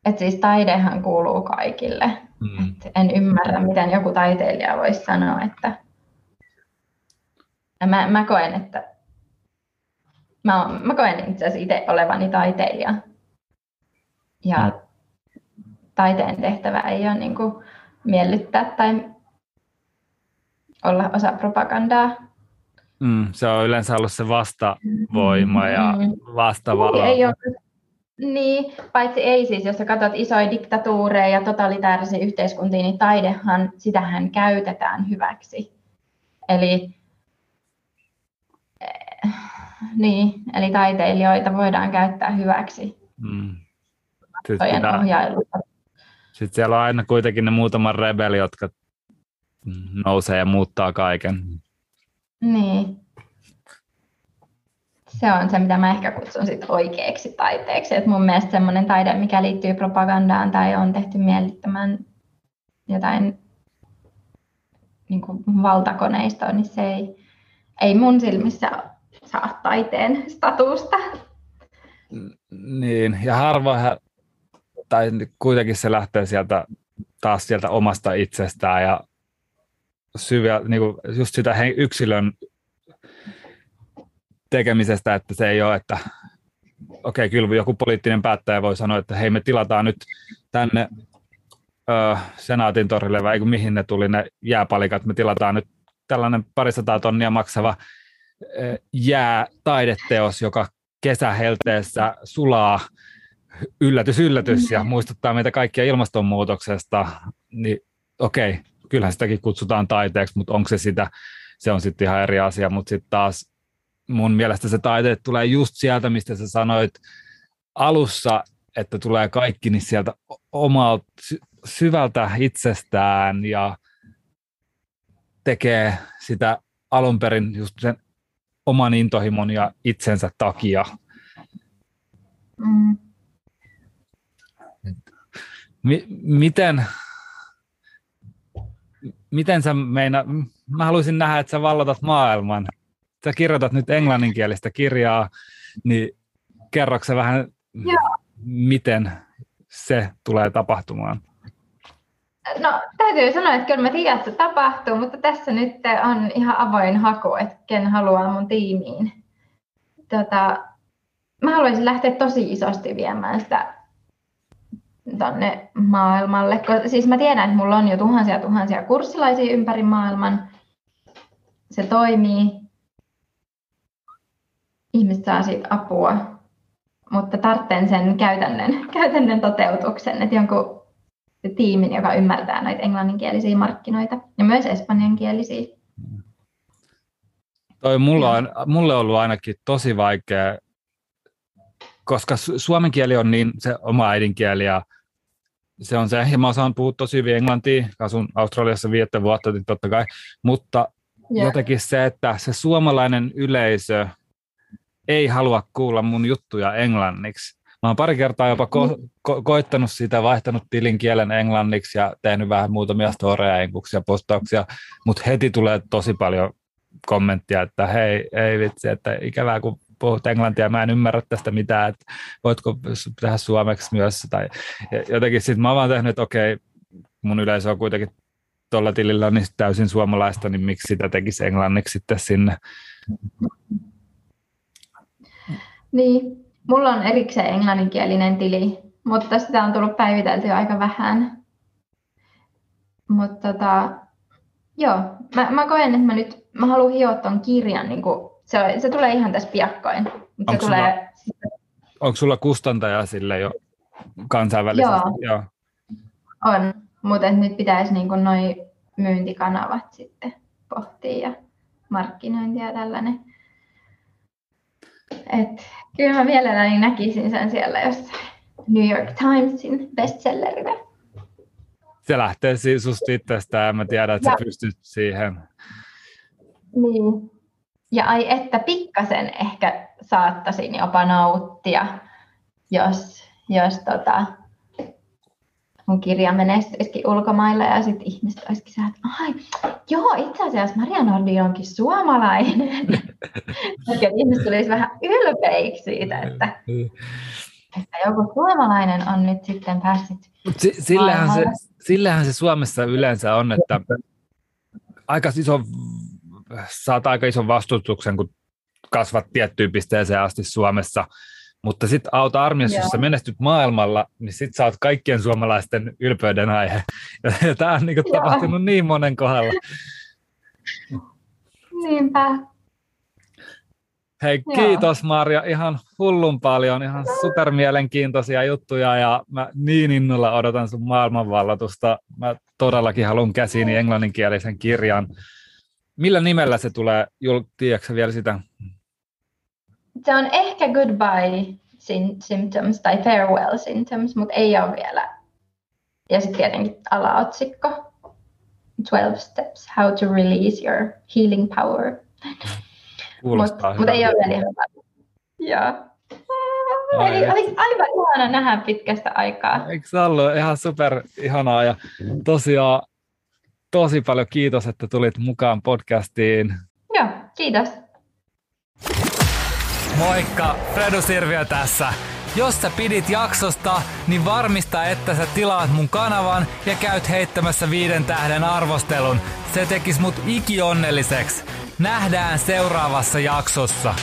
[SPEAKER 2] että siis taidehan kuuluu kaikille. Mm. Et en ymmärrä, miten joku taiteilija voisi sanoa, että ja mä, mä koen, että mä, mä koen itse asiassa itse olevani taiteilija. Ja mm. taiteen tehtävä ei ole niin kuin miellyttää tai olla osa propagandaa.
[SPEAKER 1] Mm, se on yleensä ollut se vastavoima ja mm. vastavalo.
[SPEAKER 2] Ei ole niin, paitsi ei siis, jos sä katsot isoja diktatuureja ja totalitaarisia yhteiskuntia, niin taidehan, sitähän käytetään hyväksi. Eli, eh, niin, eli taiteilijoita voidaan käyttää hyväksi. Mm.
[SPEAKER 1] Sitten, sitten siellä on aina kuitenkin ne muutaman rebeli, jotka nousee ja muuttaa kaiken.
[SPEAKER 2] Niin se on se, mitä mä ehkä kutsun sit oikeaksi taiteeksi. Et mun mielestä semmoinen taide, mikä liittyy propagandaan tai on tehty miellyttämään jotain niin kuin valtakoneistoa, niin se ei, ei mun silmissä saa taiteen statusta.
[SPEAKER 1] Niin, ja harvoin, tai kuitenkin se lähtee sieltä taas sieltä omasta itsestään ja syviä, niin kuin just sitä yksilön tekemisestä, että se ei ole, että okei, okay, kyllä joku poliittinen päättäjä voi sanoa, että hei, me tilataan nyt tänne ö, Senaatin torille, vai mihin ne tuli ne jääpalikat, me tilataan nyt tällainen parisataa tonnia maksava ö, jää-taideteos, joka kesähelteessä sulaa yllätys, yllätys ja muistuttaa meitä kaikkia ilmastonmuutoksesta, niin okei, okay, kyllähän sitäkin kutsutaan taiteeksi, mutta onko se sitä, se on sitten ihan eri asia, mutta sitten taas mun mielestä se taite tulee just sieltä, mistä sä sanoit alussa, että tulee kaikki niin sieltä omalta syvältä itsestään ja tekee sitä alun perin just sen oman intohimon ja itsensä takia. Mm. M- miten, miten sä meina, mä haluaisin nähdä, että sä vallotat maailman sä kirjoitat nyt englanninkielistä kirjaa, niin kerroksä vähän, Joo. miten se tulee tapahtumaan?
[SPEAKER 2] No täytyy sanoa, että kyllä mä tiedän, että se tapahtuu, mutta tässä nyt on ihan avoin haku, että ken haluaa mun tiimiin. Tota, mä haluaisin lähteä tosi isosti viemään sitä tonne maailmalle. Siis mä tiedän, että mulla on jo tuhansia tuhansia kurssilaisia ympäri maailman. Se toimii ihmiset saa siitä apua, mutta tarvitsen sen käytännön, käytännön toteutuksen, että jonkun tiimin, joka ymmärtää näitä englanninkielisiä markkinoita ja myös espanjankielisiä.
[SPEAKER 1] Toi mulla on, mulle on ollut ainakin tosi vaikea, koska suomen kieli on niin se oma äidinkieli ja se on se, ja mä osaan puhua tosi hyvin englantia, asun Australiassa viettä vuotta niin totta kai, mutta yeah. jotenkin se, että se suomalainen yleisö ei halua kuulla mun juttuja englanniksi. Mä oon pari kertaa jopa ko- ko- koittanut sitä, vaihtanut tilin kielen englanniksi ja tehnyt vähän muutamia storeja englanniksi ja postauksia, mutta heti tulee tosi paljon kommenttia, että hei, ei vitsi, että ikävää kun puhut englantia, mä en ymmärrä tästä mitään, että voitko tehdä suomeksi myös, tai jotenkin sitten mä oon vaan tehnyt, että okei, mun yleisö on kuitenkin tuolla tilillä niin täysin suomalaista, niin miksi sitä tekisi englanniksi sitten sinne.
[SPEAKER 2] Niin, mulla on erikseen englanninkielinen tili, mutta sitä on tullut päiviteltyä aika vähän. Mutta tota, joo, mä, mä koen, että mä nyt mä haluan hioa ton kirjan, niin kuin, se, se tulee ihan tässä piakkoin. Onko, se tulee...
[SPEAKER 1] sulla, onko sulla kustantaja sille jo kansainvälisesti?
[SPEAKER 2] Joo, joo. on, mutta nyt pitäisi niin noin myyntikanavat sitten pohtia ja markkinointia ja tällainen. Et, kyllä mä mielelläni näkisin sen siellä jossain New York Timesin bestsellerinä.
[SPEAKER 1] Se lähtee susta itsestään, mä tiedän, että ja. sä pystyt siihen.
[SPEAKER 2] Niin. Ja ai että pikkasen ehkä saattaisin jopa nauttia, jos, jos tota, mun kirja menestyisikin ulkomailla ja sitten ihmiset olisikin se, että ai, joo, itse asiassa Maria Nordi onkin suomalainen. Ehkä ihmiset tulisi vähän ylpeiksi siitä, että, että joku suomalainen on nyt sitten päässyt
[SPEAKER 1] si- sillähän, se, sillähän se Suomessa yleensä on, että aika iso, saat aika ison vastustuksen, kun kasvat tiettyyn pisteeseen asti Suomessa – mutta sitten auta armiassa, jos sä menestyt maailmalla, niin sitten sä oot kaikkien suomalaisten ylpeyden aihe. Ja, tämä on niinku tapahtunut niin monen kohdalla.
[SPEAKER 2] Niinpä.
[SPEAKER 1] Hei, kiitos Marja ihan hullun paljon, ihan supermielenkiintoisia juttuja ja mä niin innolla odotan sun maailmanvallatusta. Mä todellakin haluan käsiini englanninkielisen kirjan. Millä nimellä se tulee? Tiedätkö vielä sitä?
[SPEAKER 2] Se on ehkä goodbye symptoms tai farewell symptoms, mutta ei ole vielä. Ja sitten tietenkin alaotsikko 12 steps how to release your healing power. Mutta mut ei ole vielä ihan Joo. Eli oli aivan ihana nähdä pitkästä aikaa.
[SPEAKER 1] Eikö se ollut ihan super ihanaa ja tosiaan tosi paljon kiitos, että tulit mukaan podcastiin.
[SPEAKER 2] Joo, Kiitos.
[SPEAKER 1] Moikka, Fredu Sirviö tässä. Jos sä pidit jaksosta, niin varmista, että sä tilaat mun kanavan ja käyt heittämässä viiden tähden arvostelun. Se tekis mut ikionnelliseksi. Nähdään seuraavassa jaksossa.